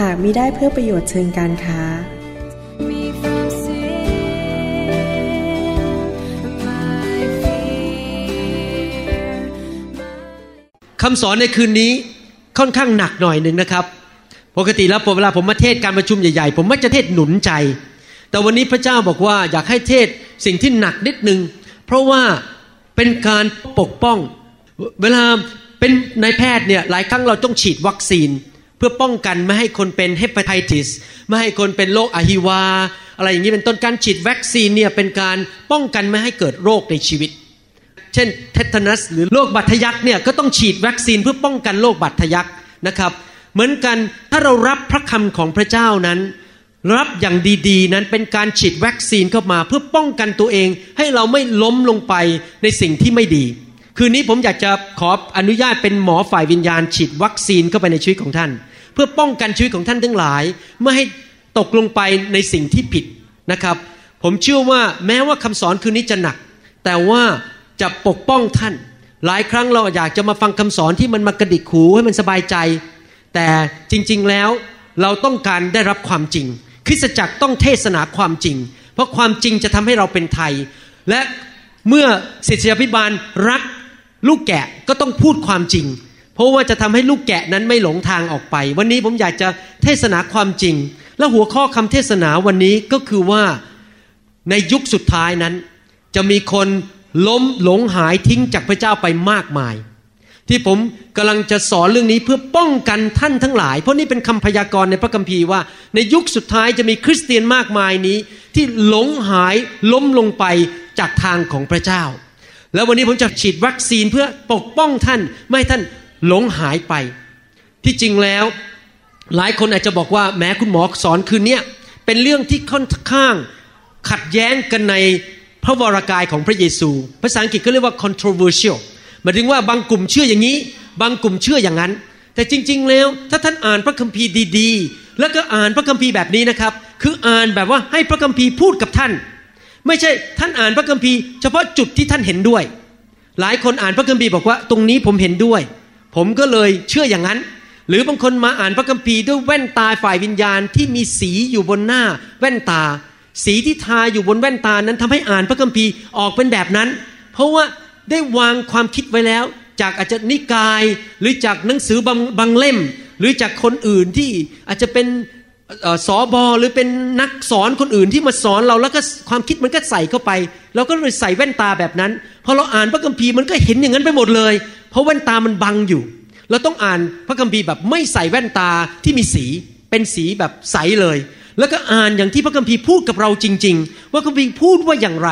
หากมิได้เพื่อประโยชน์เชิงการค้า คำสอนในคืนนี้ค่อนข้างหนักหน่อยหนึ่งนะครับ ปกติแล้วเวลาผมมาเทศการประชุมใหญ่ๆ ผมมักจะเทศหนุนใจ แต่วันนี้พระเจ้าบอกว่าอยากให้เทศสิ่งที่หนักนิดนึง เพราะว่าเป็นการปกป้อง เวลาเป็นนายแพทย์เนี่ยหลายครั้งเราต้องฉีดวัคซีน เพื่อป้องกันไม่ให้คนเป็น hepatitis ไม่ให้คนเป็นโรคอหิวาต์ อะไรอย่างนี้เป็นต้นการฉีดวัคซีนเนี่ยเป็นการป้องกันไม่ให้เกิดโรคในชีวิต เช่น tetanus หรือโรคบาดทะยักเนี่ยก็ต้องฉีดวัคซีนเพื่อป้องกันโรคบาดทะยักนะครับ เหมือนกันถ้าเรารับพระคำของพระเจ้านั้น รับอย่างดีๆ นั้นเป็นการฉีดวัคซีนเข้ามาเพื่อป้องกันตัวเอง ให้เราไม่ล้มลงไปในสิ่งที่ไม่ดี คืนนี้ผมอยากจะขออนุญาตเป็นหมอฝ่ายวิญญาณ ฉีดวัคซีนเข้าไปในชีวิตของท่าน เพื่อป้องกันชีวิตของท่านทั้งหลาย ไม่ให้ตกลงไปในสิ่งที่ผิดนะครับ ผมเชื่อว่าแม้ว่าคำสอนคืนนี้จะหนัก แต่ว่าจะปกป้องท่าน หลายครั้งเราอยากจะมาฟังคำสอนที่มันมากระดิกหูให้มันสบายใจ แต่จริงๆแล้วเราต้องการได้รับความจริง คริสตจักรต้องเทศนาความจริง เพราะความจริงจะทำให้เราเป็นไทย และเมื่อศิษยาภิบาลรัก ลูกแกะก็ต้องพูดความจริง เพราะว่าจะทำให้ลูกแกะนั้นไม่หลงทางออกไป วันนี้ผมอยากจะเทศนาความจริง และหัวข้อคำเทศนาวันนี้ก็คือว่าในยุคสุดท้ายนั้น จะมีคนล้มหลงหายทิ้งจากพระเจ้าไปมากมาย ที่ผมกำลังจะสอนเรื่องนี้เพื่อป้องกันท่านทั้งหลาย เพราะนี่เป็นคำพยากรณ์ในพระคัมภีร์ว่า ในยุคสุดท้ายจะมีคริสเตียนมากมายนี้ ที่หลงหายล้มลงไปจากทางของพระเจ้า แล้ววันนี้ผมจะฉีดวัคซีนเพื่อปกป้องท่าน ไม่ให้ท่านหลงหายไป ที่จริงแล้ว หลายคนอาจจะบอกว่าแม้คุณหมอสอนคืนเนี้ยเป็นเรื่องที่ค่อนข้างขัดแย้งกันในพระวรากายของพระเยซู ภาษาอังกฤษก็เรียกว่า controversial หมายถึงว่าบางกลุ่มเชื่ออย่างนี้ บางกลุ่มเชื่ออย่างนั้น แต่จริง ๆ แล้วถ้าท่านอ่านพระคัมภีร์ดี ๆ แล้วก็อ่านพระคัมภีร์แบบนี้นะครับ คืออ่านแบบว่าให้พระคัมภีร์พูดกับท่าน ไม่ใช่ท่านอ่านพระคัมภีร์เฉพาะจุดที่ท่านเห็นด้วย หลายคนอ่านพระคัมภีร์บอกว่า ตรงนี้ผมเห็นด้วย ผมก็เลยเชื่ออย่างนั้น หรือบางคนมาอ่านพระคัมภีร์ด้วยแว่นตาฝ่ายวิญญาณที่มีสีอยู่บนหน้า แว่นตา สีที่ทาอยู่บนแว่นตานั้นทำให้อ่านพระคัมภีร์ออกเป็นแบบนั้น เพราะว่าได้วางความคิดไว้แล้ว จากอาจจะนิกาย หรือจากหนังสือบางบางเล่ม หรือจากคนอื่นที่อาจจะเป็น สอบอหรือเป็นนักสอนคนอื่นที่มาสอนเราแล้วก็ความคิดมันก็ใส่เข้าไปเราก็เลยใส่แว่นตาแบบนั้นพอเราอ่านพระคัมภีร์มันก็เห็นอย่างนั้นไปหมดเลย เพราะแว่นตามันบังอยู่ เราต้องอ่านพระคัมภีร์แบบไม่ใส่แว่นตาที่มีสีเป็นสีแบบใสเลย แล้วก็อ่านอย่างที่พระคัมภีร์พูดกับเราจริง ๆ ว่าคัมภีร์พูดว่าอย่างไร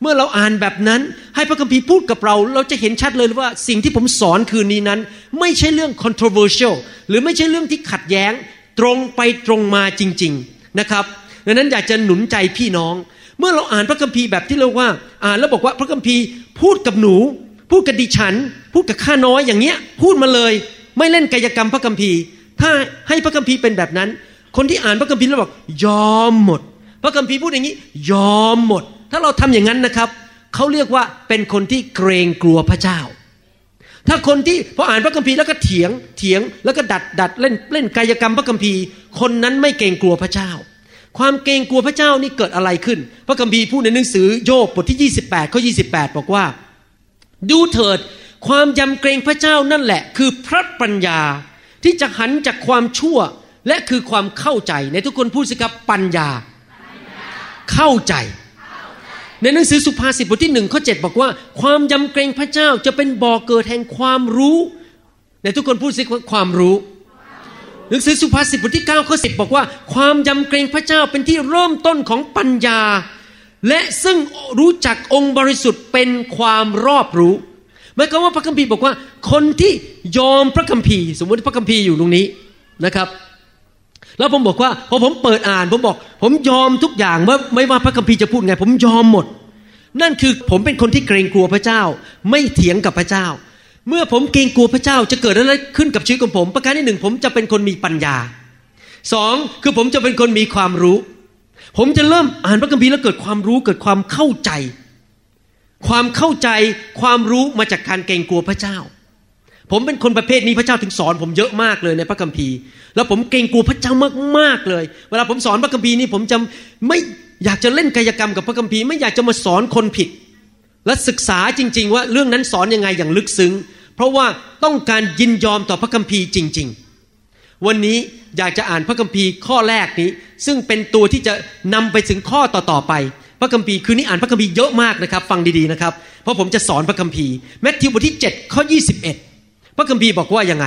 เมื่อเราอ่านแบบนั้น ให้พระคัมภีร์พูดกับเรา เราจะเห็นชัดเลยว่าสิ่งที่ผมสอนคืนนี้นั้น ไม่ใช่เรื่อง controversial หรือไม่ใช่เรื่องที่ขัดแย้ง ตรงไปตรงมาจริง ๆนะครับดังนั้นอยากจะหนุนใจพี่น้อง เมื่อเราอ่านพระคัมภีร์แบบที่เราว่า อ่านแล้วบอกว่าพระคัมภีร์พูดกับหนู พูดกับดิฉัน พูดกับข้าน้อยอย่างเงี้ย พูดมาเลย ไม่เล่นกายกรรมพระคัมภีร์ ถ้าให้พระคัมภีร์เป็นแบบนั้น คนที่อ่านพระคัมภีร์แล้วบอกยอมหมด พระคัมภีร์พูดอย่างนี้ ยอมหมด ถ้าเราทำอย่างนั้นนะครับเขาเรียกว่าเป็นคนที่เกรงกลัวพระเจ้า ถ้าคนที่พออ่านพระคัมภีร์แล้วก็เถียงเถียงแล้วก็ดัดดัดเล่นเล่นกายกรรมพระคัมภีร์ คนนั้นไม่เกรงกลัวพระเจ้า ความเกรงกลัวพระเจ้านี่เกิดอะไรขึ้น พระคัมภีร์พูดในหนังสือโยบบทที่ 28ข้อ28 บอกว่า ดูเถิดความยำเกรงพระเจ้านั่นแหละ คือพระปัญญาที่จะหันจากความชั่วและคือความเข้าใจในทุกคนพูดสิครับปัญญา เข้าใจ ในหนังสือสุภาษิตบทที่หนึ่งข้อเจ็ดบอกว่า ความยำเกรงพระเจ้าจะเป็นบ่อเกิดแห่งความรู้ในทุกคนพูดสิว่าความรู้หนังสือสุภาษิตบทที่9ข้อ10บอกว่า ความยำเกรงพระเจ้าเป็นที่เริ่มต้นของปัญญา และซึ่งรู้จักองค์บริสุทธิ์เป็นความรอบรู้หมายความว่าพระคัมภีร์บอกว่า คนที่ยอมพระคัมภีร์ สมมติพระคัมภีร์อยู่ตรงนี้นะครับ แล้วผมบอกว่าพอผมเปิดอ่าน ผมบอก ผมยอมทุกอย่างว่าไม่ว่าพระคัมภีร์จะพูดไง ผมยอมหมด นั่นคือผมเป็นคนที่เกรงกลัวพระเจ้า ไม่เถียงกับพระเจ้า เมื่อผมเกรงกลัวพระเจ้าจะเกิดอะไรขึ้นกับชีวิตของผม ประการที่หนึ่งผมจะเป็นคนมีปัญญาสองคือผมจะเป็นคนมีความรู้ ผมจะเริ่มอ่านพระคัมภีร์แล้วเกิดความรู้เกิดความเข้าใจ ความเข้าใจความรู้มาจากการเกรงกลัวพระเจ้า ผมเป็นคนประเภทนี้พระเจ้าถึงสอนผมเยอะมากเลยในพระคัมภีร์ แล้วผมเกรงกลัวพระเจ้ามากๆเลย เวลาผมสอนพระคัมภีร์นี่ผมจะไม่อยากจะเล่นกายกรรมกับพระคัมภีร์ไม่อยากจะมาสอนคนผิด และศึกษาจริง ๆ ว่าเรื่องนั้นสอนยังไงอย่างลึกซึ้ง เพราะว่าต้องการยินยอมต่อพระคัมภีร์จริง ๆ วันนี้อยากจะอ่านพระคัมภีร์ข้อแรกนี้ ซึ่งเป็นตัวที่จะนำไปถึงข้อต่อๆไป พระคัมภีร์คืนนี้อ่านพระคัมภีร์เยอะมากนะครับ ฟังดีๆนะครับ เพราะผมจะสอนพระคัมภีร์แมทธิวบทที่7ข้อ21 พระคัมภีร์บอกว่ายังไง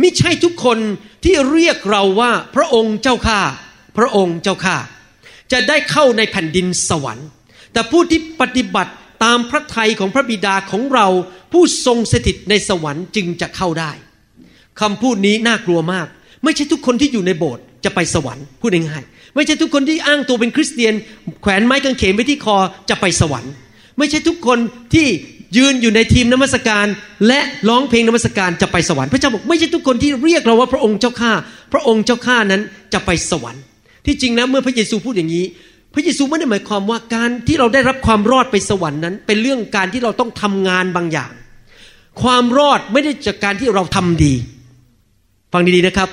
ไม่ใช่ทุกคนที่เรียกเราว่าพระองค์เจ้าข้าพระองค์เจ้าข้าจะได้เข้าในแผ่นดินสวรรค์ แต่ผู้ที่ปฏิบัติตามพระทัยของพระบิดาของเราผู้ทรงสถิตในสวรรค์จึงจะเข้าได้คำพูดนี้น่ากลัวมาก ไม่ใช่ทุกคนที่อยู่ในโบสถ์จะไปสวรรค์พูดง่ายๆไม่ใช่ทุกคนที่อ้างตัวเป็นคริสเตียน แขวนไม้กางเขนไว้ที่คอจะไปสวรรค์ ไม่ใช่ทุกคนที่ ยืนอยู่ในทีมนมัสการ และร้องเพลงนมัสการจะไปสวรรค์พระเจ้าบอกไม่ใช่ทุกคนที่เรียกเราว่าพระองค์เจ้าข้าพระองค์เจ้าข้านั้นจะไปสวรรค์ ที่จริงนะเมื่อพระเยซูพูดอย่างนี้ พระเยซูไม่ได้หมายความว่าการที่เราได้รับความรอดไปสวรรค์นั้น เป็นเรื่องการที่เราต้องทำงานบางอย่าง ความรอดไม่ได้จากการที่เราทำดี ฟังดีๆนะครับ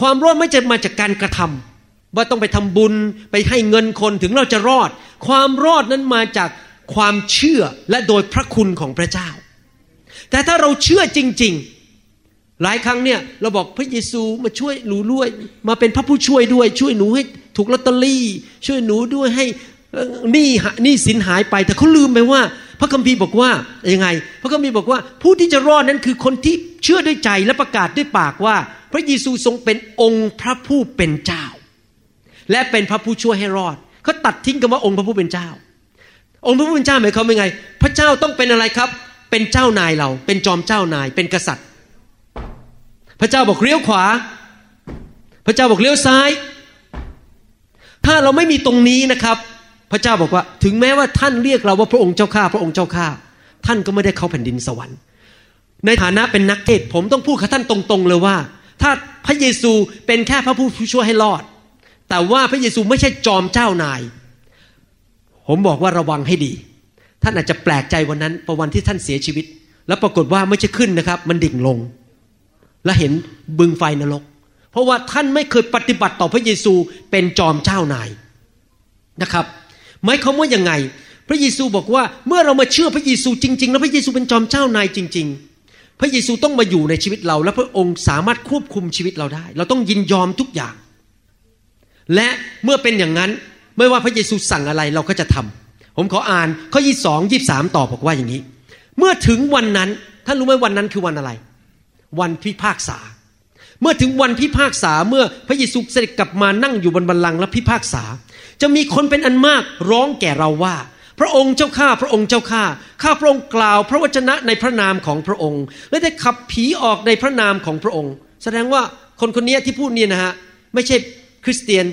ความรอดไม่จะมาจากการกระทำว่าต้องไปทำบุญไปให้เงินคนถึงเราจะรอด ความรอดนั้นมาจาก ความเชื่อและโดยพระคุณของพระเจ้า แต่ถ้าเราเชื่อจริง ๆ หลายครั้งเนี่ยเราบอกพระเยซูมาช่วยหนูด้วย มาเป็นพระผู้ช่วยด้วย ช่วยหนูให้ถูกลอตเตอรี่ ช่วยหนูด้วยให้นี้หนี้สินหายไป แต่เขาลืมไปว่า พระคัมภีร์บอกว่ายังไง พระคัมภีร์บอกว่า ผู้ที่จะรอดนั้นคือคนที่เชื่อด้วยใจและประกาศด้วยปากว่า พระเยซูทรงเป็นองค์พระผู้เป็นเจ้า และเป็นพระผู้ช่วยให้รอดเขาตัดทิ้งคำว่าองค์พระผู้เป็นเจ้า องค์พระผู้เป็นเจ้าหมายความว่าไง พระเจ้าต้องเป็นอะไรครับ เป็นเจ้านายเรา เป็นจอมเจ้านาย เป็นกษัตริย์ พระเจ้าบอกเลี้ยวขวา พระเจ้าบอกเลี้ยวซ้าย ถ้าเราไม่มีตรงนี้นะครับ พระเจ้าบอกว่า ถึงแม้ว่าท่านเรียกเราว่าพระองค์เจ้าข้า พระองค์เจ้าข้า ท่านก็ไม่ได้เข้าแผ่นดินสวรรค์ ในฐานะเป็นนักเทศผมต้องพูดกับท่านตรงๆเลยว่า ถ้าพระเยซูเป็นแค่พระผู้ช่วยให้รอด แต่ว่าพระเยซูไม่ใช่จอมเจ้านาย ผมบอกว่าระวังให้ดี ท่านอาจจะแปลกใจวันนั้นประวันที่ท่านเสียชีวิต แล้วปรากฏว่าไม่ใช่ขึ้นนะครับ มันดิ่งลง และเห็นบึงไฟนรก เพราะว่าท่านไม่เคยปฏิบัติต่อพระเยซูเป็นจอมเจ้านายนะครับหมายความว่ายังไง พระเยซูบอกว่าเมื่อเรามาเชื่อพระเยซูจริง ๆ แล้วพระเยซูเป็นจอมเจ้านายจริง ๆ พระเยซูต้องมาอยู่ในชีวิตเรา และพระองค์สามารถควบคุมชีวิตเราได้ เราต้องยินยอมทุกอย่าง และเมื่อเป็นอย่างนั้น ไม่ว่าพระเยซูสั่งอะไรเราก็จะทำผมขออ่านข้อยี่สองยี่สามต่อบอกว่าอย่างนี้ เมื่อถึงวันนั้นท่านรู้ไหมวันนั้นคือวันอะไร วันพิพากษา เมื่อถึงวันพิพากษาเมื่อพระเยซูเสด็จกลับมานั่งอยู่บนบัลลังก์และพิพากษา จะมีคนเป็นอันมากร้องแก่เราว่าพระองค์เจ้าข้าพระองค์เจ้าข้าข้าพระองค์กล่าวพระวจนะในพระนามของพระองค์ และได้ขับผีออกในพระนามของพระองค์ แสดงว่าคนคนนี้ที่พูดเนี่ยนะฮะไม่ใช่คริสเตียน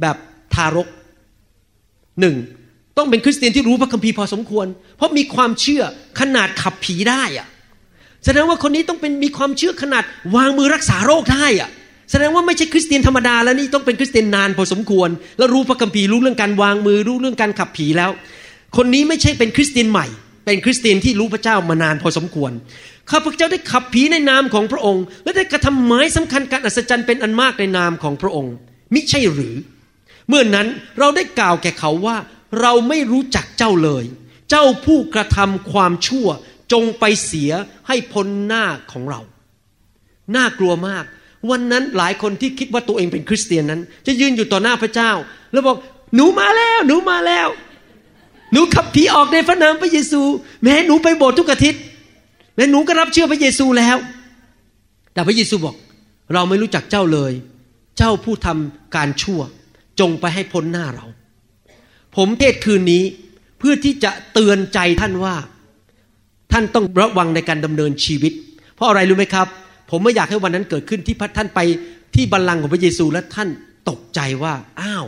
แบบทารก หนึ่งต้องเป็นคริสเตียนที่รู้พระคัมภีร์พอสมควร เพราะมีความเชื่อขนาดขับผีได้อะแสดงว่าคนนี้ต้องเป็นมีความเชื่อขนาดวางมือรักษาโรคได้อะแสดงว่าไม่ใช่คริสเตียนธรรมดาแล้วนี่ต้องเป็นคริสเตียนนานพอสมควร แล้วรู้พระคัมภีร์รู้เรื่องการวางมือรู้เรื่องการขับผีแล้ว คนนี้ไม่ใช่เป็นคริสเตียนใหม่ เป็นคริสเตียนที่รู้พระเจ้ามานานพอสมควรข้าพเจ้าได้ขับผีในนามของพระองค์ และได้กระทำหมายสำคัญการอัศจรรย์เป็นอันมากในนามของพระองค์มิใช่หรือ เมื่อนนั้นเราได้กล่าวแก่เขาว่า เราไม่รู้จักเจ้าเลย เจ้าผู้กระทำความชั่วจงไปเสียให้พ้นหน้าของเรา น่ากลัวมาก วันนั้นหลายคนที่คิดว่าตัวเองเป็นคริสเตียนนั้น จะยืนอยู่ต่อหน้าพระเจ้า แล้วบอกหนูมาแล้ว หนูมาแล้ว หนูขับผีออกในพระนามพระเยซู แม้หนูไปโบสถ์ทุกอาทิตย์แม้หนูก็รับเชื่อพระเยซูแล้ว แต่พระเยซูบอก เราไม่รู้จักเจ้าเลย เจ้าผู้ทำการชั่ว จงไปให้พ้นหน้าเรา ผมเทศคืนนี้เพื่อที่จะเตือนใจท่านว่า ท่านต้องระวังในการดำเนินชีวิต เพราะอะไรรู้ไหมครับ ผมไม่อยากให้วันนั้นเกิดขึ้นที่ท่านไปที่บัลลังก์ของพระเยซูและท่านตกใจว่า อ้าว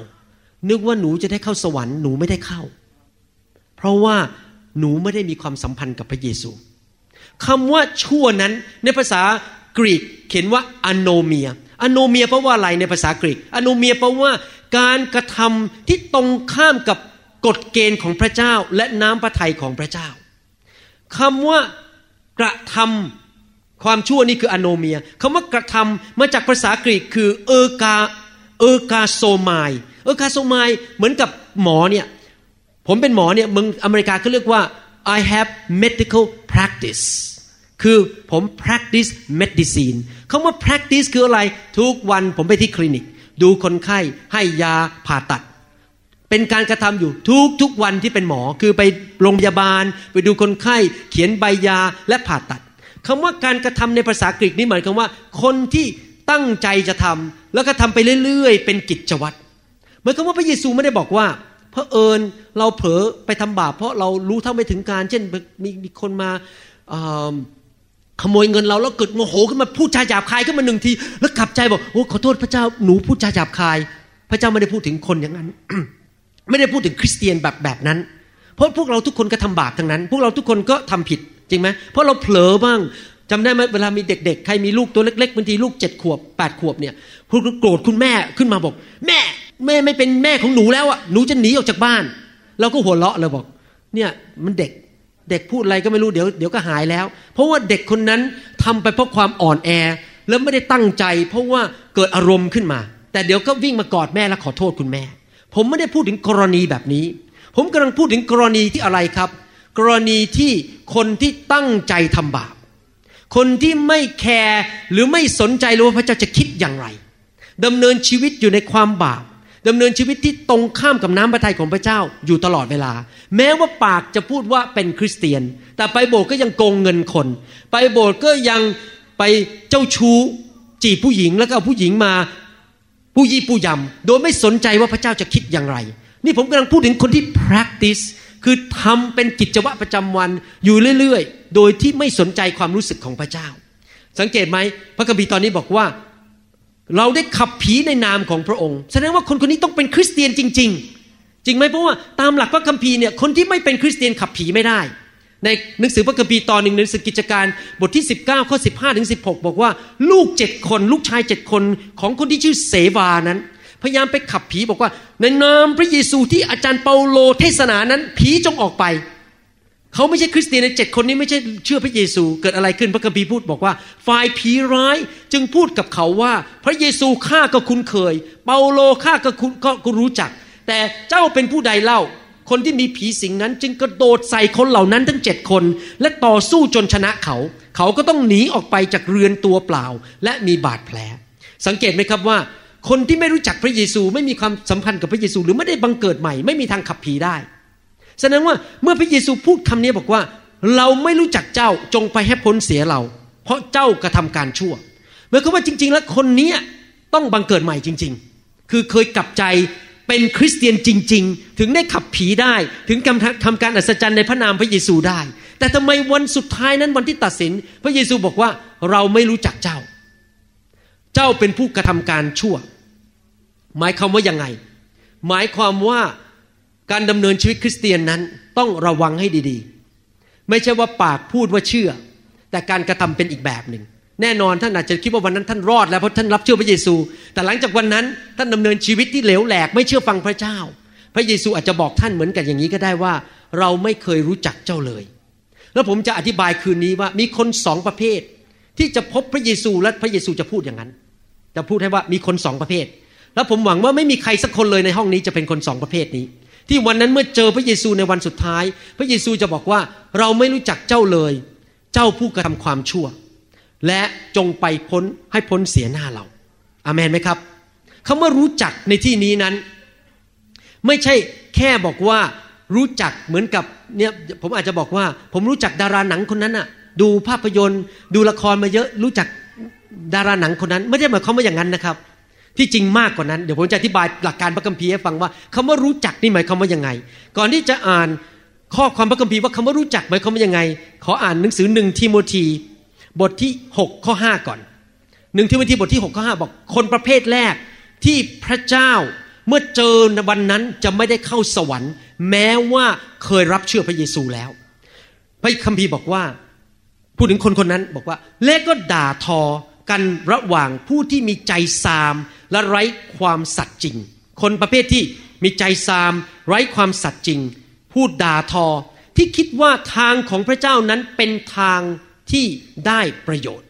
นึกว่าหนูจะได้เข้าสวรรค์หนูไม่ได้เข้า เพราะว่าหนูไม่ได้มีความสัมพันธ์กับพระเยซูคำว่าชั่วนั้นในภาษากรีกเขียนว่าอโนเมียอโนเมียแปลว่าอะไรในภาษากรีกอโนเมียแปลว่า การกระทำที่ตรงข้ามกับกฎเกณฑ์ของพระเจ้าและน้ำพระทัยของพระเจ้าคำว่ากระทำความชั่วนี่คืออโนเมียคำว่ากระทำมาจากภาษากรีกคือเออกาเออกาโซมายเออกาโซมายเหมือนกับหมอเนี่ยผมเป็นหมอเนี่ยเมืองอเมริกาเขาเรียกว่า I have medical practice คือผม practice medicine คำว่า practice คืออะไร ทุกวันผมไปที่คลินิก ดูคนไข้ให้ยาผ่าตัด เป็นการกระทำอยู่ทุกทุกวันที่เป็นหมอคือไปโรงพยาบาล ไปดูคนไข้ เขียนใบยาและผ่าตัดคำว่าการกระทำในภาษากรีกนี่หมายความว่า คนที่ตั้งใจจะทำแล้วก็ทำไปเรื่อยๆ เป็นกิจวัตรหมายความว่าพระเยซูไม่ได้บอกว่าเพราะเอิญเราเผลอไปทำบาปเพราะเรารู้เท่าไม่ถึงการ เช่นมีมีคนมา ขโมยเงินเราแล้วเกิดโมโหขึ้นมาพูดจาหยาบคายขึ้นมาหนึ่งที แล้วกลับใจบอกโอ้ขอโทษพระเจ้าหนูพูดจาหยาบคาย พระเจ้าไม่ได้พูดถึงคนอย่างนั้น ไม่ได้พูดถึงคริสเตียนแบบแบบนั้น เพราะพวกเราทุกคนก็ทำบาปทั้งนั้น พวกเราทุกคนก็ทำผิดจริงไหมเพราะเราเผลอบ้างจำได้ไหมเวลามีเด็กๆ ใครมีลูกตัวเล็กๆบางทีลูกเจ็ดขวบแปดขวบเนี่ยพวกโกรธคุณแม่ขึ้นมาบอก แม่แม่ไม่เป็นแม่ของหนูแล้วอะหนูจะหนีออกจากบ้าน เราก็หัวเราะเลยบอก เนี่ยมันเด็ก เด็กพูดอะไรก็ไม่รู้เดี๋ยวเดี๋ยวก็หายแล้ว เพราะว่าเด็กคนนั้นทำไปเพราะความอ่อนแอ แล้วไม่ได้ตั้งใจ เพราะว่าเกิดอารมณ์ขึ้นมา แต่เดี๋ยวก็วิ่งมากอดแม่แล้วขอโทษคุณแม่ ผมไม่ได้พูดถึงกรณีแบบนี้ ผมกำลังพูดถึงกรณีที่อะไรครับ กรณีที่คนที่ตั้งใจทำบาปคนที่ไม่แคร์หรือไม่สนใจเลยว่าพระเจ้าจะคิดอย่างไรดำเนินชีวิตอยู่ในความบาป ดำเนินชีวิตที่ตรงข้ามกับน้ำพระทัยของพระเจ้าอยู่ตลอดเวลา แม้ว่าปากจะพูดว่าเป็นคริสเตียน แต่ไปโบสถ์ก็ยังโกงเงินคน ไปโบสถ์ก็ยังไปเจ้าชู้จีบผู้หญิงแล้วก็เอาผู้หญิงมาผู้ยี่ผู้ยำโดยไม่สนใจว่าพระเจ้าจะคิดอย่างไร นี่ผมกำลังพูดถึงคนที่ practice คือทำเป็นกิจวัตรประจำวันอยู่เรื่อย ๆ โดยที่ไม่สนใจความรู้สึกของพระเจ้า สังเกตไหมพระคัมภีร์ตอนนี้บอกว่า เราได้ขับผีในนามของพระองค์ แสดงว่าคนคนนี้ต้องเป็นคริสเตียนจริง ๆ จริงไหมเพราะว่าตามหลักพระคัมภีร์เนี่ยคนที่ไม่เป็นคริสเตียนขับผีไม่ได้ ในหนังสือพระคัมภีร์ตอนหนึ่งในหนังสือกิจการบทที่ 19ข้อ15ถึง16 บอกว่า ลูกเจ็ดคน ลูกชายเจ็ดคนของคนที่ชื่อเสวานั้น พยายามไปขับผีบอกว่า ในนามพระเยซูที่อาจารย์เปาโลเทศนานั้น ผีจงออกไป เขาไม่ใช่คริสเตียนในเจ็ดคนนี้ไม่ใช่เชื่อพระเยซู เกิดอะไรขึ้นพระคัมภีร์พูดบอกว่า ฝ่ายผีร้ายจึงพูดกับเขาว่า พระเยซูข้าก็คุ้นเคย เปาโลข้าก็คุ้นก็รู้จัก แต่เจ้าเป็นผู้ใดเล่า คนที่มีผีสิงนั้น จึงกระโดดใส่คนเหล่านั้นทั้งเจ็ดคน และต่อสู้จนชนะเขา เขาก็ต้องหนีออกไปจากเรือนตัวเปล่า และมีบาดแผล สังเกตไหมครับว่า คนที่ไม่รู้จักพระเยซูไม่มีความสัมพันธ์กับพระเยซู หรือไม่ได้บังเกิดใหม่ ไม่มีทางขับผีได้ แสดงว่าเมื่อพระเยซูพูดคำนี้บอกว่า เราไม่รู้จักเจ้าจงไปให้พ้นเสียเรา เพราะเจ้ากระทำการชั่วหมายความว่าจริง ๆ แล้วคนนี้ต้องบังเกิดใหม่จริง ๆ คือเคยกลับใจเป็นคริสเตียนจริง ๆ ถึงได้ขับผีได้ ถึงทำทำการอัศจรรย์ในพระนามพระเยซูได้ แต่ทำไมวันสุดท้ายนั้นวันที่ตัดสิน พระเยซูบอกว่าเราไม่รู้จักเจ้า เจ้าเป็นผู้กระทำการชั่ว หมายความว่ายังไง หมายความว่า การดำเนินชีวิตคริสเตียนนั้นต้องระวังให้ดีๆ ไม่ใช่ว่าปากพูดว่าเชื่อ แต่การกระทำเป็นอีกแบบหนึ่ง แน่นอนท่านอาจจะคิดว่าวันนั้นท่านรอดแล้วเพราะท่านรับเชื่อพระเยซู แต่หลังจากวันนั้นท่านดำเนินชีวิตที่เหลวแหลกไม่เชื่อฟังพระเจ้า พระเยซูอาจจะบอกท่านเหมือนกันอย่างนี้ก็ได้ว่า เราไม่เคยรู้จักเจ้าเลย แล้วผมจะอธิบายคืนนี้ว่ามีคนสองประเภท ที่จะพบพระเยซูและพระเยซูจะพูดอย่างนั้น จะพูดให้ว่ามีคนสองประเภท แล้วผมหวังว่าไม่มีใครสักคนเลยในห้องนี้จะเป็นคนสองประเภทนี้ ที่วันนั้นเมื่อเจอพระเยซูในวันสุดท้าย พระเยซูจะบอกว่าเราไม่รู้จักเจ้าเลย เจ้าผู้กระทำความชั่ว และจงไปพ้นให้พ้นเสียหน้าเราอามันไหมครับคำว่ารู้จักในที่นี้นั้น ไม่ใช่แค่บอกว่ารู้จักเหมือนกับเนี่ยผมอาจจะบอกว่า ผมรู้จักดาราหนังคนนั้นอะดูภาพยนตร์ ดูละครมาเยอะรู้จักดาราหนังคนนั้น ไม่ได้หมายความว่าอย่างนั้นนะครับ ที่จริงมากกว่านั้น เดี๋ยวผมจะอธิบายหลักการพระคัมภีร์ให้ฟังว่าคำว่ารู้จักนี่หมายความว่ายังไง ก่อนที่จะอ่านข้อความพระคัมภีร์ว่าคำว่ารู้จักหมายความว่ายังไง ขออ่านหนังสือหนึ่งทิโมธีบทที่6ข้อ5ก่อนหนึ่งทิโมธีบทที่6ข้อ5บอกคนประเภทแรกที่พระเจ้าเมื่อเจอในวันนั้นจะไม่ได้เข้าสวรรค์ แม้ว่าเคยรับเชื่อพระเยซูแล้ว พระคัมภีร์บอกว่า พูดถึงคนคนนั้นบอกว่า และก็ด่าทอ กันระหว่างผู้ที่มีใจซามและไร้ความสัตย์จริง คนประเภทที่มีใจซาม ไร้ความสัตย์จริง พูดด่าทอที่คิดว่าทางของพระเจ้านั้นเป็นทางที่ได้ประโยชน์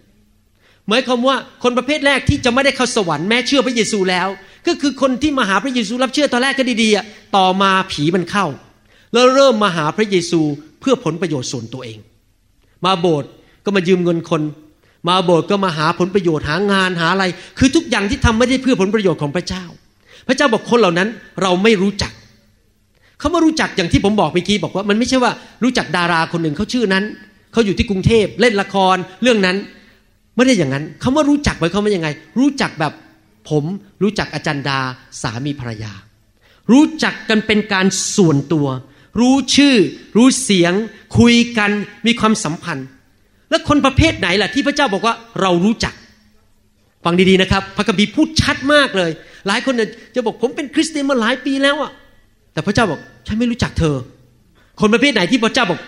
หมายความว่าคนประเภทแรกที่จะไม่ได้เข้าสวรรค์แม้เชื่อพระเยซูแล้ว ก็คือคนที่มาหาพระเยซูรับเชื่อตอนแรกก็ดีๆต่อมาผีมันเข้า แล้วเริ่มมาหาพระเยซูเพื่อผลประโยชน์ส่วนตัวเอง มาโบสถ์ก็มายืมเงินคน มาโบสถ์ก็มาหาผลประโยชน์หางานหาอะไร คือทุกอย่างที่ทำไม่ได้เพื่อผลประโยชน์ของพระเจ้า พระเจ้าบอกคนเหล่านั้นเราไม่รู้จักเขามารู้จักอย่างที่ผมบอกเมื่อกี้บอกว่ามันไม่ใช่ว่ารู้จักดาราคนหนึ่งเขาชื่อนั้นเขาอยู่ที่กรุงเทพเล่นละครเรื่องนั้นไม่ได้อย่างนั้นคำว่ารู้จักหมายความว่ายังไง รู้จักแบบผมรู้จักอาจารย์ดาสามีภรรยา รู้จักกันเป็นการส่วนตัว รู้ชื่อ รู้เสียง คุยกันมีความสัมพันธ์ แล้วคนประเภทไหนล่ะที่พระเจ้าบอกว่าเรารู้จัก ฟังดีๆนะครับ พระคัมภีร์พูดชัดมากเลย หลายคนจะบอกผมเป็นคริสเตียนมาหลายปีแล้วอะแต่พระเจ้าบอกฉันไม่รู้จักเธอ คนประเภทไหนที่พระเจ้าบอก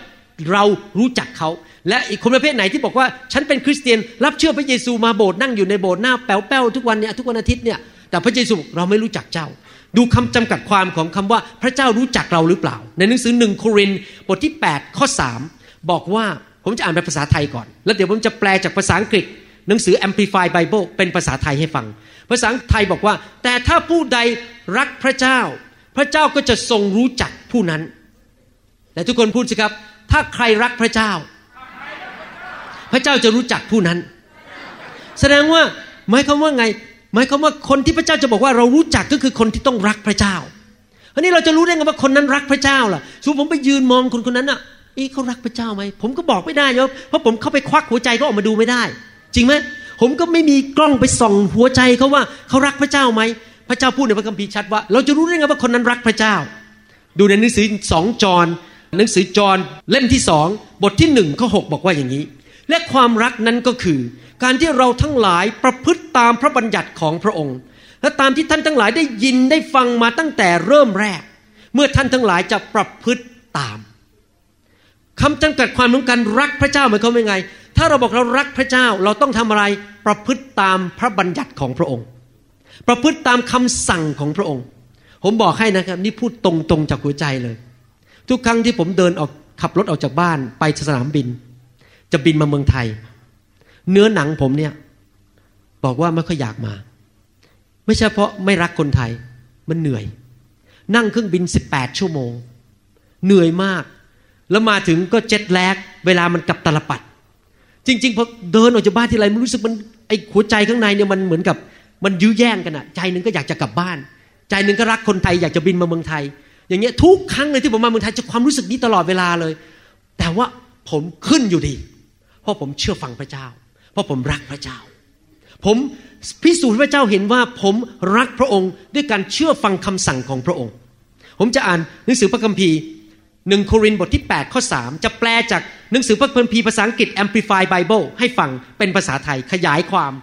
เรารู้จักเขา และอีกคนประเภทไหนที่บอกว่า ฉันเป็นคริสเตียน รับเชื่อพระเยซูมาโบสถ์นั่งอยู่ในโบสถ์หน้าแป๋วๆทุกวันเนี่ยทุกวันอาทิตย์เนี่ยแต่พระเยซูเราไม่รู้จักเจ้า ดูคำจำกัดความของคำว่าพระเจ้ารู้จักเราหรือเปล่า ในหนังสือหนึ่งโครินธ์บทที่ 8 ข้อ 3 บอกว่า ผมจะอ่านเป็นภาษาไทยก่อน แล้วเดี๋ยวผมจะแปลจากภาษาอังกฤษ หนังสือ Amplified Bible เป็นภาษาไทยให้ฟัง ภาษาไทยบอกว่า แต่ถ้าผู้ใดรักพระเจ้า พระเจ้าก็จะทรงรู้จักผู้นั้น และทุกคนพูดสิครับ ถ้าใครรักพระเจ้า พระเจ้าจะรู้จักผู้นั้น แสดงว่าหมายความว่าไง หมายความว่าคนที่พระเจ้าจะบอกว่าเรารู้จักก็คือคนที่ต้องรักพระเจ้าอันนี้เราจะรู้ได้ไงว่าคนนั้นรักพระเจ้าล่ะสมมติผมไปยืนมองคนคนนั้นอะ อีเขารักพระเจ้าไหมผมก็บอกไม่ได้ยเพราะผมเข้าไปควักหัวใจเขาออกมาดูไม่ได้ จริงไหมผมก็ไม่มีกล้องไปส่องหัวใจเขาว่าเขารักพระเจ้าไหมพระเจ้าพูดในพระคัมภีร์ชัดว่า เราจะรู้ได้ไงว่าคนนั้นรักพระเจ้า ดูในหนังสือสองจอนหนังสือจอนเล่มที่สองบทที่หนึ่งข้อหบอกว่าอย่างนี้ และความรักนั้นก็คือ การที่เราทั้งหลายประพฤติตามพระบัญญัติของพระองค์ และตามที่ท่านทั้งหลายได้ยินได้ฟังมาตั้งแต่เริ่มแรก เมื่อท่านทั้งหลายจะประพฤติตาม คำจำกัดความของการรักพระเจ้าหมายความว่าไง ถ้าเราบอกเรารักพระเจ้าเราต้องทำอะไรประพฤติตามพระบัญญัติของพระองค์ ประพฤติตามคำสั่งของพระองค์ ผมบอกให้นะครับ นี่พูดตรงๆจากหัวใจเลย ทุกครั้งที่ผมเดินออกขับรถออกจากบ้านไปสนามบิน จะบินมาเมืองไทย เนื้อหนังผมเนี่ยบอกว่าไม่ค่อยอยากมา ไม่ใช่เพราะไม่รักคนไทยมันเหนื่อย นั่งเครื่องบิน 18 ชั่วโมง เหนื่อยมาก แล้วมาถึงก็เจ็ดแลกเวลามันกลับตลปัด จริงๆพอเดินออกจากบ้านทีไรมันรู้สึกมันไอ้หัวใจข้างในเนี่ยมันเหมือนกับมันยื้อแย่งกันอะใจหนึ่งก็อยากจะกลับบ้าน ใจหนึ่งก็รักคนไทยอยากจะบินมาเมืองไทย อย่างเงี้ยทุกครั้งเลยที่ผมมาเมืองไทยจะความรู้สึกนี้ตลอดเวลาเลย แต่ว่าผมขึ้นอยู่ดี เพราะผมเชื่อฟังพระเจ้า เพราะผมรักพระเจ้า ผมพิสูจน์พระเจ้าเห็นว่าผมรักพระองค์ด้วยการเชื่อฟังคำสั่งของพระองค์ ผมจะอ่านหนังสือพระคัมภีร์ หนึ่งโครินธ์บทที่ 8 ข้อ 3 จะแปลจากหนังสือพระคัมภีร์ภาษาอังกฤษ Amplified Bible ให้ฟังเป็นภาษาไทยขยายความ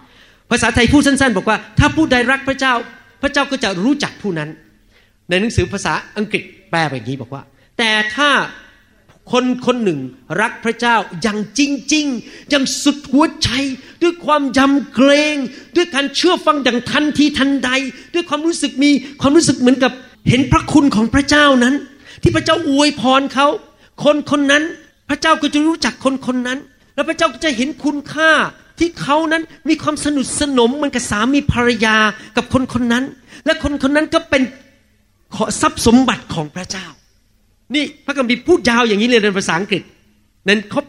ภาษาไทยพูดสั้น ๆ บอกว่า ถ้าผู้ใดรักพระเจ้า พระเจ้าก็จะรู้จักผู้นั้น ในหนังสือภาษาอังกฤษแปลแบบนี้บอกว่า แต่ถ้าคนคนหนึ่งรักพระเจ้าอย่างจริงๆอย่างสุดหัวใจ ด้วยความยำเกรง ด้วยการเชื่อฟังอย่างทันทีทันใด ด้วยความรู้สึกมีความรู้สึกเหมือนกับเห็นพระคุณของพระเจ้านั้น ที่พระเจ้าอวยพรเขาคนคนนั้นพระเจ้าก็จะรู้จักคนคนนั้น แล้วพระเจ้าก็จะเห็นคุณค่าที่เขานั้นมีความสนุดสนมเหมือนกับสามีภรรยากับคนคนนั้น และคนคนนั้นก็เป็นขอทรัพย์สมบัติของพระเจ้า นี่พระคัมภีร์พูดยาวอย่างนี้เลยในภาษาอังกฤษนั้นข้อ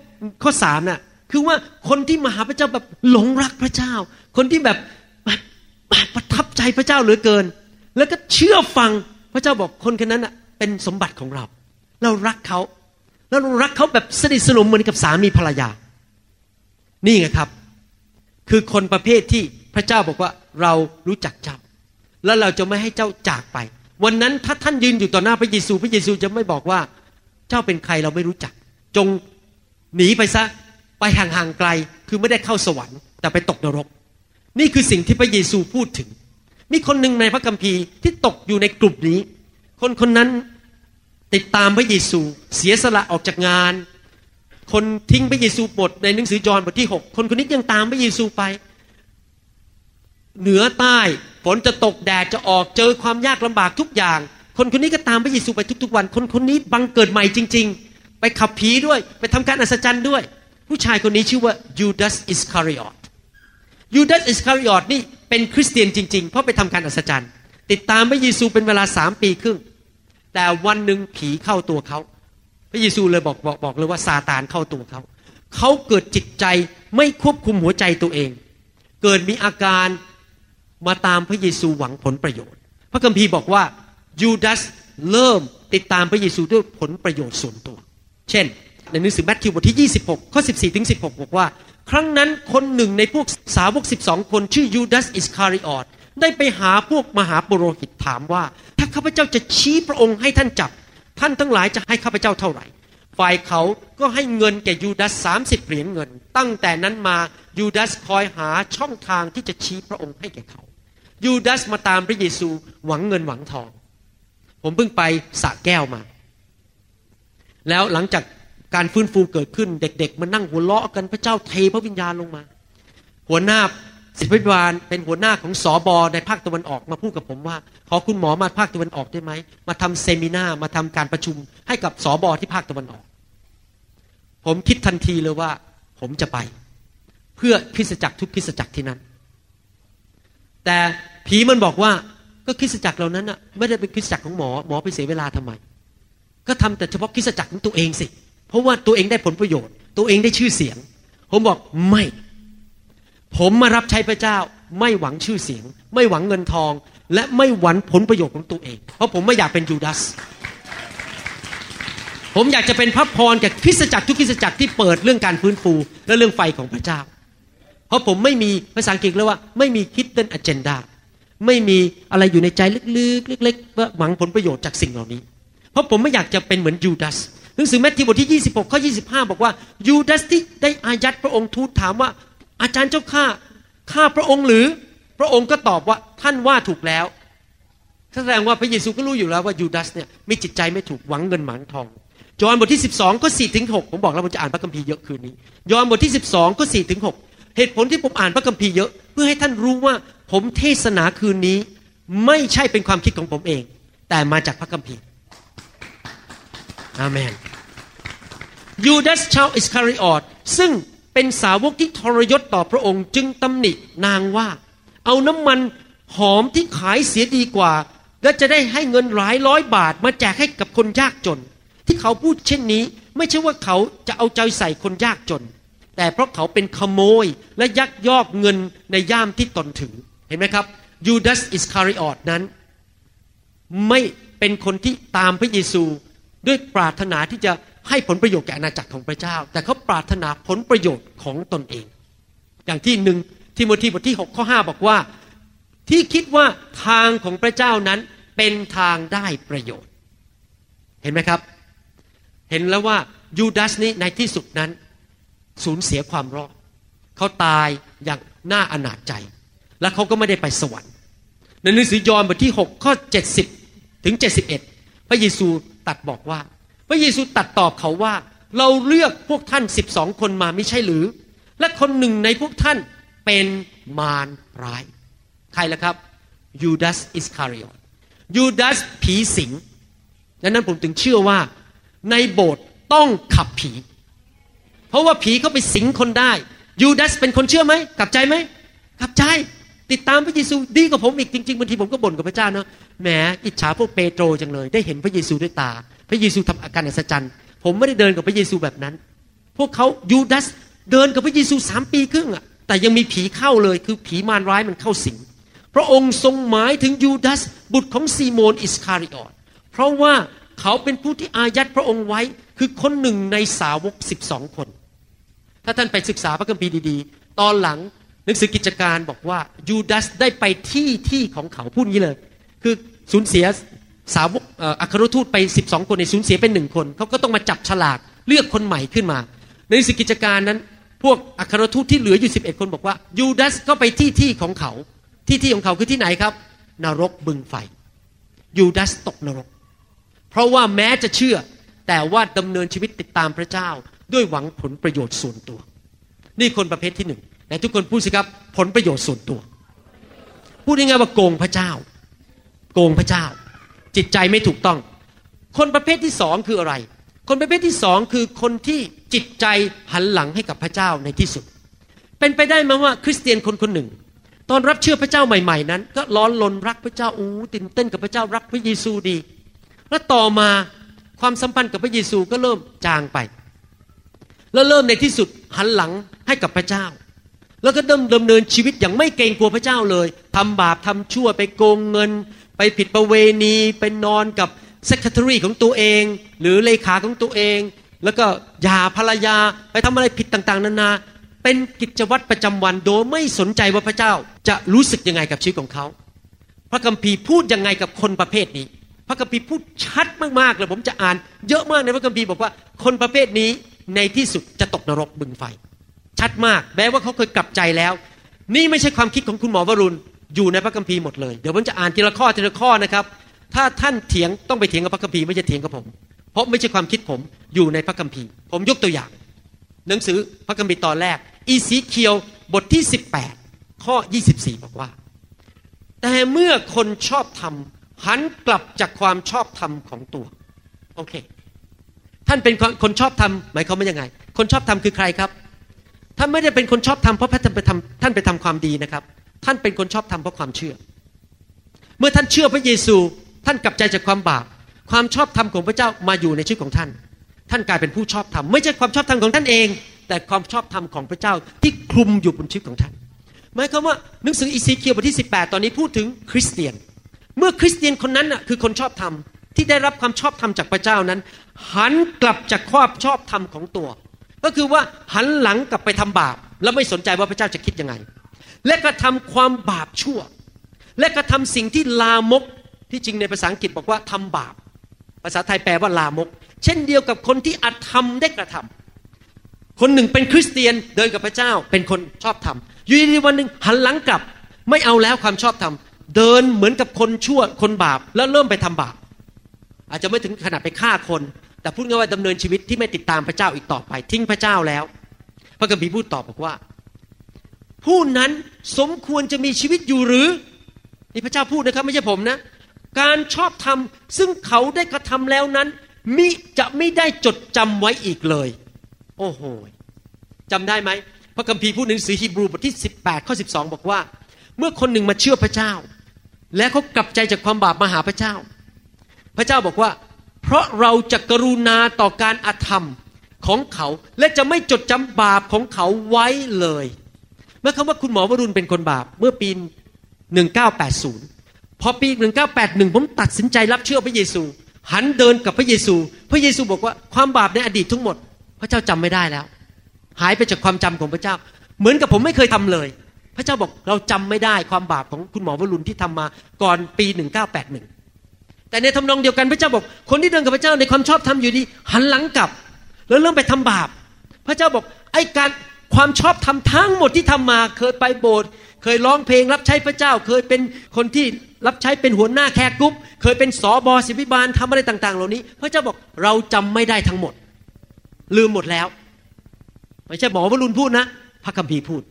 ข้อสามน่ะคือว่าคนที่มาหาพระเจ้าแบบหลงรักพระเจ้า คนที่แบบแบบประทับใจพระเจ้าเหลือเกิน แล้วก็เชื่อฟังพระเจ้าบอกคนคนนั้นน่ะ เป็นสมบัติของเรา เรารักเขา แล้วเรารักเขาแบบสนิทสนมเหมือนกับสามีภรรยา นี่ไงครับ คือคนประเภทที่พระเจ้าบอกว่าเรารู้จักเจ้า แล้วเราจะไม่ให้เจ้าจากไป วันนั้นถ้าท่านยืนอยู่ต่อหน้าพระเยซู พระเยซูจะไม่บอกว่า เจ้าเป็นใครเราไม่รู้จัก จงหนีไปซะไปห่างๆไกลคือไม่ได้เข้าสวรรค์แต่ไปตกนรก นี่คือสิ่งที่พระเยซูพูดถึง มีคนหนึ่งในพระคัมภีร์ที่ตกอยู่ในกลุ่มนี้ คนคนนั้น ติดตามพระเยซู เสียสละออกจากงาน คนทิ้งพระเยซูบทในหนังสือยอห์นบทที่ 6 คนคนนี้ยังตามพระเยซูไป เหนือใต้ฝนจะตกแดดจะออกเจอความยากลำบากทุกอย่าง คนคนนี้ก็ตามพระเยซูไปทุกๆวัน คนคนนี้บังเกิดใหม่จริง ๆ ไปขับผีด้วย ไปทำการอัศจรรย์ด้วย ผู้ชายคนนี้ชื่อว่ายูดาสอิสคาริออตยูดาสอิสคาริออตนี่เป็นคริสเตียนจริง ๆ เพราะไปทำการอัศจรรย์ ติดตามพระเยซูเป็นเวลาสามปีครึ่ง แต่วันหนึ่งผีเข้าตัวเขา พระเยซูเลยบอกบอกบอกเลยว่าซาตานเข้าตัวเขา เขาเกิดจิตใจไม่ควบคุมหัวใจตัวเอง เกิดมีอาการมาตามพระเยซูหวังผลประโยชน์ พระคัมภีร์บอกว่ายูดาสเริ่มติดตามพระเยซูด้วยผลประโยชน์ส่วนตัว เช่น ในหนังสือแมทธิวบทที่ 26 ข้อ 14 ถึง 16 บอกว่า ครั้งนั้นคนหนึ่งในพวกสาวก 12 คนชื่อยูดาสอิสคาริออต ได้ไปหาพวกมหาปุโรหิตถามว่า ถ้าข้าพเจ้าจะชี้พระองค์ให้ท่านจับ ท่านทั้งหลายจะให้ข้าพเจ้าเท่าไหร่ ฝ่ายเขาก็ให้เงินแก่ยูดาสสามสิบเหรียญเงิน ตั้งแต่นั้นมายูดาสคอยหาช่องทางที่จะชี้พระองค์ให้แก่เขายูดาสมาตามพระเยซูหวังเงินหวังทอง ผมเพิ่งไปสระแก้วมา แล้วหลังจากการฟื้นฟูเกิดขึ้น เด็ก ๆ มานั่งหัวเราะกันพระเจ้าเทพระวิญญาณลงมา หัวหน้า ศิษย์พิบาลเป็นหัวหน้าของสอบอในภาคตะวันออกมาพูดกับผมว่า ขอคุณหมอมาภาคตะวันออกได้ไหม มาทำเซมินามาทำการประชุมให้กับสอบอที่ภาคตะวันออก ผมคิดทันทีเลยว่า ผมจะไป เพื่อคริสจักรทุกคริสจักรที่นั้น แต่ผีมันบอกว่าก็คริสจักรเหล่านั้นน่ะไม่ได้เป็นคริสจักรของหมอหมอไปเสียเวลาทำไม ก็ทำแต่เฉพาะคริสจักรของตัวเองสิ เพราะว่าตัวเองได้ผลประโยชน์ ตัวเองได้ชื่อเสียง ผมบอกไม่ ผมมารับใช้พระเจ้าไม่หวังชื่อเสียง ไม่หวังเงินทอง และไม่หวังผลประโยชน์ของตัวเอง เพราะผมไม่อยากเป็นยูดาสผมอยากจะเป็นพระพรกับคริสตจักรทุกคริสตจักรที่เปิดเรื่องการฟื้นฟูและเรื่องไฟของพระเจ้า เพราะผมไม่มีภาษาอังกฤษเรียกว่าไม่มี hidden agenda ไม่มีอะไรอยู่ในใจลึกๆเล็กๆว่าหวังผลประโยชน์จากสิ่งเหล่านี้ เพราะผมไม่อยากจะเป็นเหมือนยูดาสหนังสือแมทธิวบทที่ 26 ข้อ 25 บอกว่ายูดาสที่ได้อายัดพระองค์ทูลถามว่า อาจารย์เจ้าข้าข้าพระองค์หรือ พระองค์ก็ตอบว่าท่านว่าถูกแล้วแสดงว่าพระเยซูก็รู้อยู่แล้วว่ายูดาสเนี่ยมีจิตใจไม่ถูกหวังเงินหวังทอง ยอห์นบทที่ 12 ก็4ถึง6ผมบอกแล้วผมจะอ่านพระคัมภีร์เยอะคืนนี้ ยอห์นบทที่ 12 ก็4ถึง6เหตุผลที่ผมอ่านพระคัมภีร์เยอะ เพื่อให้ท่านรู้ว่าผมเทศนาคืนนี้ ไม่ใช่เป็นความคิดของผมเอง แต่มาจากพระคัมภีร์อาเมนยูดาสชาวอิสคาริออตซึ่ง เป็นสาวกที่ทรยศต่อพระองค์ จึงตำหนินางว่า เอาน้ำมันหอมที่ขายเสียดีกว่า และจะได้ให้เงินหลายร้อยบาทมาแจกให้กับคนยากจน ที่เขาพูดเช่นนี้ ไม่ใช่ว่าเขาจะเอาใจใส่คนยากจน แต่เพราะเขาเป็นขโมยและยักยอกเงินในย่ามที่ตนถือเห็นไหมครับยูดาสอิสคาริออตนั้น ไม่เป็นคนที่ตามพระเยซูด้วยปรารถนาที่จะ ให้ผลประโยชน์แก่อาณาจักรของพระเจ้า แต่เขาปรารถนาผลประโยชน์ของตนเอง อย่างที่หนึ่งทิโมธีบทที่6ข้อ5บอกว่า ที่คิดว่าทางของพระเจ้านั้นเป็นทางได้ประโยชน์ เห็นไหมครับ เห็นแล้วว่ายูดาสนี้ในที่สุดนั้น สูญเสียความรอดเขาตายอย่างน่าอนาจใจ และเขาก็ไม่ได้ไปสวรรค์ในหนังสือยอห์นบทที่ 6 ข้อ 70 ถึง 71 พระเยซูตัดบอกว่า ระเยซูตัดตอบเขาว่า เราเลือกพวกท่าน12คนมาไม่ใช่หรือ และคนหนึ่งในพวกท่านเป็นมารร้าย ใครล่ะครับยูดาสอิสคาริอตยูดาสผีสิงดังนั้นผมถึงเชื่อว่าในโบสถ์ต้องขับผี เพราะว่าผีเขาไปสิงคนได้ยูดาสเป็นคนเชื่อไหมกลับใจไหมกลับใจ ติดตามพระเยซูดีกว่าผมอีกจริงๆบางทีผมก็บ่นกับพระเจ้าเนาะแหมอิจฉาพวกเปโตรจังเลย ได้เห็นพระเยซูด้วยตา พระเยซูทำอาการอัศจรรย์ ผมไม่ได้เดินกับพระเยซูแบบนั้น พวกเขายูดาสเดินกับพระเยซูสามปีครึ่งอะแต่ยังมีผีเข้าเลยคือผีมารร้ายมันเข้าสิงพระองค์ทรงหมายถึงยูดาสบุตรของซีโมนอิสคาริออตเพราะว่าเขาเป็นผู้ที่อายัดพระองค์ไว้คือคนหนึ่งในสาวกสิบสองคน ถ้าท่านไปศึกษาพระคัมภีร์ดีๆ ตอนหลัง หนังสือกิจการบอกว่ายูดาสได้ไปที่ที่ของเขาพูดงี้เลย คือสูญเสียสาวกอัครทูตไป 12 คนในสูญเสียเป็นหนึ่งคนเขาก็ต้องมาจับฉลากเลือกคนใหม่ขึ้นมา ในหนังสือกิจการนั้น พวกอัครทูตที่เหลืออยู่ 11 คนบอกว่ายูดาสก็ไปที่ที่ของเขา ที่ที่ของเขาคือที่ไหนครับ นรกบึงไฟยูดาสตกนรก เพราะว่าแม้จะเชื่อแต่ว่าดำเนินชีวิตติดตามพระเจ้า ด้วยหวังผลประโยชน์ส่วนตัว นี่คนประเภทที่หนึ่ง แต่ทุกคนพูดสิครับ ผลประโยชน์ส่วนตัว พูดง่ายๆว่าโกงพระเจ้า โกงพระเจ้า จิตใจไม่ถูกต้อง คนประเภทที่สองคืออะไร คนประเภทที่สองคือคนที่จิตใจหันหลังให้กับพระเจ้าในที่สุด เป็นไปได้ไหมว่าคริสเตียนคนคนหนึ่ง ตอนรับเชื่อพระเจ้าใหม่ๆนั้น ก็ร้อนลนรักพระเจ้าอู้ตื่นเต้นกับพระเจ้ารักพระเยซูดี แล้วต่อมาความสัมพันธ์กับพระเยซูก็เริ่มจางไป แล้วเริ่มในที่สุดหันหลังให้กับพระเจ้า แล้วก็เริ่มดำเนินชีวิตอย่างไม่เกรงกลัวพระเจ้าเลยทำบาปทำชั่วไปโกงเงิน ไปผิดประเวณีไปนอนกับ s e c r e t a r y ของตัวเอง หรือเลขาของตัวเอง แล้วก็หยาภรรยาไปทำอะไรผิดต่างๆ นานา เป็นกิจวัตรประจำวันโดยไม่สนใจว่าพระเจ้าจะรู้สึกยังไงกับชีวิตของเขา พระคัมภีร์พูดยังไงกับคนประเภทนี้ พระคัมภีร์พูดชัดมากๆเลยผมจะอ่าน เยอะมากในพระคัมภีร์บอกว่าคนประเภทนี้ในที่สุดจะตกนรกบึงไฟ ชัดมาก แม้ว่าเขาเคยกลับใจแล้ว นี่ไม่ใช่ความคิดของคุณหมอวรุณ อยู่ในพระคัมภีร์หมดเลย เดี๋ยวผมจะอ่านทีละข้อทีละข้อนะครับ ถ้าท่านเถียงต้องไปเถียงกับพระคัมภีร์ไม่ใช่เถียงกับผม เพราะไม่ใช่ความคิดผมอยู่ในพระคัมภีร์ ผมยกตัวอย่าง หนังสือพระคัมภีร์ตอนแรก อีสีเคียวบทที่ 18 ข้อ 24 บอกว่า แต่เมื่อคนชอบธรรมหันกลับจากความชอบธรรมของตัว โอเค ท่านเป็นคนชอบธรรมหมายความว่ายังไง คนชอบธรรมคือใครครับ ท่านไม่ได้เป็นคนชอบธรรมเพราะท่านไปทำท่านไปทำความดีนะครับ ท่านเป็นคนชอบธรรมเพราะความเชื่อ เมื่อท่านเชื่อพระเยซู ท่านกลับใจจากความบาป ความชอบธรรมของพระเจ้ามาอยู่ในชีวิตของท่าน ท่านกลายเป็นผู้ชอบธรรม ไม่ใช่ความชอบธรรมของท่านเอง แต่ความชอบธรรมของพระเจ้าที่คลุมอยู่บนชีวิตของท่าน หมายความว่าหนังสือ Ezekiel บทที่ 18 ตอนนี้พูดถึงคริสเตียน เมื่อคริสเตียนคนนั้นน่ะคือคนชอบธรรมที่ได้รับความชอบธรรมจากพระเจ้านั้น หันกลับจากความชอบธรรมของตัว ก็คือว่าหันหลังกลับไปทำบาป แล้วไม่สนใจว่าพระเจ้าจะคิดยังไง และกระทำความบาปชั่ว และกระทำสิ่งที่ลามกที่จริงในภาษาอังกฤษบอกว่าทำบาป ภาษาไทยแปลว่าลามก เช่นเดียวกับคนที่อาจทำได้กระทำคนหนึ่งเป็นคริสเตียนเดินกับพระเจ้าเป็นคนชอบธรรมอยู่ดีวันหนึ่งหันหลังกลับไม่เอาแล้วความชอบธรรมเดินเหมือนกับคนชั่วคนบาป แล้วเริ่มไปทำบาป อาจจะไม่ถึงขนาดไปฆ่าคน แต่พูดง่ายว่าดำเนินชีวิตที่ไม่ติดตามพระเจ้าอีกต่อไป ทิ้งพระเจ้าแล้ว พระคัมภีพูดตอบบอกว่า ผู้นั้นสมควรจะมีชีวิตอยู่หรือนี่พระเจ้าพูดนะครับ ไม่ใช่ผมนะ การชอบธรรมซึ่งเขาได้กระทำแล้วนั้น มิจะไม่ได้จดจำไว้อีกเลย โอ้โหจำได้ไหมพระคัมภีร์พูดในหนังสือฮีบรูบทที่ 18 ข้อ 12 บอกว่า เมื่อคนหนึ่งมาเชื่อพระเจ้า และเขากลับใจจากความบาปมาหาพระเจ้า พระเจ้าบอกว่า เพราะเราจะกรุณาต่อการอาธรรมของเขาและจะไม่จดจำบาปของเขาไว้เลยเมื่อคำว่าคุณหมอวรุณเป็นคนบาปเมื่อปี 1980 พอปี 1981 ผมตัดสินใจรับเชื่อพระเยซู หันเดินกับพระเยซู พระเยซูบอกว่าความบาปในอดีตทั้งหมด พระเจ้าจำไม่ได้แล้ว หายไปจากความจำของพระเจ้า เหมือนกับผมไม่เคยทำเลย พระเจ้าบอกเราจำไม่ได้ความบาปของคุณหมอวรุณที่ทำมาก่อนปี 1981 แต่ในทำนองเดียวกันพระเจ้าบอกคนที่เดินกับพระเจ้าในความชอบธรรมอยู่ดีหันหลังกลับ แล้วเริ่มไปทำบาป พระเจ้าบอกไอ้การความชอบธรรมทั้งหมดที่ทำมา เคยไปโบสถ์เคยร้องเพลงรับใช้พระเจ้า เคยเป็นคนที่รับใช้เป็นหัวหน้าแขกกรุ๊ปเคยเป็นสอบอศิบิบาลทำอะไรต่าง ๆ เหล่านี้ พระเจ้าบอกเราจำไม่ได้ทั้งหมด ลืมหมดแล้ว ไม่ใช่หมอวรุณพูดนะ พระคัมภีร์พูด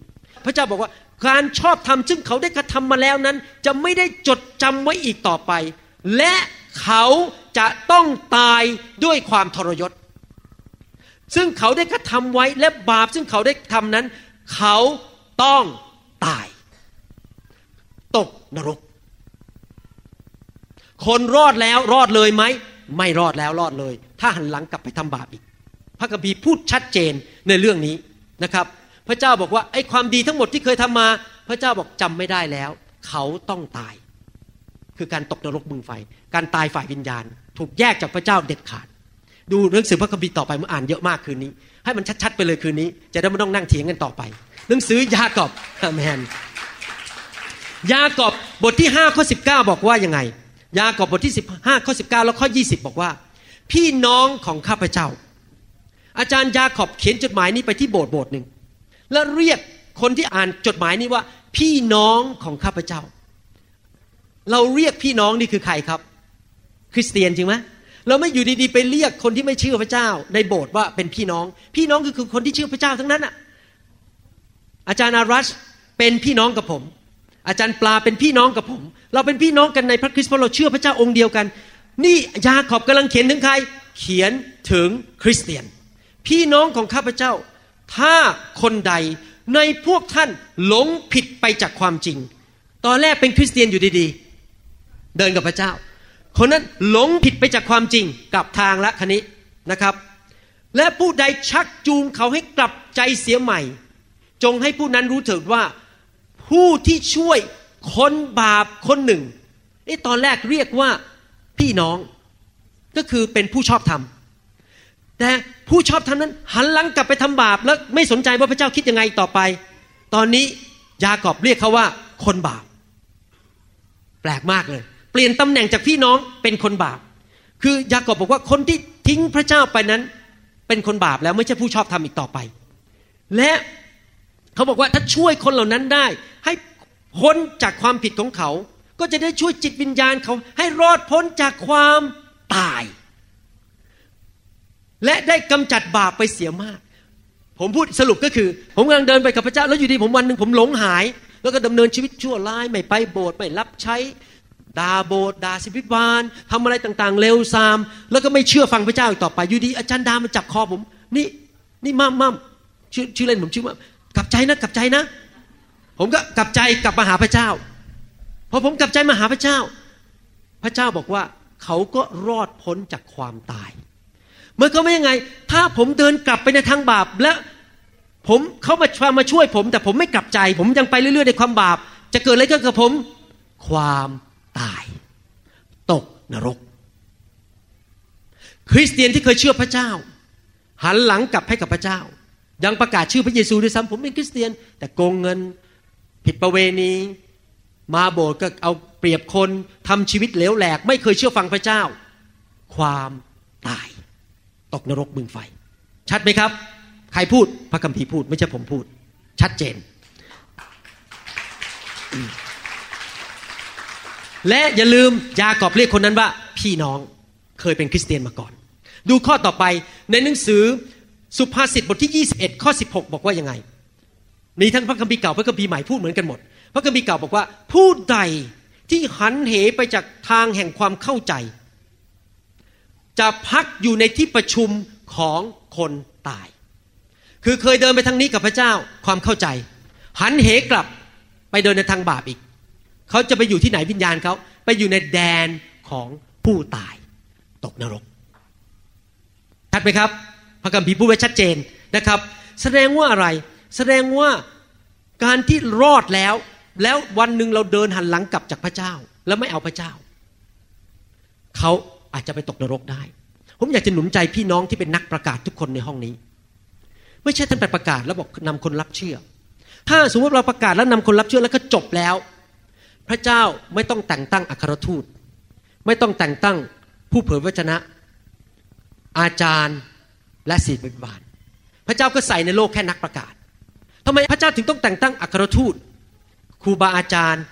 พระเจ้าบอกว่าการชอบธรรมซึ่งเขาได้กระทำมาแล้วนั้น จะไม่ได้จดจำไว้อีกต่อไป และเขาจะต้องตายด้วยความทรยศ ซึ่งเขาได้กระทำไว้และบาปซึ่งเขาได้ทำนั้น เขาต้องตาย ตกนรก คนรอดแล้วรอดเลยไหม ไม่รอดแล้วรอดเลย ถ้าหันหลังกลับไปทำบาปอีก พระคัมภีพูดชัดเจนในเรื่องนี้นะครับ พระเจ้าบอกว่าไอ้ความดีทั้งหมดที่เคยทำมา พระเจ้าบอกจำไม่ได้แล้ว เขาต้องตาย คือการตกนรกบึงไฟ การตายฝ่ายวิญญาณ ถูกแยกจากพระเจ้าเด็ดขาด ดูหนังสือพระคัมภีร์ต่อไปเมื่ออ่านเยอะมากคืนนี้ ให้มันชัดๆไปเลยคืนนี้ จะได้ไม่ต้องนั่งเถียงกันต่อไป หนังสือยากอบอามนยากอบบทที่5ข้อ19 บอกว่ายังไง ยากอบบทที่15ข้อ19 แล้วข้อ 20 บอกว่า พี่น้องของข้าพเจ้า อาจารย์ยาขอบเขียนจดหมายนี้ไปที่โบสถ์โบสถ์หนึ่งแล้วเรียกคนที่อ่านจดหมายนี้ว่า พี่น้องของข้าพเจ้า เราเรียกพี่น้องนี่คือใครครับ คริสเตียนจริงไหมเราไม่อยู่ดีๆไปเรียกคนที่ไม่เชื่อพระเจ้า ในโบสถ์ว่าเป็นพี่น้อง พี่น้องคือคนที่เชื่อพระเจ้าทั้งนั้นอะอาจารย์อารัชเป็นพี่น้องกับผม อาจารย์ปลาเป็นพี่น้องกับผม เราเป็นพี่น้องกันในพระคริสต์เพราะเราเชื่อพระเจ้าองค์เดียวกัน นี่ยาขอบกำลังเขียนถึงใคร เขียนถึงคริสเตียน พี่น้องของข้าพเจ้า ถ้าคนใดในพวกท่านหลงผิดไปจากความจริง ตอนแรกเป็นคริสเตียนอยู่ดีๆ เดินกับพระเจ้า คนนั้นหลงผิดไปจากความจริงกลับทางละคันนี้นะครับ และผู้ใดชักจูงเขาให้กลับใจเสียใหม่ จงให้ผู้นั้นรู้เถิดว่า ผู้ที่ช่วยคนบาปคนหนึ่งนี่ตอนแรกเรียกว่าพี่น้องก็คือเป็นผู้ชอบธรรมแต่ผู้ชอบธรรมนั้น หันหลังกลับไปทำบาปแล้วไม่สนใจว่าพระเจ้าคิดยังไงต่อไป ตอนนี้ยากอบเรียกเขาว่าคนบาป แปลกมากเลย เปลี่ยนตำแหน่งจากพี่น้องเป็นคนบาป คือยากอบบอกว่าคนที่ทิ้งพระเจ้าไปนั้นเป็นคนบาปแล้วไม่ใช่ผู้ชอบธรรมอีกต่อไป และเขาบอกว่าถ้าช่วยคนเหล่านั้นได้ ให้พ้นจากความผิดของเขา ก็จะได้ช่วยจิตวิญญาณเขา ให้รอดพ้นจากความตาย และได้กำจัดบาปไปเสียมาก ผมพูดสรุปก็คือ ผมกำลังเดินไปกับพระเจ้าแล้วอยู่ดีผมวันหนึ่งผมหลงหาย แล้วก็ดำเนินชีวิตชั่วร้าย ไม่ไปโบสถ์ไม่รับใช้ ด่าโบสถ์ด่าสิบิบาลทำอะไรต่างๆเร็วซาม แล้วก็ไม่เชื่อฟังพระเจ้าอีกต่อไปอยู่ดีอาจารย์ดามันจับคอผม นี่นี่มั่มมั่มชื่อชื่อเล่นผมชื่อมั่มกลับใจนะกลับใจนะ ผมก็กลับใจกลับมาหาพระเจ้าพอผมกลับใจมาหาพระเจ้า พระเจ้าบอกว่าเขาก็รอดพ้นจากความตายเมื่อเขาไม่ยังไง ถ้าผมเดินกลับไปในทางบาปและผมเขามามาช่วยผม แต่ผมไม่กลับใจ ผมยังไปเรื่อยๆในความบาป จะเกิดอะไรขึ้นกับผม ความ ตาย ตกนรก คริสเตียนที่เคยเชื่อพระเจ้า หันหลังกลับให้กับพระเจ้า ยังประกาศชื่อพระเยซูด้วยซ้ำผมเป็นคริสเตียน แต่โกงเงินผิดประเวณี มาโบสถ์ก็เอาเปรียบคนทำชีวิตเหลวแหลก ไม่เคยเชื่อฟังพระเจ้า ความตาย ตกนรกบึงไฟ ชัดไหมครับ ใครพูดพระคัมภีร์พูด ไม่ใช่ผมพูด ชัดเจน และอย่าลืมยากอบเรียกคนนั้นว่า พี่น้องเคยเป็นคริสเตียนมาก่อน ดูข้อต่อไปในหนังสือสุภาษิตบทที่ 21 ข้อ 16 บอกว่ายังไง มีทั้งพระคัมภีร์เก่าพระคัมภีร์ใหม่พูดเหมือนกันหมด พระคัมภีร์เก่าบอกว่า ผู้ใดที่หันเหไปจากทางแห่งความเข้าใจ จะพักอยู่ในที่ประชุมของคนตาย คือเคยเดินไปทางนี้กับพระเจ้าความเข้าใจ หันเหกลับไปเดินในทางบาปอีก เขาจะไปอยู่ที่ไหนวิญญาณเขาไปอยู่ในแดนของผู้ตาย ตกนรกชัดไหมครับ พระคัมภีร์พูดไว้ชัดเจนนะครับ แสดงว่าอะไร แสดงว่าการที่รอดแล้ว แล้ววันหนึ่งเราเดินหันหลังกลับจากพระเจ้า แล้วไม่เอาพระเจ้า เขาอาจจะไปตกนรกได้ ผมอยากจะหนุนใจพี่น้องที่เป็นนักประกาศทุกคนในห้องนี้ ไม่ใช่ท่านไปประกาศแล้วบอกนำคนรับเชื่อ ถ้าสมมติเราประกาศแล้วนำคนรับเชื่อแล้วก็จบแล้ว พระเจ้าไม่ต้องแต่งตั้งอัครทูต ไม่ต้องแต่งตั้งผู้เผยพระวจนะ อาจารย์และศิษยาภิบาล พระเจ้าก็ใส่ในโลกแค่นักประกาศทำไมพระเจ้าถึงต้องแต่งตั้งอัครทูตครูบาอาจารย์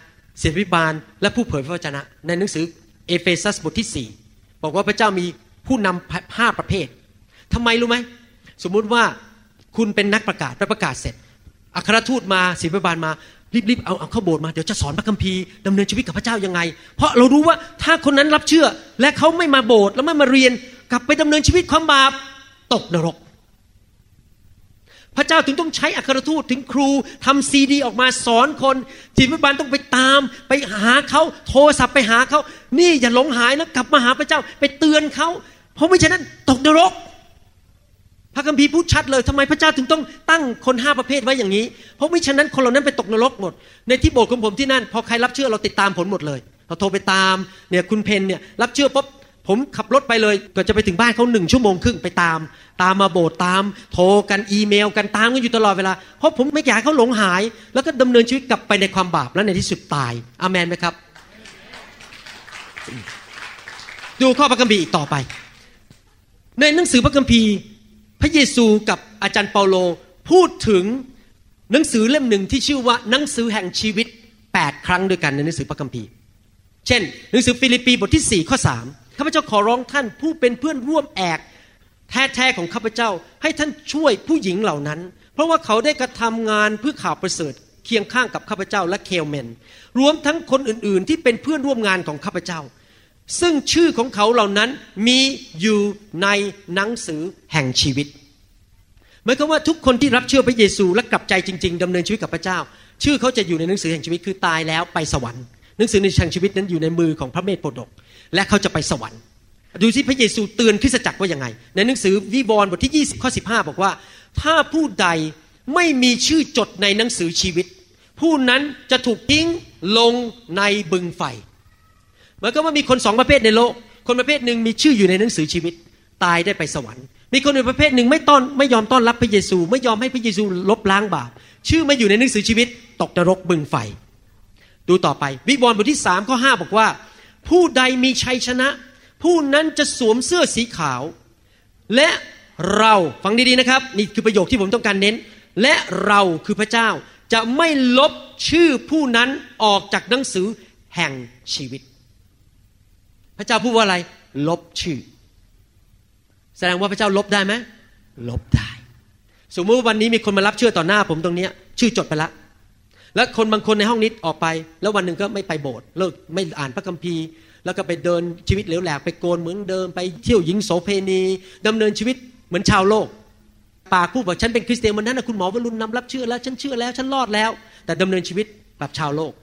ศิษยาภิบาล และผู้เผยพระวจนะ ในหนังสือเอเฟซัสบทที่ 4 บอกว่าพระเจ้ามีผู้นำห้าประเภททำไมรู้ไหมสมมุติว่าคุณเป็นนักประกาศไปประกาศเสร็จอัครทูตมาศิษยาภิบาลมา รีบๆเอาเอาเข้าโบสถ์มาเดี๋ยวจะสอนพระคัมภีร์ดำเนินชีวิตกับพระเจ้ายังไง เพราะเรารู้ว่าถ้าคนนั้นรับเชื่อ และเขาไม่มาโบสถ์แล้วไม่มาเรียนกลับไปดำเนินชีวิตความบาปตกนรก พระเจ้าถึงต้องใช้อัครทูตถึงครูทำซีดี ออกมาสอนคนจิตวิบาลต้องไปตาม ไปหาเขาโทรศัพท์ไปหาเขานี่อย่าหลงหายนะกลับมาหาพระเจ้า ไปเตือนเขาเพราะไม่ฉะนั้นตกนรก ระคัมภีร์พูดชัดเลยทำไมพระเจ้าถึงต้องตั้งคนห้าประเภทไว้อย่างนี้ เพราะไม่ฉะนั้นคนเหล่านั้นไปตกนรกหมด ในที่โบสถ์ของผมที่นั่น พอใครรับเชื่อเราติดตามผลหมดเลยเราโทรไปตามเนี่ยคุณเพนเนี่ยรับเชื่อปุ๊บผมขับรถไปเลยก็จะไปถึงบ้านเขาหนึ่งชั่วโมงครึ่งไปตาม ตามมาโบสถ์ตาม โทรกันอีเมลกันตามกันอยู่ตลอดเวลา เพราะผมไม่อยากเขาหลงหาย แล้วก็ดำเนินชีวิตกลับไปในความบาปแล้วในที่สุดตายอาเมนไหมครับ ดูข้อพระคัมภีร์อีกต่อไป ในหนังสือพระคัมภีร์ พระเยซูกับอาจารย์เปาโลพูดถึงหนังสือเล่มหนึ่งที่ชื่อว่าหนังสือแห่งชีวิต 8 ครั้งด้วยกันในหนังสือพระคัมภีร์ เช่น หนังสือฟิลิปปีบทที่ 4 ข้อ 3 ข้าพเจ้าขอร้องท่านผู้เป็นเพื่อนร่วมแอกแท้ๆของข้าพเจ้าให้ท่านช่วยผู้หญิงเหล่านั้น เพราะว่าเขาได้กระทำงานเพื่อข่าวประเสริฐเคียงข้างกับข้าพเจ้าและเคลเมน รวมทั้งคนอื่นๆ ที่เป็นเพื่อนร่วมงานของข้าพเจ้า ซึ่งชื่อของเขาเหล่านั้นมีอยู่ในหนังสือแห่งชีวิตหมายความว่าทุกคนที่รับเชื่อพระเยซูและกลับใจจริง ๆดำเนินชีวิตกับพระเจ้า ชื่อเขาจะอยู่ในหนังสือแห่งชีวิตคือตายแล้วไปสวรรค์หนังสือในแห่งชีวิตนั้นอยู่ในมือของพระเมธโปรดก และเขาจะไปสวรรค์ ดูสิพระเยซูเตือนคริสตจักรว่ายังไง ในหนังสือวิวรณ์บทที่ 20ข้อ15 บอกว่า ถ้าผู้ใดไม่มีชื่อจดในหนังสือชีวิต ผู้นั้นจะถูกทิ้งลงในบึงไฟ หมือนกับว่ามีคนสองประเภทในโลก คนประเภทหนึ่งมีชื่ออยู่ในหนังสือชีวิต ตายได้ไปสวรรค์ มีคนอีกประเภทหนึ่งไม่ต้อนไม่ยอมต้อนรับพระเยซู ไม่ยอมให้พระเยซูลบล้างบาปชื่อไม่อยู่ในหนังสือชีวิต ตกนรกบึงไฟ ดูต่อไปวิบวรณ์บทที่สามข้อห้าบอกว่า ผู้ใดมีชัยชนะ ผู้นั้นจะสวมเสื้อสีขาว และเราฟังดีๆนะครับนี่คือประโยคที่ผมต้องการเน้น และเราคือพระเจ้าจะไม่ลบชื่อผู้นั้นออกจากหนังสือแห่งชีวิต พระเจ้าพูดว่าอะไร ลบชื่อ แสดงว่าพระเจ้าลบได้ไหมลบได้ สมมติว่าวันนี้มีคนมารับเชื่อต่อหน้าผมตรงเนี้ย ชื่อจดไปละแล้วคนบางคนในห้องนี้ออกไป แล้ววันหนึ่งก็ไม่ไปโบสถ์เลิกไม่อ่านพระคัมภีร์ แล้วก็ไปเดินชีวิตเหลวแหลกไปโกนเหมือนเดิมไปเที่ยวหญิงโสเพณีดำเนินชีวิตเหมือนชาวโลก ปากพูดบอกฉันเป็นคริสเตียนวันนั้นนะคุณหมอวรุณนำรับเชื่อแล้วฉันเชื่อแล้วฉันรอดแล้ว แต่ดำเนินชีวิตแบบชาวโลก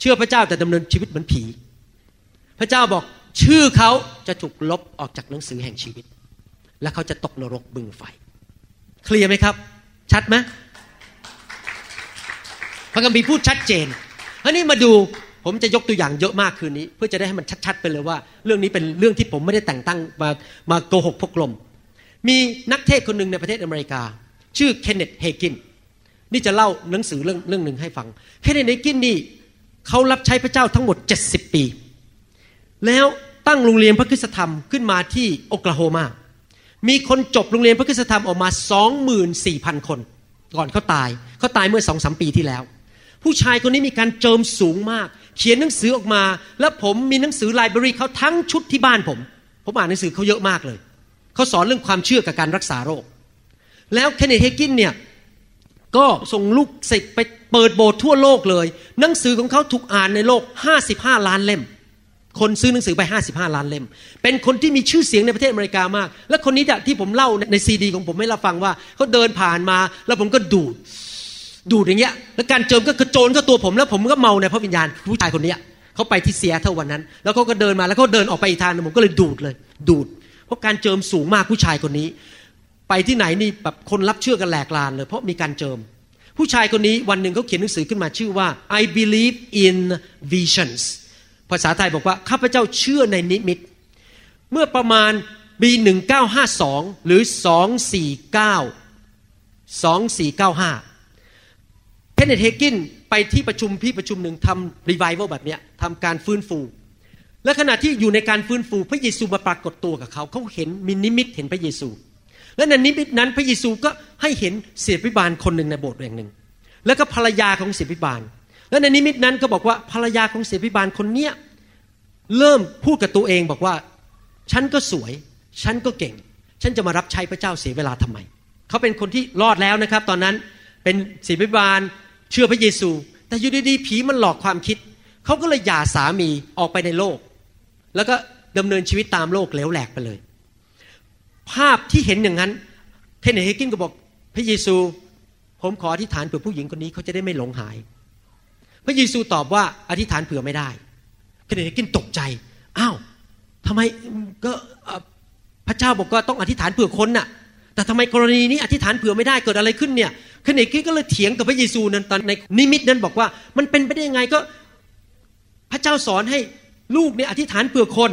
เชื่อพระเจ้าแต่ดำเนินชีวิตเหมือนผี พระเจ้าบอกชื่อเขาจะถูกลบออกจากหนังสือแห่งชีวิต และเขาจะตกนรกบึงไฟ เคลียร์ไหมครับ ชัดไหมพระคัมภีร์พูดชัดเจนอันนี้มาดูผมจะยกตัวอย่างเยอะมากคืนนี้ เพื่อจะได้ให้มันชัด ๆ ไปเลยว่า เรื่องนี้เป็นเรื่องที่ผมไม่ได้แต่งตั้งมามาโกหกพกลม มีนักเทศคนหนึ่งในประเทศอเมริกา ชื่อเคนเนตเฮกินนี่จะเล่าหนังสือเรื่องเรื่องหนึ่งให้ฟัง เคนเนตเฮกินนี่เขารับใช้พระเจ้าทั้งหมด 70 ปี แล้วตั้งโรงเรียนพระคุณธรรมขึ้นมาที่โอคลาโฮมา มีคนจบโรงเรียนพระคุณธรรมออกมา 24,000 คน ก่อนเขาตายเขาตายเมื่อสองสมปีที่แล้ว ผู้ชายคนนี้มีการเจิมสูงมาก เขียนหนังสือออกมา แล้วผมมีหนังสือไลบรารีเขาทั้งชุดที่บ้านผม ผมอ่านหนังสือเขาเยอะมากเลย เขาสอนเรื่องความเชื่อกับการรักษาโรค แล้วเคนเนตเฮกินเนี่ยก็ส่งลูกศิษย์ไปเปิดโบสถ์ทั่วโลกเลย หนังสือของเขาถูกอ่านในโลก 55 ล้านเล่ม คนซื้อหนังสือไป 55 ล้านเล่ม เป็นคนที่มีชื่อเสียงในประเทศอเมริกามาก และคนนี้ที่ผมเล่าในซีดี ของผมให้เราฟังว่าเขาเดินผ่านมา แล้วผมก็ดูด ดูดอย่างเงี้ย แล้วการเจิมก็กระโจนเข้าตัวผมแล้วผมก็เมาในพระวิญญาณผู้ชายคนเนี้ยเขาไปที่เซียเท่าวันนั้น แล้วเขาก็เดินมาแล้วเขาเดินออกไปอีกทางนึงผมก็เลยดูดเลย ดูด เพราะการเจิมสูงมากผู้ชายคนนี้ ไปที่ไหนนี่แบบคนรับเชื่อกันแหลกลานเลย เพราะมีการเจิม ผู้ชายคนนี้วันหนึ่งเขาเขียนหนังสือขึ้นมาชื่อว่า I believe in visions ภาษาไทยบอกว่าข้าพเจ้าเชื่อในนิมิต เมื่อประมาณปี1952 หรือ 249 2495 Kenneth Hagin ไปที่ประชุมที่ประชุมหนึ่งทำรีไวเวลแบบเนี้ยทำการฟื้นฟู และขณะที่อยู่ในการฟื้นฟูพระเยซูมาปรากฏตัวกับเขาเขาเห็นมีนิมิตเห็นพระเยซู และในนิมิตนั้นพระเยซูก็ให้เห็นศิษยาภิบาลคนหนึ่งในโบสถ์แห่งหนึ่ง แล้วก็ภรรยาของศิษยาภิบาล และในนิมิตนั้นก็บอกว่าภรรยาของศิษยาภิบาลคนเนี้ยเริ่มพูดกับตัวเองบอกว่า ฉันก็สวย ฉันก็เก่ง ฉันจะมารับใช้พระเจ้าเสียเวลาทำไม เขาเป็นคนที่รอดแล้วนะครับ ตอนนั้นเป็นเสพิบาลเชื่อพระเยซู แต่อยู่ดีๆผีมันหลอกความคิด เขาก็เลยหย่าสามีออกไปในโลก แล้วก็ดำเนินชีวิตตามโลกเหลวแหลกไปเลย ภาพที่เห็นอย่างนั้นเคนเนตเฮกินก็บอกพระเยซู ผมขออธิษฐานเผื่อผู้หญิงคนนี้เขาจะได้ไม่หลงหาย พระเยซูตอบว่าอธิษฐานเผื่อไม่ได้เคนเนตเฮกินตกใจอ้าวทำไมก็พระเจ้าบอกว่าต้องอธิษฐานเผื่อคนน่ะ แต่ทำไมกรณีนี้อธิษฐานเผื่อไม่ได้เกิดอะไรขึ้นเนี่ยเคนเนตเฮกินก็เลยเถียงกับพระเยซูนั้นตอนในนิมิตนั้นบอกว่า มันเป็นไปได้ยังไงก็พระเจ้าสอนให้ลูกเนี่ยอธิษฐานเผื่อคน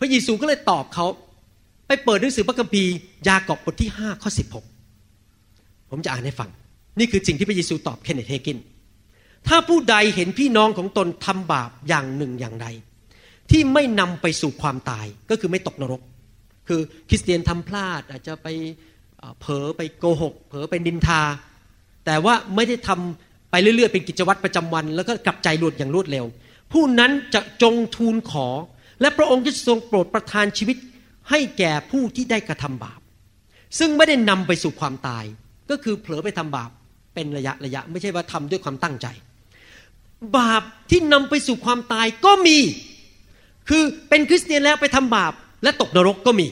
พระเยซูก็เลยตอบเขาไปเปิดหนังสือพระคัมภีร์ยากอบบทที่5ข้อ16 ผมจะอ่านให้ฟัง นี่คือสิ่งที่พระเยซูตอบเคนเนตเฮกิน ถ้าผู้ใดเห็นพี่น้องของตนทำบาปอย่างหนึ่งอย่างใด ที่ไม่นำไปสู่ความตายก็คือไม่ตกนรก คือคริสเตียนทำพลาดอาจจะไปเผลอไปโกหก เผลอไปนินทา แต่ว่าไม่ได้ทำไปเรื่อยๆ เป็นกิจวัตรประจำวัน แล้วก็กลับใจหลุดอย่างรวดเร็ว ผู้นั้นจะจงทูลขอ และพระองค์จะทรงโปรดประทานชีวิตให้แก่ผู้ที่ได้กระทำบาป ซึ่งไม่ได้นำไปสู่ความตาย ก็คือเผลอไปทำบาปเป็นระยะระยะ ไม่ใช่ว่าทำด้วยความตั้งใจ บาปที่นำไปสู่ความตายก็มี คือเป็นคริสเตียนแล้วไปทำบาปและตกนรกก็มี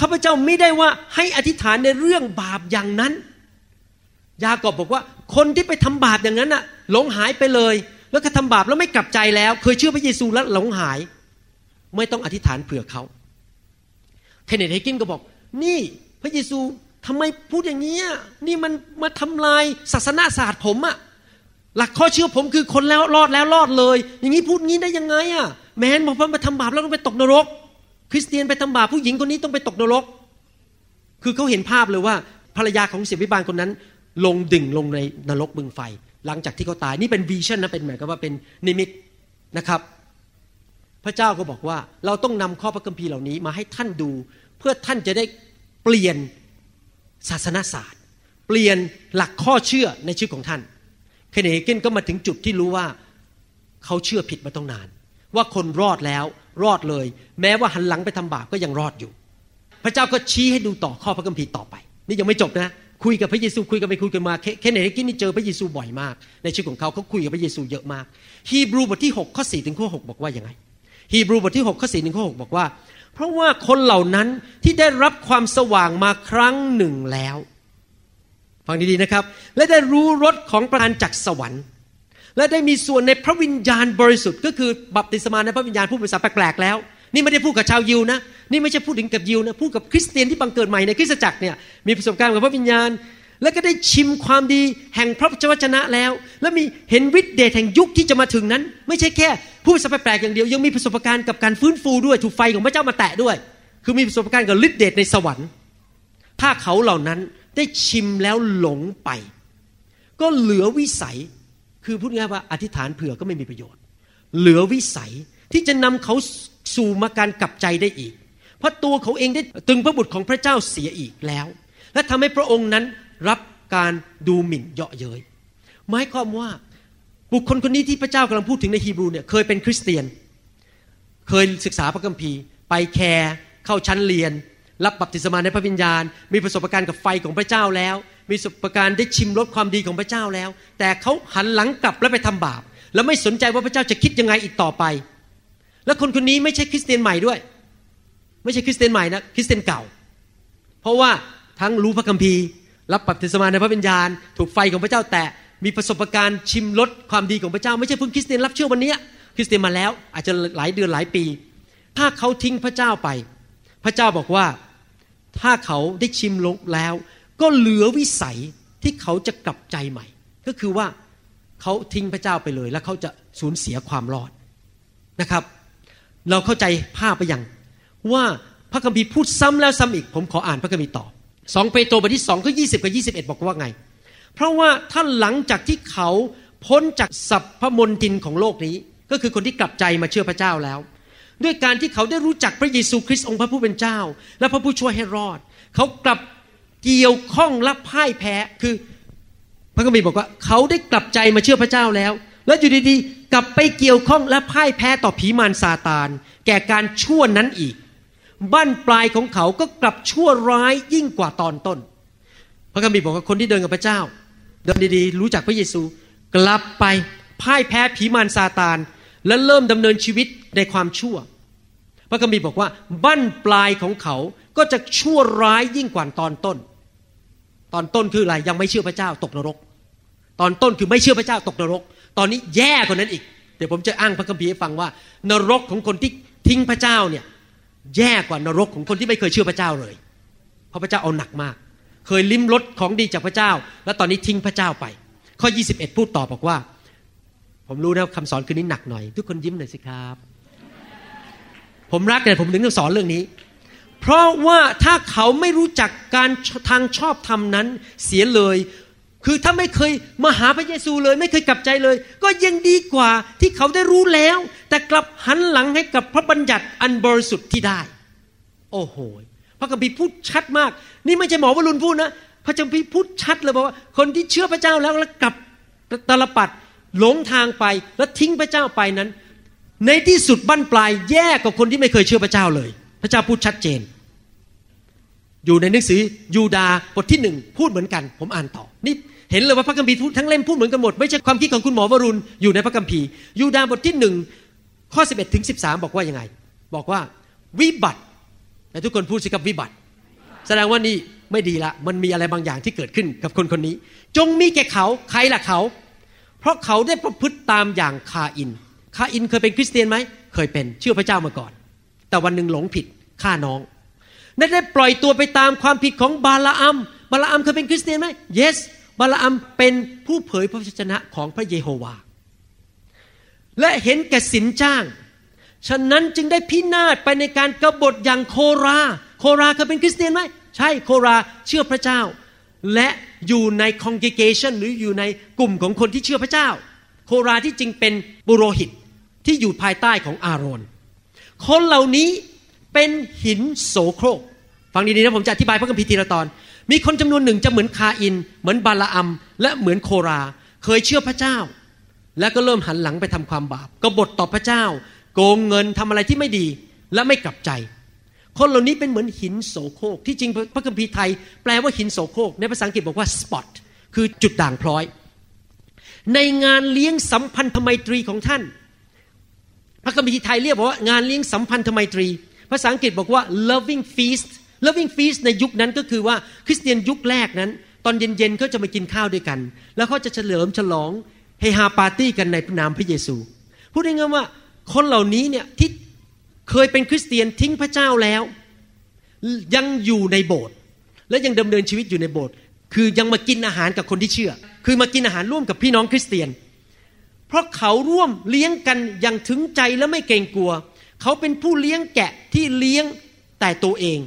ข้าพเจ้าไม่ได้ว่าให้อธิษฐานในเรื่องบาปอย่างนั้น ยากอบบอกว่าคนที่ไปทำบาปอย่างนั้นน่ะหลงหายไปเลย แล้วก็ทำบาปแล้วไม่กลับใจแล้ว เคยเชื่อพระเยซูแล้วหลงหาย ไม่ต้องอธิษฐานเผื่อเขาเทเนตเฮกินก็บอก นี่พระเยซูทำไมพูดอย่างนี้นี่มันมาทำลายศาสนาศาสตร์ผมอะ หลักข้อเชื่อผมคือคนแล้วรอดแล้วรอดเลย อย่างนี้พูดงี้ได้ยังไงอะแมนบอกว่ามาทำบาปแล้วต้องไปตกนรก คริสเตียนไปทำบาปผู้หญิงคนนี้ต้องไปตกนรก คือเขาเห็นภาพเลยว่าภรรยาของเสียวิบาลคนนั้น ลงดิ่งลงในนรกบึงไฟ หลังจากที่เขาตายนี่เป็นวิชั่นนะเป็นหมายความว่าเป็นนิมิตนะครับ พระเจ้าก็บอกว่าเราต้องนำข้อพระคัมภีร์เหล่านี้มาให้ท่านดู เพื่อท่านจะได้เปลี่ยนศาสนาศาสตร์ เปลี่ยนหลักข้อเชื่อในชีวิตของท่าน เคนเนเกนก็มาถึงจุดที่รู้ว่าเขาเชื่อผิดมาต้องนาน ว่าคนรอดแล้วรอดเลย แม้ว่าหันหลังไปทำบาปก็ยังรอดอยู่ พระเจ้าก็ชี้ให้ดูต่อข้อพระคัมภีร์ต่อไป นี่ยังไม่จบนะ คุยกับพระเยซูคุยกันไปคุยกันมาเคเนเนเกนนี่เจอพระเยซูบ่อยมาก ในชีวิตของเขาเขาคุยกับพระเยซูเยอะมาก ฮีบรูบทที่6ข้อ4ถึงข้อ6บอกว่ายังไง ฮีบรูบทที่6ข้อ4ถึงข้อ6บอกว่า เพราะว่าคนเหล่านั้นที่ได้รับความสว่างมาครั้งหนึ่งแล้ว ฟังดีๆนะครับ และได้รู้รสของประทานจากสวรรค์ และได้มีส่วนในพระวิญญาณบริสุทธิ์ ก็คือบัพติศมาในพระวิญญาณพูดภาษาแปลกๆแล้ว นี่ไม่ได้พูดกับชาวยิวนะ นี่ไม่ใช่พูดถึงกับยิวนะ พูดกับคริสเตียนที่บังเกิดใหม่ในคริสตจักรเนี่ย มีประสบการณ์กับพระวิญญาณ แล้วก็ได้ชิมความดีแห่งพระวจนะแล้ว และมีเห็นฤทธิเดชแห่งยุคที่จะมาถึงนั้น ไม่ใช่แค่พูดภาษาแปลกๆอย่างเดียว ยังมีประสบการณ์กับการฟื้นฟูด้วย ถูกไฟของพระเจ้ามาแตะด้วย คือมีประสบการณ์กับฤทธิเดชในสวรรค์ถ้าเขาเหล่านั้น ได้ชิมแล้วหลงไป ก็เหลือวิสัยคือพูดง่ายว่าอธิษฐานเผื่อก็ไม่มีประโยชน์ เหลือวิสัยที่จะนำเขาสู่มาการกลับใจได้อีก เพราะตัวเขาเองได้ตึงพระบุตรของพระเจ้าเสียอีกแล้ว และทำให้พระองค์นั้นรับการดูหมิ่นเยาะเย้ยหมายความว่าบุคคลคนนี้ที่พระเจ้ากำลังพูดถึงในฮีบรูเนี่ยเคยเป็นคริสเตียน เคยศึกษาพระคัมภีร์ ไปแคร์เข้าชั้นเรียน รับบัพติศมาในพระวิญญาณ มีประสบการณ์กับไฟของพระเจ้าแล้ว มีประสบการณ์ได้ชิมรสความดีของพระเจ้าแล้ว แต่เขาหันหลังกลับแล้วไปทำบาป แล้วไม่สนใจว่าพระเจ้าจะคิดยังไงอีกต่อไป แล้วคนคนนี้ไม่ใช่คริสเตียนใหม่ด้วย ไม่ใช่คริสเตียนใหม่นะคริสเตียนเก่า เพราะว่าทั้งรู้พระคัมภีร์ รับบัพติศมาในพระวิญญาณ ถูกไฟของพระเจ้าแตะมีประสบการณ์ชิมรสความดีของพระเจ้า ไม่ใช่เพิ่งคริสเตียนรับเชื่อวันนี้คริสเตียนมาแล้วอาจจะหลายเดือนหลายปี ถ้าเขาทิ้งพระเจ้าไป พระเจ้าบอกว่า ถ้าเขาได้ชิมลงแล้ว ก็เหลือวิสัยที่เขาจะกลับใจใหม่ ก็คือว่าเขาทิ้งพระเจ้าไปเลย แล้วเขาจะสูญเสียความรอดนะครับ เราเข้าใจภาพไปยังว่าพระคัมภีร์พูดซ้ำแล้วซ้ำอีก ผมขออ่านพระคัมภีร์ต่อสองเปโตรบทที่สองข้อยี่สิบกับยี่สิบเอ็ดบอกว่าไง เพราะว่าถ้าหลังจากที่เขาพ้นจากสัพพมนตินของโลกนี้ ก็คือคนที่กลับใจมาเชื่อพระเจ้าแล้ว ด้วยการที่เขาได้รู้จักพระเยซูคริสต์องค์พระผู้เป็นเจ้า และพระผู้ช่วยให้รอด เขากลับเกี่ยวข้องและพ่ายแพ้คือ พระคัมภีร์บอกว่า เขาได้กลับใจมาเชื่อพระเจ้าแล้ว แล้วอยู่ดีๆ กลับไปเกี่ยวข้องและพ่ายแพ้ต่อผีมารซาตาน แก่การชั่วนั้นอีกบั้นปลายของเขาก็กลับชั่วร้ายยิ่งกว่าตอนต้น พระคัมภีร์บอกว่าคนที่เดินกับพระเจ้า เดินดีๆ รู้จักพระเยซู กลับไปพ่ายแพ้ผีมารซาตาน และเริ่มดำเนินชีวิตในความชั่ว พระคัมภีร์บอกว่า บั้นปลายของเขาก็จะชั่วร้ายยิ่งกว่าตอนต้น ตอนต้นคืออะไรยังไม่เชื่อพระเจ้าตกนรก ตอนต้นคือไม่เชื่อพระเจ้าตกนรก ตอนนี้แย่กว่านั้นอีก เดี๋ยวผมจะอ้างพระคัมภีร์ให้ฟังว่า นรกของคนที่ทิ้งพระเจ้าเนี่ยแย่กว่านรกของคนที่ไม่เคยเชื่อพระเจ้าเลย เพราะพระเจ้าเอาหนักมาก เคยลิ้มรสของดีจากพระเจ้า แล้วตอนนี้ทิ้งพระเจ้าไป ข้อ 21 พูดต่อบอกว่า ผมรู้นะคำสอนคืนนี้หนักหน่อย ทุกคนยิ้มหน่อยสิครับ ผมรักแต่ผมถึงต้องสอนเรื่องนี้ เพราะว่าถ้าเขาไม่รู้จักการทางชอบธรรมนั้น เสียเลย คือถ้าไม่เคยมาหาพระเยซูเลย ไม่เคยกลับใจเลย ก็ยังดีกว่าที่เขาได้รู้แล้ว แต่กลับหันหลังให้กับพระบัญญัติอันบริสุทธิ์ที่ได้ โอ้โหพระคัมภีร์พูดชัดมาก นี่ไม่ใช่หมอวรุณพูดนะพระคัมภีร์พูดชัดเลยบอกว่า คนที่เชื่อพระเจ้าแล้วแล้วกลับตาลปัด หลงทางไปแล้วทิ้งพระเจ้าไปนั้น ในที่สุดบั้นปลายแย่กว่าคนที่ไม่เคยเชื่อพระเจ้าเลย พระเจ้าพูดชัดเจน อยู่ในหนังสือยูดาบทที่หนึ่งพูดเหมือนกัน ผมอ่านต่อนี่เห็นเลยว่าพระคัมภีร์ทั้งเล่มพูดเหมือนกันหมด ไม่ใช่ความคิดของคุณหมอวรุณอยู่ในพระคัมภีร์ยูดาบทที่หนึ่งข้อ 11ถึง13 บอกว่ายังไง บอกว่าวิบัติแต่ทุกคนพูดสิครับวิบัติ แสดงว่านี่ไม่ดีละ มันมีอะไรบางอย่างที่เกิดขึ้นกับคนคนนี้ จงมีแก่เขาใครล่ะเขา เพราะเขาได้ประพฤติตามอย่างคาอิน คาอินเคยเป็นคริสเตียนไหม เคยเป็นเชื่อพระเจ้ามาก่อน แต่วันหนึ่งหลงผิดฆ่าน้องและได้ปล่อยตัวไปตามความผิดของบาลาอัม บาลาอัมเคยเป็นคริสเตียนไหม yes บาลาอัมเป็นผู้เผยพระวจนะของพระเยโฮวา และเห็นแก่สินจ้าง ฉะนั้นจึงได้พินาศไปในการกบฏอย่างโครา โคราเคยเป็นคริสเตียนไหม ใช่ โคราเชื่อพระเจ้า และอยู่ใน congregation หรืออยู่ในกลุ่มของคนที่เชื่อพระเจ้า โคราที่จริงเป็นบุโรหิตที่อยู่ภายใต้ของอาโรน คนเหล่านี้เป็นหินโสโครก ฟังดีๆนะผมจะอธิบายพระคัมภีร์ทีละตอน มีคนจำนวนหนึ่งจะเหมือนคาอิน เหมือนบาลาอัม และเหมือนโครา เคยเชื่อพระเจ้า แล้วก็เริ่มหันหลังไปทำความบาปกบฏต่อพระเจ้า โกงเงินทำอะไรที่ไม่ดีและไม่กลับใจ คนเหล่านี้เป็นเหมือนหินโสโครกที่จริงพระคัมภีร์ไทย แปลว่าหินโสโครกในภาษาอังกฤษบอกว่า spot คือจุดด่างพร้อย ในงานเลี้ยงสัมพันธไมตรีของท่าน พระคัมภีร์ไทยเรียกว่างานเลี้ยงสัมพันธไมตรี ภาษาอังกฤษบอกว่า loving feast loving feast ในยุคนั้นก็คือว่าคริสเตียนยุคแรกนั้น ตอนเย็นๆเขาจะมากินข้าวด้วยกัน แล้วเขาจะเฉลิมฉลองเฮฮาปาร์ตี้กันในนามพระเยซู พูดง่ายๆว่าคนเหล่านี้เนี่ยที่ เคยเป็นคริสเตียนทิ้งพระเจ้าแล้ว ยังอยู่ในโบสถ์และยังดำเนินชีวิตอยู่ในโบสถ์คือยังมากินอาหารกับคนที่เชื่อ คือมากินอาหารร่วมกับพี่น้องคริสเตียน เพราะเขาร่วมเลี้ยงกันอย่างถึงใจและไม่เกรงกลัว เขาเป็นผู้เลี้ยงแกะที่เลี้ยงแต่ตัวเอง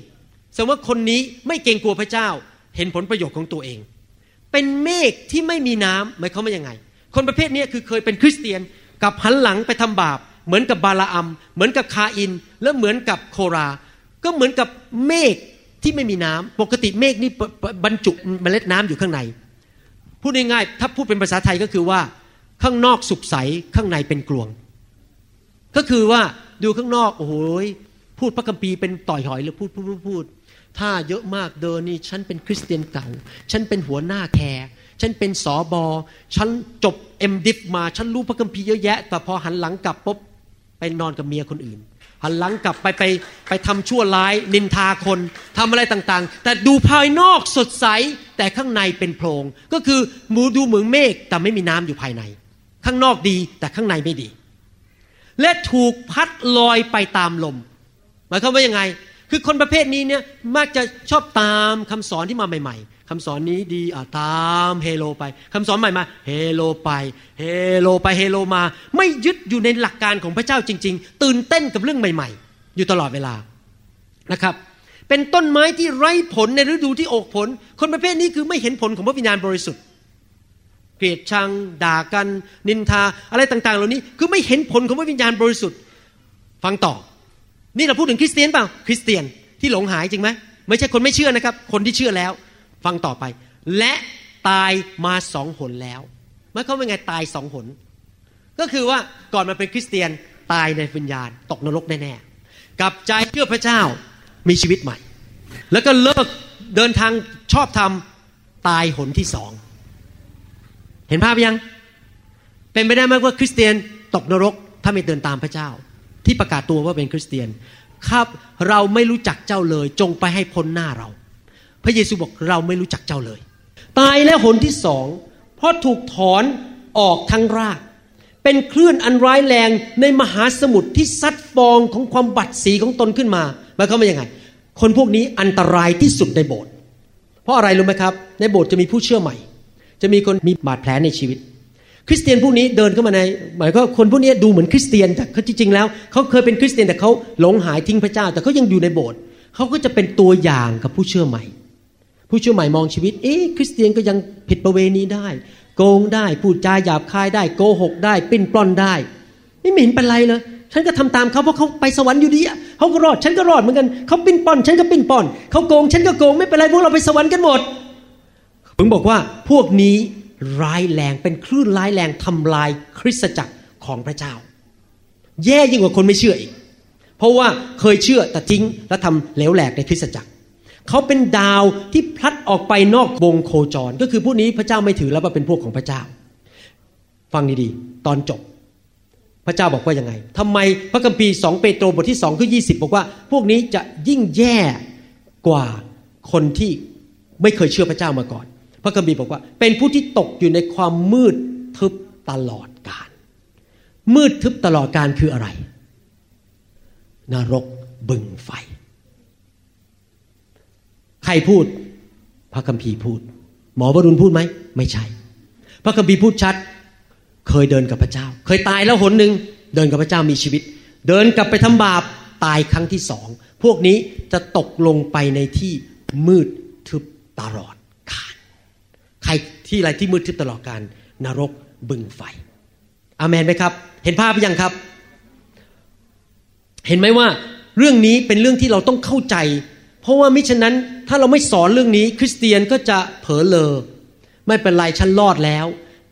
แสดงว่าคนนี้ไม่เกรงกลัวพระเจ้า เห็นผลประโยชน์ของตัวเอง เป็นเมฆที่ไม่มีน้ำหมายความว่ายังไง คนประเภทนี้คือเคยเป็นคริสเตียนกับหันหลังไปทำบาป เหมือนกับบาลาอัม เหมือนกับคาอิน และเหมือนกับโครา ก็เหมือนกับเมฆที่ไม่มีน้ำปกติเมฆนี่บรรจุเมล็ดน้ำอยู่ข้างใน พูดง่ายๆถ้าพูดเป็นภาษาไทยก็คือว่า ข้างนอกสุกใสข้างในเป็นกลวง ก็คือว่าดูข้างนอกโอ้โหพูดพระคัมภีร์เป็นต่อยหอยหรือพูดพูดพูดพูดถ้าเยอะมากเดินนี่ฉันเป็นคริสเตียนเก่า ฉันเป็นหัวหน้า care ฉันเป็นสอบอฉันจบ M.Div มา ฉันรู้พระคัมภีร์เยอะแยะ แต่พอหันหลังกลับปุ๊บ ไปนอนกับเมียคนอื่น หันหลังกลับไปไปไปทำชั่วร้าย นินทาคนทำอะไรต่างๆ แต่ดูภายนอกสดใส แต่ข้างในเป็นโพรง ก็คือมูดูเหมือนเมฆแต่ไม่มีน้ำอยู่ภายใน ข้างนอกดีแต่ข้างในไม่ดี และถูกพัดลอยไปตามลม หมายความว่ายังไง คือคนประเภทนี้เนี่ยมักจะชอบตามคำสอนที่มาใหม่ ๆ คำสอนนี้ดีอะตามเฮโลไปคำสอนใหม่มาเฮโลไปเฮโลไปเฮโลมา ไม่ยึดอยู่ในหลักการของพระเจ้าจริง ๆ ตื่นเต้นกับเรื่องใหม่ ๆ อยู่ตลอดเวลานะครับ เป็นต้นไม้ที่ไร้ผลในฤดูที่ออกผล คนประเภทนี้คือไม่เห็นผลของพระวิญญาณบริสุทธิ์เกลียดชัง ด่ากัน นินทาอะไรต่าง ๆ เหล่านี้คือไม่เห็นผลของพระวิญญาณบริสุทธิ์ ฟังต่อ นี่เราพูดถึงคริสเตียนเปล่าคริสเตียนที่หลงหายจริงไหมไม่ใช่คนไม่เชื่อนะครับ คนที่เชื่อแล้ว ฟังต่อไป และตายมาสองหนแล้วหมายความว่าไงตายสองหน ก็คือว่าก่อนมาเป็นคริสเตียนตายในวิญญาณ ตกนรกแน่ๆกับใจเชื่อพระเจ้ามีชีวิตใหม่ แล้วก็เลิกเดินทางชอบทำตายหนที่สองเห็นภาพยัง เป็นไปได้ไหมว่าคริสเตียนตกนรกถ้าไม่เดินตามพระเจ้า ที่ประกาศตัวว่าเป็นคริสเตียนครับเราไม่รู้จักเจ้าเลยจงไปให้พ้นหน้าเรา พระเยซูบอกเราไม่รู้จักเจ้าเลย ตายแล้วหนที่สองเพราะถูกถอนออกทั้งราก เป็นคลื่นอันร้ายแรงในมหาสมุทรที่ซัดฟองของความบัดสีของตนขึ้นมาหมายความว่ายังไง คนพวกนี้อันตรายที่สุดในโบสถ์เพราะอะไรรู้ไหมครับ ในโบสถ์จะมีผู้เชื่อใหม่ จะมีคนมีบาดแผลในชีวิตคริสเตียนพวกนี้เดินเข้ามาในหมายก็คนพวกนี้ดูเหมือนคริสเตียนแต่เขาจริงๆแล้วเขาเคยเป็นคริสเตียนแต่เขาหลงหายทิ้งพระเจ้า แต่เขายังอยู่ในโบสถ์เขาก็จะเป็นตัวอย่างกับผู้เชื่อใหม่ ผู้เชื่อใหม่มองชีวิต เอ๊ะคริสเตียนก็ยังผิดประเวณีได้ โกงได้พูดจาหยาบคายได้โกหกได้ปิ้นปล้อนได้ ไม่เห็นเป็นไรเลยฉันก็ทำตามเขาเพราะเขาไปสวรรค์อยู่ดีเขาก็รอดฉันก็รอดเหมือนกันเขาปิ้นป้อน ฉันก็ปิ้นป้อนเขาโกง ฉันก็โกงไม่เป็นไรพวกเราไปสวรรค์กันหมดผมบอกว่าพวกนี้ร้ายแรงเป็นคลื่นร้ายแรงทำลายคริสตจักรของพระเจ้า แย่ยิ่งกว่าคนไม่เชื่ออีก เพราะว่าเคยเชื่อแต่ทิ้งและทำเหลวแหลกในคริสตจักร เขาเป็นดาวที่พลัดออกไปนอกวงโคจร ก็คือผู้นี้พระเจ้าไม่ถือแล้วว่าเป็นพวกของพระเจ้า ฟังดีๆ ตอนจบ พระเจ้าบอกว่ายังไงทำไมพระคัมภีร์สองเปโตรบทที่สองข้อยีบอกว่า พวกนี้จะยิ่งแย่กว่าคนที่ไม่เคยเชื่อพระเจ้ามาก่อน พระคัมภีร์บอกว่า เป็นผู้ที่ตกอยู่ในความมืดทึบตลอดกาลมืดทึบตลอดการคืออะไร นรกบึงไฟ ใครพูด พระคัมภีร์พูด หมอวรุณพูดไหม ไม่ใช่ พระคัมภีร์พูดชัด เคยเดินกับพระเจ้า เคยตายแล้วหนหนึ่งเดินกับพระเจ้ามีชีวิต เดินกลับไปทำบาปตายครั้งที่สอง พวกนี้จะตกลงไปในที่มืดทึบตลอดกาลใครที่อะไรที่มืดทึบตลอดการนรกบึงไฟอาเมนไหมครับ เห็นภาพหรือยังครับ เห็นไหมว่าเรื่องนี้เป็นเรื่องที่เราต้องเข้าใจ เพราะว่ามิฉะนั้นถ้าเราไม่สอนเรื่องนี้ คริสเตียนก็จะเผลอเลอไม่เป็นไรฉันรอดแล้ว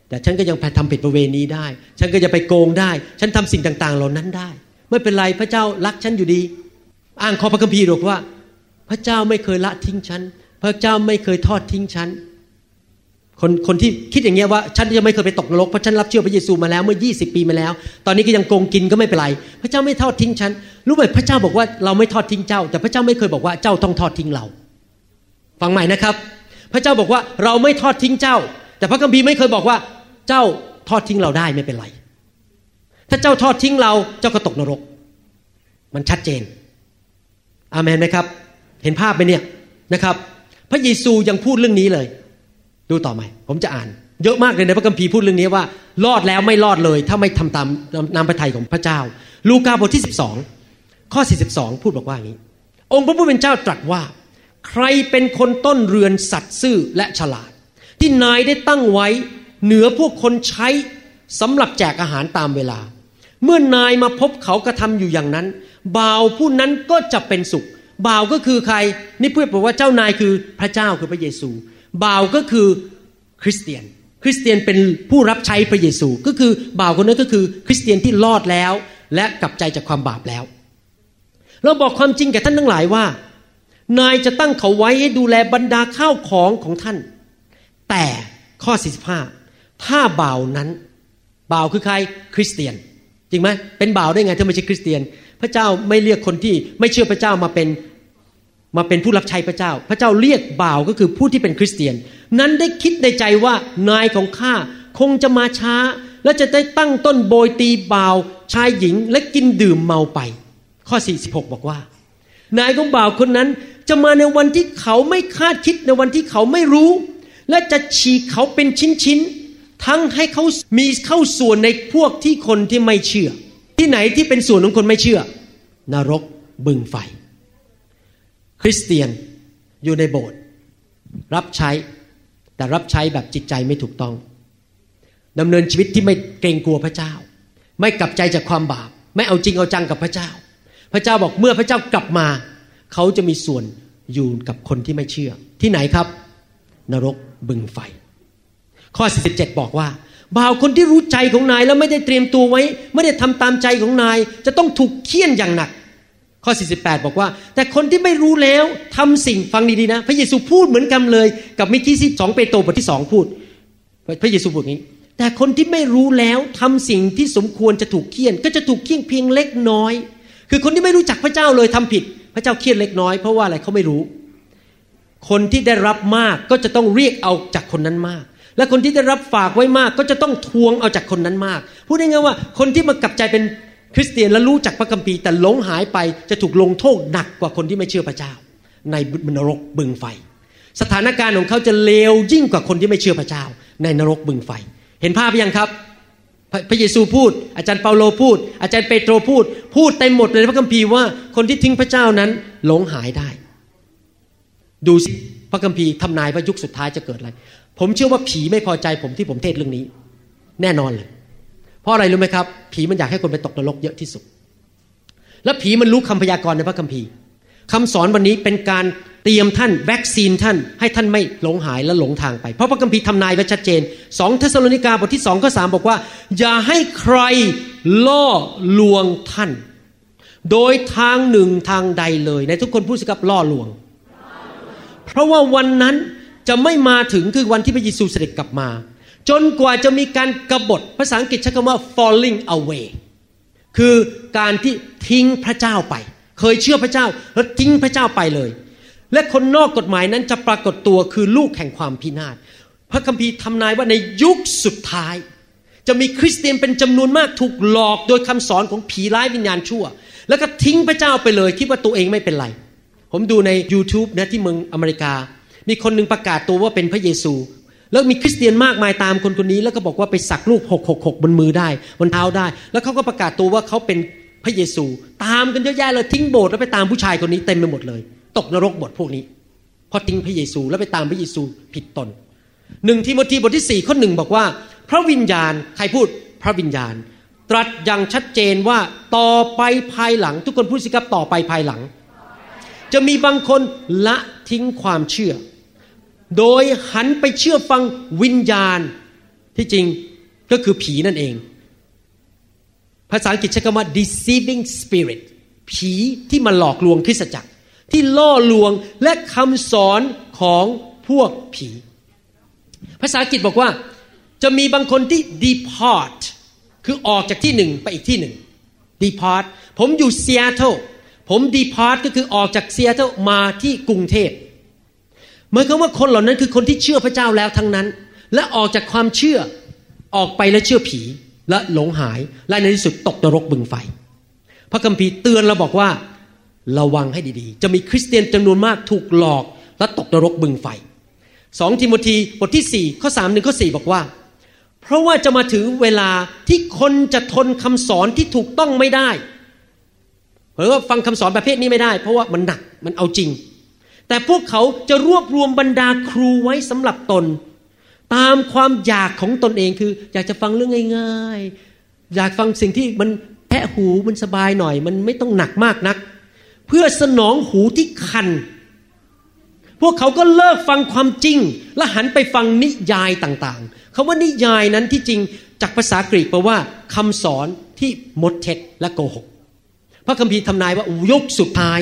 แต่ฉันก็ยังทำผิดประเวณีได้ ฉันก็จะไปโกงได้ ฉันทำสิ่งต่าง ๆ เหล่านั้นได้ ไม่เป็นไรพระเจ้ารักฉันอยู่ดี อ้างข้อพระคัมภีร์บอกว่า พระเจ้าไม่เคยละทิ้งฉัน พระเจ้าไม่เคยทอดทิ้งฉัน คนคนที่คิดอย่างเงี้ยว่าฉันจะไม่เคยไปตกนรกเพราะฉันรับเชื่อพระเยซูมาแล้วเมื่อ 20 ปีมาแล้ว ตอนนี้ก็ยังโกงกินก็ไม่เป็นไร พระเจ้าไม่ทอดทิ้งฉันรู้ไหมพระเจ้าบอกว่าเราไม่ทอดทิ้งเจ้า แต่พระเจ้าไม่เคยบอกว่าเจ้าต้องทอดทิ้งเรา ฟังใหม่นะครับ พระเจ้าบอกว่าเราไม่ทอดทิ้งเจ้า แต่พระคัมภีร์ไม่เคยบอกว่าเจ้าทอดทิ้งเราได้ไม่เป็นไร ถ้าเจ้าทอดทิ้งเราเจ้าก็ตกนรก มันชัดเจน อาเมนไหมครับ เห็นภาพไหมเนี่ยนะครับ พระเยซูยังพูดเรื่องนี้เลย ดูต่อไหมผมจะอ่าน เยอะมากเลยในพระคัมภีร์พูดเรื่องนี้ว่า รอดแล้วไม่รอดเลย ถ้าไม่ทำตามนำพระทัยของพระเจ้า ลูกาบทที่ 12 ข้อ 42 พูดบอกว่าอย่างนี้ องค์พระผู้เป็นเจ้าตรัสว่า ใครเป็นคนต้นเรือนสัตว์ซื่อและฉลาด ที่นายได้ตั้งไว้เหนือพวกคนใช้สำหรับแจกอาหารตามเวลา เมื่อนายมาพบเขากระทำอยู่อย่างนั้นบ่าวผู้นั้นก็จะเป็นสุขบ่าวก็คือใคร นี่เพื่อบอกว่าเจ้านายคือพระเจ้าคือพระเยซู บ่าวก็คือคริสเตียน คริสเตียนเป็นผู้รับใช้พระเยซู ก็คือบ่าวคนนั้นก็คือ คริสเตียนที่รอดแล้ว และกลับใจจากความบาปแล้ว เราบอกความจริงแก่ท่านทั้งหลายว่า นายจะตั้งเขาไว้ให้ดูแลบรรดาข้าวของของท่าน แต่ข้อ 45 ถ้าบ่าวนั้นบ่าวคือใครคริสเตียน จริงไหมเป็นบ่าวได้ไงถ้าไม่ใช่คริสเตียน พระเจ้าไม่เรียกคนที่ไม่เชื่อพระเจ้ามาเป็น มาเป็นผู้รับใช้พระเจ้า พระเจ้าเรียกบ่าวก็คือผู้ที่เป็นคริสเตียน นั้นได้คิดในใจว่านายของข้าคงจะมาช้า และจะได้ตั้งต้นโบยตีบ่าวชายหญิงและกินดื่มเมาไป ข้อ 46 บอกว่า นายของบ่าวคนนั้นจะมาในวันที่เขาไม่คาดคิดในวันที่เขาไม่รู้ และจะฉีกเขาเป็นชิ้นๆทั้งให้เขามีเข้าส่วนในพวกที่คนที่ไม่เชื่อ ที่ไหนที่เป็นส่วนของคนไม่เชื่อ นรกบึงไฟ คริสเตียนอยู่ในโบสถ์รับใช้แต่รับใช้แบบจิตใจไม่ถูกต้องดำเนินชีวิตที่ไม่เกรงกลัวพระเจ้า ไม่กลับใจจากความบาป ไม่เอาจริงเอาจังกับพระเจ้า พระเจ้าบอกเมื่อพระเจ้ากลับมา เขาจะมีส่วนอยู่กับคนที่ไม่เชื่อ ที่ไหนครับ นรกบึงไฟ ข้อ 47 บอกว่าบ่าวคนที่รู้ใจของนายแล้วไม่ได้เตรียมตัวไว้ ไม่ได้ทำตามใจของนาย จะต้องถูกเคี่ยนอย่างหนัก ข้อ 48 บอกว่า แต่คนที่ไม่รู้แล้วทำสิ่งฟังดีๆนะ พระเยซูพูดเหมือนกันเลย กับมิกี้ที่สองเปโตรบทที่สองพูด พระเยซูพูดอย่างนี้ แต่คนที่ไม่รู้แล้วทำสิ่งที่สมควรจะถูกเคี่ยน ก็จะถูกเคี่ยนเพียงเล็กน้อย คือคนที่ไม่รู้จักพระเจ้าเลยทำผิด พระเจ้าเคี่ยนเล็กน้อยเพราะว่าอะไรเขาไม่รู้ คนที่ได้รับมากก็จะต้องเรียกเอาจากคนนั้นมากและคนที่ได้รับฝากไว้มากก็จะต้องทวงเอาจากคนนั้นมาก พูดง่ายๆว่าคนที่มากลับใจเป็น คริสเตียนและรู้จักพระคัมภีร์แต่หลงหายไปจะถูกลงโทษหนักกว่าคนที่ไม่เชื่อพระเจ้า ในนรกบึงไฟ สถานการณ์ของเขาจะเลวยิ่งกว่าคนที่ไม่เชื่อพระเจ้า ในนรกบึงไฟ เห็นภาพยังครับพระเยซูพูด อาจารย์เปาโลพูด อาจารย์เปโตรพูด พูดเต็มหมดเลยในพระคัมภีร์ว่าคนที่ทิ้งพระเจ้านั้นหลงหายได้ ดูสิพระคัมภีร์ทำนายว่ายุคสุดท้ายจะเกิดอะไร ผมเชื่อว่าผีไม่พอใจผมที่ผมเทศเรื่องนี้ แน่นอนเลย เพราะอะไรรู้ไหมครับ ผีมันอยากให้คนไปตกนรกเยอะที่สุด และผีมันรู้คำพยากรณ์ในพระคัมภีร์คำสอนวันนี้เป็นการเตรียมท่านวัคซีนท่าน ให้ท่านไม่หลงหายและหลงทางไป เพราะพระคัมภีร์ทำนายไว้ชัดเจน2เทสโลนิกาบทที่2ข้อ3บอกว่า อย่าให้ใครล่อลวงท่าน โดยทางหนึ่งทางใดเลย ในทุกคนพูดสิครับล่อลวง เพราะว่าวันนั้นจะไม่มาถึงคือวันที่พระเยซูเสด็จกลับมา จนกว่าจะมีการกบฏภาษาอังกฤษใช้คำว่า falling away คือการที่ทิ้งพระเจ้าไป เคยเชื่อพระเจ้าแล้วทิ้งพระเจ้าไปเลย และคนนอกกฎหมายนั้นจะปรากฏตัวคือลูกแห่งความพินาศพระคัมภีร์ทำนายว่าในยุคสุดท้าย จะมีคริสเตียนเป็นจำนวนมากถูกหลอกโดยคำสอนของผีร้ายวิญญาณชั่ว แล้วก็ทิ้งพระเจ้าไปเลยคิดว่าตัวเองไม่เป็นไร ผมดูใน YouTube นะที่เมืองอเมริกา มีคนหนึ่งประกาศตัวว่าเป็นพระเยซู แล้วมีคริสเตียนมากมายตามคนคนนี้ แล้วก็บอกว่าไปสักรูป666บนมือได้บนเท้าได้ แล้วเขาก็ประกาศตัวว่าเขาเป็นพระเยซู ตามกันเยอะแยะเลยทิ้งโบสถ์แล้วไปตามผู้ชายคนนี้เต็มไปหมดเลย ตกนรกหมดพวกนี้เพราะทิ้งพระเยซูแล้วไปตามพระเยซูผิดตนหนึ่งทิโมธีบทที่สี่ข้อหนึ่งบอกว่า พระวิญญาณใครพูดพระวิญญาณ ตรัสอย่างชัดเจนว่าต่อไปภายหลัง ทุกคนพูดสิครับต่อไปภายหลัง จะมีบางคนละทิ้งความเชื่อ โดยหันไปเชื่อฟังวิญญาณที่จริงก็คือผีนั่นเอง ภาษาอังกฤษใช้คำว่า deceiving spirit ผีที่มาหลอกลวงคริสตจักร ที่ล่อลวงและคำสอนของพวกผี ภาษาอังกฤษบอกว่าจะมีบางคนที่ depart คือออกจากที่หนึ่งไปอีกที่หนึ่ง depart ผมอยู่ซีแอตเทิลผม depart ก็คือออกจากซีแอตเทิลมาที่กรุงเทพ หมายความว่าคนเหล่านั้นคือคนที่เชื่อพระเจ้าแล้วทั้งนั้น และออกจากความเชื่อออกไปและเชื่อผีและหลงหายและในที่สุดตกนรกบึงไฟ พระคัมภีร์เตือนเราบอกว่าระวังให้ดีๆ จะมีคริสเตียนจำนวนมากถูกหลอกและตกนรกบึงไฟสองทิโมธีบทที่สี่ข้อสามหนึ่งข้อสี่บอกว่า เพราะว่าจะมาถึงเวลาที่คนจะทนคำสอนที่ถูกต้องไม่ได้หรือว่าฟังคำสอนประเภทนี้ไม่ได้ เพราะว่ามันหนักมันเอาจริง แต่พวกเขาจะรวบรวมบรรดาครูไว้สำหรับตน ตามความอยากของตนเองคือ อยากจะฟังเรื่องง่าย ๆ อยากฟังสิ่งที่มันแพะหูมันสบายหน่อย มันไม่ต้องหนักมากนัก เพื่อสนองหูที่คัน พวกเขาก็เลิกฟังความจริง และหันไปฟังนิยายต่างๆคาว่านิยายนั้นที่จริงจากภาษากรีกแปลว่าคำสอนที่มดเท็จและโกหกพระคัมภีร์ทำนายว่ายุคสุดท้าย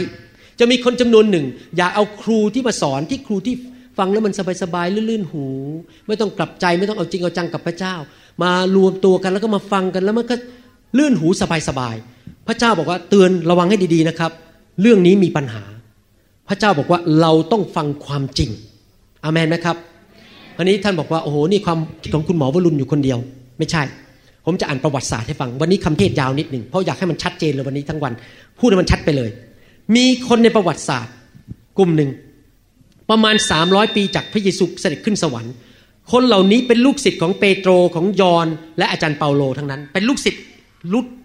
จะมีคนจำนวนหนึ่ง อยากเอาครูที่มาสอนที่ครูที่ฟังแล้วมันสบายๆลื่นๆหู ไม่ต้องกลับใจไม่ต้องเอาจริงเอาจังกับพระเจ้า มารวมตัวกันแล้วก็มาฟังกันแล้วมันก็ลื่นหูสบายๆพระเจ้าบอกว่าเตือนระวังให้ดีๆนะครับ เรื่องนี้มีปัญหา พระเจ้าบอกว่าเราต้องฟังความจริงอามนไหมครับวันนี้ท่านบอกว่าโอ้โหนี่ความคิดของคุณหมอวรุณอยู่คนเดียว ไม่ใช่ ผมจะอ่านประวัติศาสตร์ให้ฟังวันนี้คำเทศยาวนิดหนึ่งเพราะอยากให้มันชัดเจนเลยวันนี้ทั้งวัน พูดให้มันชัดไปเลย มีคนในประวัติศาสตร์ กลุ่มหนึ่ง ประมาณ 300 ปีจากพระเยซูเสด็จขึ้นสวรรค์ คนเหล่านี้เป็นลูกศิษย์ของเปโตรของยอนและอาจารย์เปาโลทั้งนั้น เป็นลูกศิษย์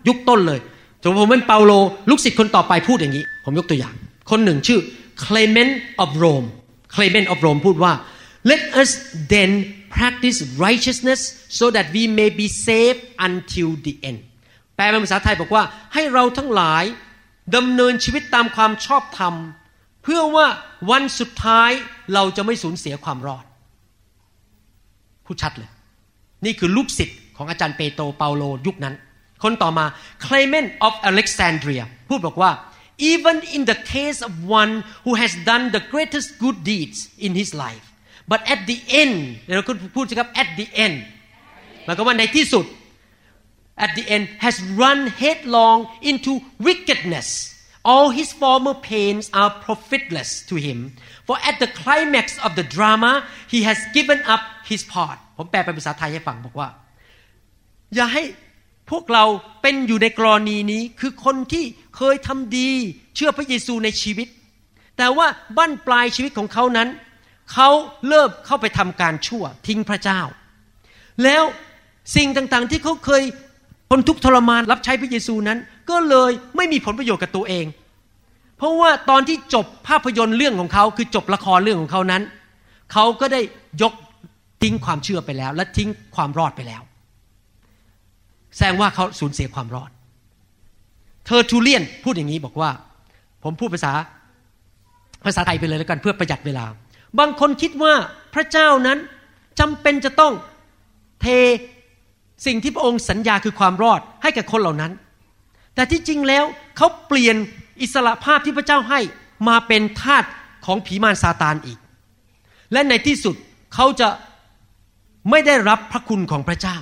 ยุคต้นเลยสมมติผมเป็นเปาโล ลูกศิษย์คนต่อไปพูดอย่างนี้ ผมยกตัวอย่าง คนหนึ่งชื่อ Clement of Rome Clement of Rome พูดว่า let us then practice righteousness so that we may be saved until the end แปลเป็นภาษาไทยบอกว่าให้เราทั้งหลาย ดำเนินชีวิตตามความชอบธรรม เพื่อว่าวันสุดท้ายเราจะไม่สูญเสียความรอดพูดชัดเลย นี่คือลูกศิษย์ของอาจารย์เปโตรเปาโลยุคนั้น คนต่อมา Clement of Alexandria พูดบอกว่า even in the case of one who has done the greatest good deeds in his life but at the end เราก็พูดสิครับ at the end หมายความว่าในที่สุด at the end has run headlong into wickedness all his former pains are profitless to him for at the climax of the drama he has given up his part ผมแปลเป็นภาษาไทยให้ฟังบอกว่า อย่าให้พวกเราเป็นอยู่ในกรณีนี้คือคนที่เคยทำดี เชื่อพระเยซูในชีวิต แต่ว่าบั้นปลายชีวิตของเขานั้น เขาเลิกเข้าไปทำการชั่วทิ้งพระเจ้า แล้วสิ่งต่างๆที่เขาเคย นทุกทรมานรับใช้พระเยซูนั้น ก็เลยไม่มีผลประโยชน์กับตัวเอง เพราะว่าตอนที่จบภาพยนตร์เรื่องของเขาคือจบละครเรื่องของเขานั้น เขาก็ได้ยกทิ้งความเชื่อไปแล้ว และทิ้งความรอดไปแล้ว แสดงว่าเขาสูญเสียความรอด เธอทูเลียนพูดอย่างนี้บอกว่า ผมพูดภาษาภาษาไทยไปเลยแล้วกันเพื่อประหยัดเวลา บางคนคิดว่าพระเจ้านั้นจำเป็นจะต้องเท สิ่งที่พระองค์สัญญาคือความรอดให้แก่คนเหล่านั้น แต่ที่จริงแล้วเขาเปลี่ยนอิสระภาพที่พระเจ้าให้มาเป็นทาสของผีมารซาตานอีก และในที่สุดเขาจะไม่ได้รับพระคุณของพระเจ้า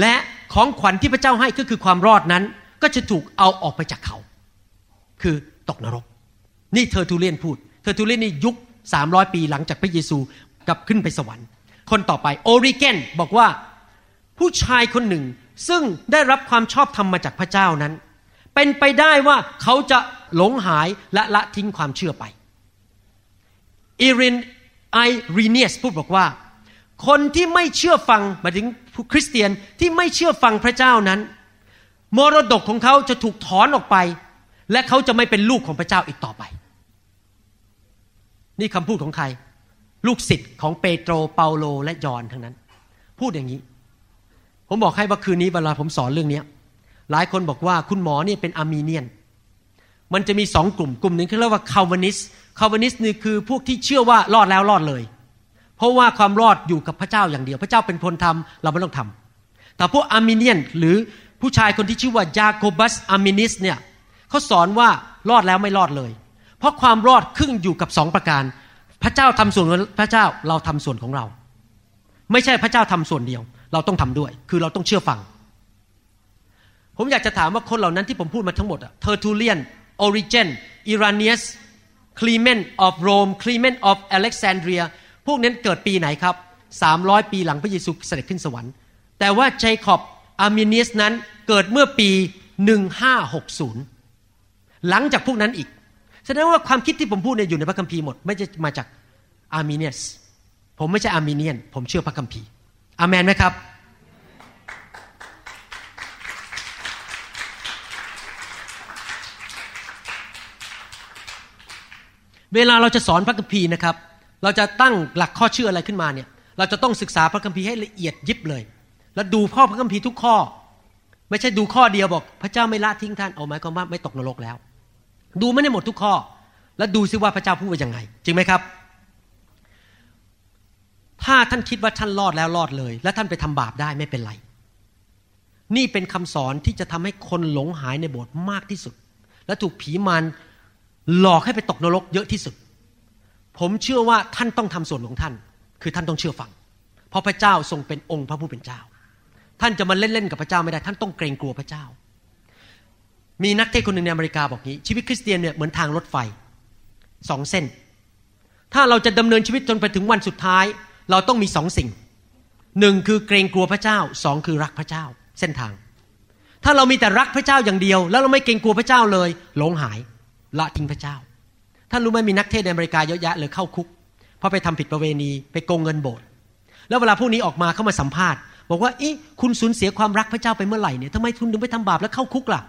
และของขวัญที่พระเจ้าให้ก็คือความรอดนั้น ก็จะถูกเอาออกไปจากเขา คือตกนรก นี่เทอทูเลียนพูดเทอทูเลียนนี่ยุค300 ปีหลังจากพระเยซูกลับขึ้นไปสวรรค์ คนต่อไปโอริเกนบอกว่า ผู้ชายคนหนึ่ง ซึ่งได้รับความชอบธรรมมาจากพระเจ้านั้น เป็นไปได้ว่าเขาจะหลงหายและละทิ้งความเชื่อไปอีรินไอรีเนียสพูดบอกว่า คนที่ไม่เชื่อฟังหมายถึงคริสเตียนที่ไม่เชื่อฟังพระเจ้านั้น มรดกของเขาจะถูกถอนออกไป และเขาจะไม่เป็นลูกของพระเจ้าอีกต่อไป นี่คำพูดของใคร ลูกศิษย์ของเปโตรเปาโลและยอนทั้งนั้น พูดอย่างนี้ ผมบอกให้ว่าคืนนี้เวลาผมสอนเรื่องนี้หลายคนบอกว่าคุณหมอเนี่ยเป็น Arminian มันจะมีสองกลุ่มกลุ่มหนึ่งเขาเรียกว่า Calvinist Calvinist นี่คือพวกที่เชื่อว่ารอดแล้วรอดเลย เพราะว่าความรอดอยู่กับพระเจ้าอย่างเดียว พระเจ้าเป็นคนทำเราไม่ต้องทำแต่พวก Arminian หรือผู้ชายคนที่ชื่อว่า Jacobus Arminius เนี่ยเขาสอนว่ารอดแล้วไม่รอดเลย เพราะความรอดครึ่งอยู่กับสองประการ พระเจ้าทำส่วนพระเจ้าเราทำส่วนของเรา ไม่ใช่พระเจ้าทำส่วนเดียว เราต้องทำด้วย คือเราต้องเชื่อฟัง ผมอยากจะถามว่าคนเหล่านั้นที่ผมพูดมาทั้งหมดอะ Tertullian Origen Irenaeus Clement of Rome Clement of Alexandria พวกนั้นเกิดปีไหนครับ 300 ปีหลังพระเยซูเสด็จขึ้นสวรรค์ แต่ว่า Jacob Arminius นั้นเกิดเมื่อปี 1560 หลังจากพวกนั้นอีก แสดงว่าความคิดที่ผมพูดเนี่ยอยู่ในพระคัมภีร์หมด ไม่ใช่มาจากอาร์มิเนียส ผมไม่ใช่อาร์มิเนียน ผมเชื่อพระคัมภีร์ อามนไหมครับ เวลาเราจะสอนพระคัมภีร์นะครับ เราจะตั้งหลักข้อเชื่ออะไรขึ้นมาเนี่ย เราจะต้องศึกษาพระคัมภีร์ให้ละเอียดยิบเลย แล้วดูข้อพระคัมภีร์ทุกข้อ ไม่ใช่ดูข้อเดียวบอก พระเจ้าไม่ละทิ้งท่านเอาหมายความว่าไม่ตกนรกแล้ว ดูไม่ได้หมดทุกข้อ แล้วดูซิว่าพระเจ้าพูดว่ายังไง จริงไหมครับ ถ้าท่านคิดว่าท่านรอดแล้วรอดเลย และท่านไปทำบาปได้ไม่เป็นไร นี่เป็นคำสอนที่จะทำให้คนหลงหายในโบสถ์มากที่สุด และถูกผีมารหลอกให้ไปตกนรกเยอะที่สุด ผมเชื่อว่าท่านต้องทำส่วนของท่าน คือท่านต้องเชื่อฟัง เพราะพระเจ้าทรงเป็นองค์พระผู้เป็นเจ้า ท่านจะมาเล่นๆกับพระเจ้าไม่ได้ ท่านต้องเกรงกลัวพระเจ้า มีนักเทศคนหนึ่งในอเมริกาบอกงี้ ชีวิตคริสเตียนเนี่ยเหมือนทางรถไฟสองเส้น ถ้าเราจะดำเนินชีวิตจนไปถึงวันสุดท้าย เราต้องมีสองสิ่งหนึ่งคือเกรงกลัวพระเจ้าสองคือรักพระเจ้าเส้นทาง ถ้าเรามีแต่รักพระเจ้าอย่างเดียว แล้วเราไม่เกรงกลัวพระเจ้าเลยหลงหายละทิ้งพระเจ้าท่านรู้ไหมมีนักเทศในอเมริกาเยอะแยะเลยเข้าคุกเพราะไปทำผิดประเวณีไปโกงเงินโบสถ์แล้วเวลาพวกนี้ออกมาเข้ามาสัมภาษณ์บอกว่าอีคุณสูญเสียความรักพระเจ้าไปเมื่อไหร่เนี่ยทำไมคุณถึงไปทำบาปแล้วเข้าคุกล่ะ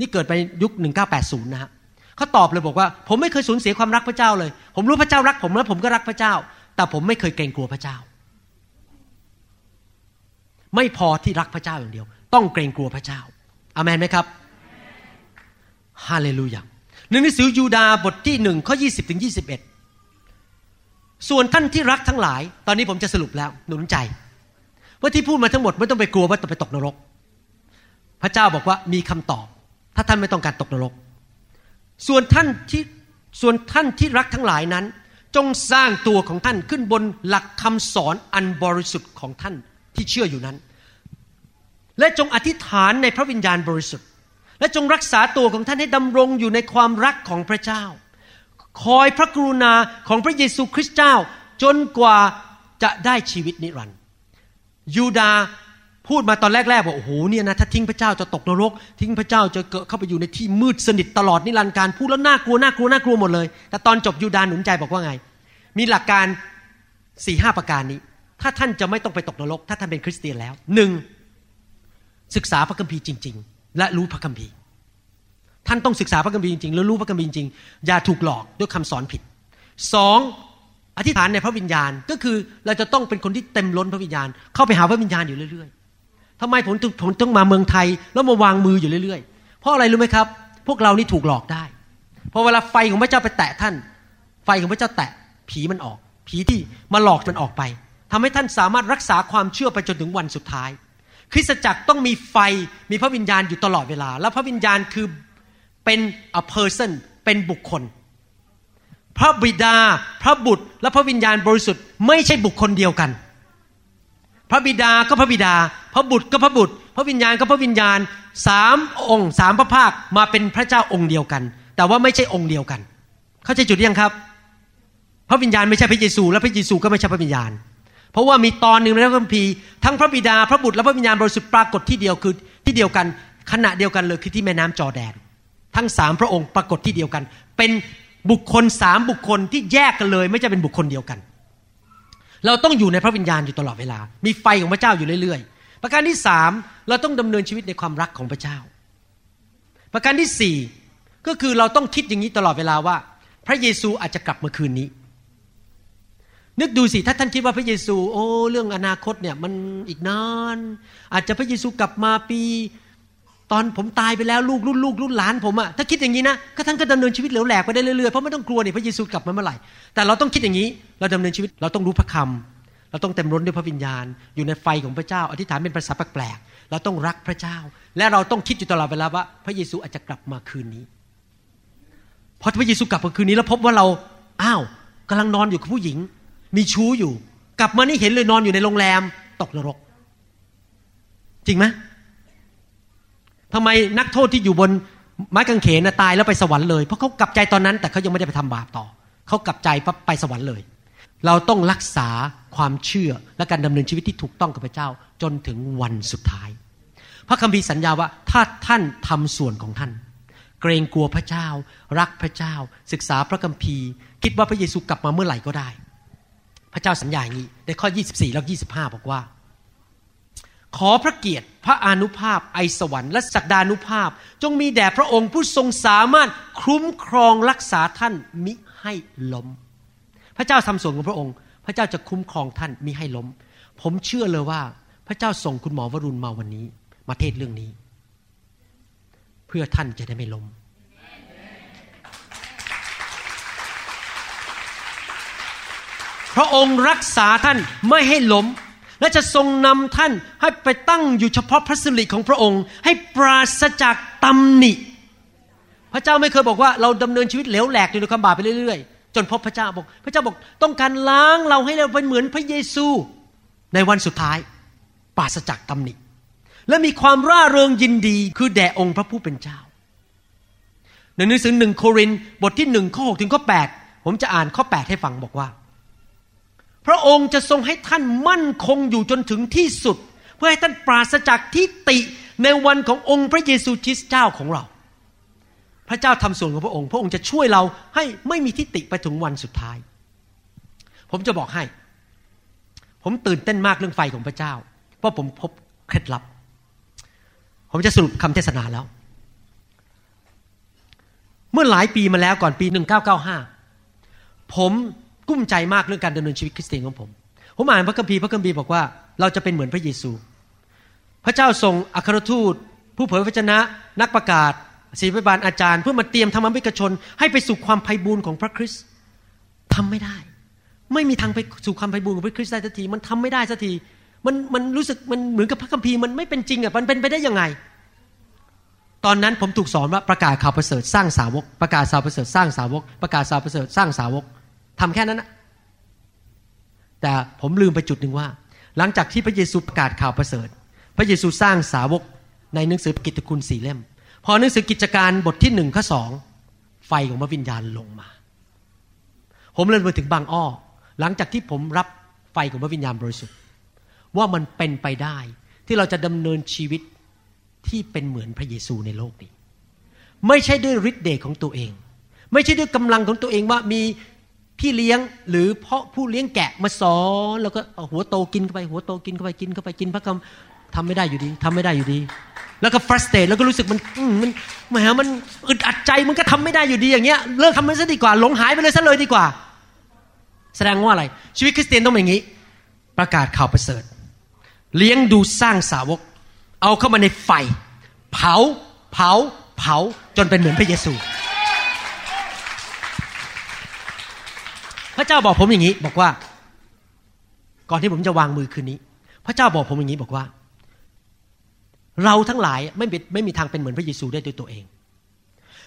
นี่เกิดไปยุค 1980 นะฮะเขาตอบเลยบอกว่า ผมไม่เคยสูญเสียความรักพระเจ้าเลย ผมรู้พระเจ้ารักผมแล้วผมก็รักพระเจ้า แต่ผมไม่เคยเกรงกลัวพระเจ้า ไม่พอที่รักพระเจ้าอย่างเดียว ต้องเกรงกลัวพระเจ้าอามันไหมครับฮาเลลูยาในหนังสือยูดาบทที่หนึ่งข้อยี่สิบถึงยี่สิบเอ็ดส่วนท่านที่รักทั้งหลาย ตอนนี้ผมจะสรุปแล้วหนุนใจ ว่าที่พูดมาทั้งหมดไม่ต้องไปกลัวว่าจะไปตกนรก พระเจ้าบอกว่ามีคำตอบ ถ้าท่านไม่ต้องการตกนรก ส่วนท่านที่ส่วนท่านที่รักทั้งหลายนั้น จงสร้างตัวของท่านขึ้นบนหลักคำสอนอันบริสุทธิ์ของท่านที่เชื่ออยู่นั้น และจงอธิษฐานในพระวิญญาณบริสุทธิ์ และจงรักษาตัวของท่านให้ดำรงอยู่ในความรักของพระเจ้า คอยพระกรุณาของพระเยซูคริสต์เจ้าจนกว่าจะได้ชีวิตนิรันดร์ยูดา พูดมาตอนแรกๆว่าโอ้โหเนี่ยนะถ้าทิ้งพระเจ้าจะตกนรก ทิ้งพระเจ้าจะเกิดเข้าไปอยู่ในที่มืดสนิทตลอดนิรันดร์การพูดแล้วน่ากลัวน่ากลัวน่ากลัวหมดเลย แต่ตอนจบยูดาหนุนใจบอกว่าไง มีหลักการสี่ห้าประการนี้ ถ้าท่านจะไม่ต้องไปตกนรก ถ้าท่านเป็นคริสเตียนแล้วหนึ่งศึกษาพระคัมภีร์จริง ๆ และรู้พระคัมภีร์ ท่านต้องศึกษาพระคัมภีร์จริงๆแล้วรู้พระคัมภีร์จริงๆอย่าถูกหลอกด้วยคำสอนผิดสองอธิษฐานในพระวิญญาณก็คือเราจะต้องเป็นคนที่เต็มล้นพระวิญญาณ เข้าไปหาพระวิญญาณอยู่เรื่อยๆ ทำไมผมผมต้องมาเมืองไทย แล้วมาวางมืออยู่เรื่อยๆ เพราะอะไรรู้ไหมครับ พวกเรานี่ถูกหลอกได้พอเวลาไฟของพระเจ้าไปแตะท่าน ไฟของพระเจ้าแตะผีมันออก ผีที่มาหลอกมันออกไปทำให้ท่านสามารถรักษาความเชื่อไปจนถึงวันสุดท้าย คริสตจักรต้องมีไฟมีพระวิญญาณอยู่ตลอดเวลา แล้วพระวิญญาณคือเป็น a person เป็นบุคคล พระบิดา พระบุตร และพระวิญญาณบริสุทธิ์ไม่ใช่บุคคลเดียวกัน พระบิดาก็พระบิดา พระบุตรก็พระบุตร พระวิญญาณก็พระวิญญาณสามองค์สามพระภาคมาเป็นพระเจ้าองค์เดียวกัน แต่ว่าไม่ใช่องค์เดียวกัน เข้าใจจุดยังครับ พระวิญญาณไม่ใช่พระเยซู และพระเยซูก็ไม่ใช่พระวิญญาณ เพราะว่ามีตอนหนึ่งในพระคัมภีร์ทั้งพระบิดาพระบุตรและพระวิญญาณบริสุทธิ์ปรากฏที่เดียวคือที่เดียวกันขณะเดียวกันเลยคือที่แม่น้ำจอแดน ทั้งสามพระองค์ปรากฏที่เดียวกัน เป็นบุคคลสามบุคคลที่แยกกันเลย ไม่ใช่เป็นบุคคลเดียวกัน เราต้องอยู่ในพระวิญญาณอยู่ตลอดเวลา มีไฟของพระเจ้าอยู่เรื่อยๆ ประการที่สามเราต้องดำเนินชีวิตในความรักของพระเจ้า ประการที่สี่ก็คือเราต้องคิดอย่างนี้ตลอดเวลาว่า พระเยซูอาจจะกลับมาคืนนี้ นึกดูสิถ้าท่านคิดว่าพระเยซู โอ้เรื่องอนาคตเนี่ยมันอีกนาน อาจจะพระเยซูกลับมาปี ตอนผมตายไปแล้วลูกรุ่นลูกรุ่นหลานผมอะถ้าคิดอย่างนี้นะก็ท่านก็ดำเนินชีวิตเหลวแหลกไปได้เรื่อยๆเพราะไม่ต้องกลัวนี่พระเยซูกลับมาเมื่อไหร่แต่เราต้องคิดอย่างนี้เราดำเนินชีวิตเราต้องรู้พระคำเราต้องเต็มร้นด้วยพระวิญญาณ อยู่ในไฟของพระเจ้า อธิษฐานเป็นภาษาแปลกๆเราต้องรักพระเจ้า และเราต้องคิดอยู่ตลอดเวลาว่า พระเยซูอาจจะกลับมาคืนนี้พอพระเยซูกลับมาคืนนี้แล้วพบว่าเราอ้าวกำลังนอนอยู่กับผู้หญิง มีชู้อยู่ กลับมานี่เห็นเลยนอนอยู่ในโรงแรมตกนรก จริงไหม ทำไมนักโทษที่อยู่บนไม้กางเขนตายแล้วไปสวรรค์เลยเพราะเขากลับใจตอนนั้น แต่เขายังไม่ได้ไปทำบาปต่อเขากลับใจปั๊บไปสวรรค์เลย เราต้องรักษาความเชื่อและการดำเนินชีวิตที่ถูกต้องกับพระเจ้าจนถึงวันสุดท้าย พระคัมภีร์สัญญาว่าถ้าท่านทำส่วนของท่าน เกรงกลัวพระเจ้า รักพระเจ้า ศึกษาพระคัมภีร์ คิดว่าพระเยซูกลับมาเมื่อไหร่ก็ได้ พระเจ้าสัญญาอย่างนี้ในข้อ 24 แล้ว 25 บอกว่า ขอพระเกียรติพระอนุภาพไอสวรรค์และสักดานุภาพ จงมีแด่พระองค์ผู้ทรงสามารถคุ้มครองรักษาท่านมิให้ล้ม พระเจ้าทำส่วนของพระองค์ พระเจ้าจะคุ้มครองท่านมิให้ล้ม ผมเชื่อเลยว่าพระเจ้าส่งคุณหมอวรุณมาวันนี้ มาเทศเรื่องนี้ เพื่อท่านจะได้ไม่ล้มพระองค์รักษาท่านไม่ให้ล้ม และจะทรงนำท่านให้ไปตั้งอยู่เฉพาะพระสิริของพระองค์ ให้ปราศจากตำหนิ พระเจ้าไม่เคยบอกว่าเราดำเนินชีวิตเหลวแหลกอยู่ในความบาปไปเรื่อยๆ จนพบพระเจ้าบอก พระเจ้าบอกต้องการล้างเราให้เราเป็นเหมือนพระเยซูในวันสุดท้าย ปราศจากตำหนิ และมีความร่าเริงยินดีคือแด่องค์พระผู้เป็นเจ้า ในหนังสือหนึ่งโครินธ์บทที่หนึ่งข้อหกถึงข้อแปดผมจะอ่านข้อแปดให้ฟังบอกว่า พระองค์จะทรงให้ท่านมั่นคงอยู่จนถึงที่สุด เพื่อให้ท่านปราศจากทิฏฐิในวันขององค์พระเยซูคริสต์เจ้าของเรา พระเจ้าทำส่วนของพระองค์ พระองค์จะช่วยเราให้ไม่มีทิฏฐิไปถึงวันสุดท้าย ผมจะบอกให้ ผมตื่นเต้นมากเรื่องไฟของพระเจ้า เพราะผมพบเคล็ดลับ ผมจะสรุปคำเทศนาแล้ว เมื่อหลายปีมาแล้วก่อนปี 1995 ผม กุ้มใจมากเรื่องการดำเนินชีวิตคริสเตียนของผม ผมอ่านพระคัมภีร์พระคัมภีร์บอกว่าเราจะเป็นเหมือนพระเยซู พระเจ้าส่งอัครทูต ผู้เผยพระวจนะ นักประกาศศิริบาลอาจารย์ เพื่อมาเตรียมธรรมวิกชน ให้ไปสู่ความไพ่บูรณ์ของพระคริสต์ทำไม่ได้ ไม่มีทางไปสู่ความไพ่บูรณ์ของพระคริสต์ได้สักทีมันทำไม่ได้สักทีมันมันรู้สึกมันเหมือนกับพระคัมภีร์มันไม่เป็นจริงอะมันเป็นไปได้ยังไง ตอนนั้นผมถูกสอนว่าประกาศข่าวประเสริฐสร้างสาวก ประกาศข่าวประเสริฐสร้างสาวก ประกาศข่าวประเสริฐสร้างสาวก ทำแค่นั้นนะแต่ผมลืมไปจุดหนึ่งว่า หลังจากที่พระเยซูประกาศข่าวประเสริฐ พระเยซูสร้างสาวกในหนังสือกิตติคุณสี่เล่ม พอหนังสือกิจการบทที่หนึ่งข้อสองไฟของพระวิญญาณลงมา ผมเลยมาถึงบางอ้อ หลังจากที่ผมรับไฟของพระวิญญาณบริสุทธิ์ ว่ามันเป็นไปได้ที่เราจะดำเนินชีวิตที่เป็นเหมือนพระเยซูในโลกนี้ ไม่ใช่ด้วยฤทธิ์เดชของตัวเอง ไม่ใช่ด้วยกำลังของตัวเองว่ามี พี่เลี้ยงหรือเพ่อผู้เลี้ยงแกะมาสอนแล้วก็หัวโตกินเข้าไป หัวโตกินเข้าไปกินเข้าไปกินพระคำทำไม่ได้อยู่ดีทำไม่ได้อยู่ดี แล้วก็ฟรัสเตทแล้วก็รู้สึกมันมันแหมมันอึดอัดใจมันก็ทำไม่ได้อยู่ดีอย่างเงี้ยเลิกทำมันซะดีกว่าหลงหายไปเลยซะเลยดีกว่า แสดงว่าอะไร ชีวิตคริสเตียนต้องเป็นอย่างนี้ ประกาศข่าวประเสริฐ เลี้ยงดูสร้างสาวก เอาเข้ามาในไฟ เผาเผาเผาจนเป็นเหมือนพระเยซู พระเจ้าบอกผมอย่างนี้ บอกว่า ก่อนที่ผมจะวางมือคืนนี้ พระเจ้าบอกผมอย่างนี้บอกว่า เราทั้งหลายไม่ไม่มีทางเป็นเหมือนพระเยซูได้ด้วยตัวเอง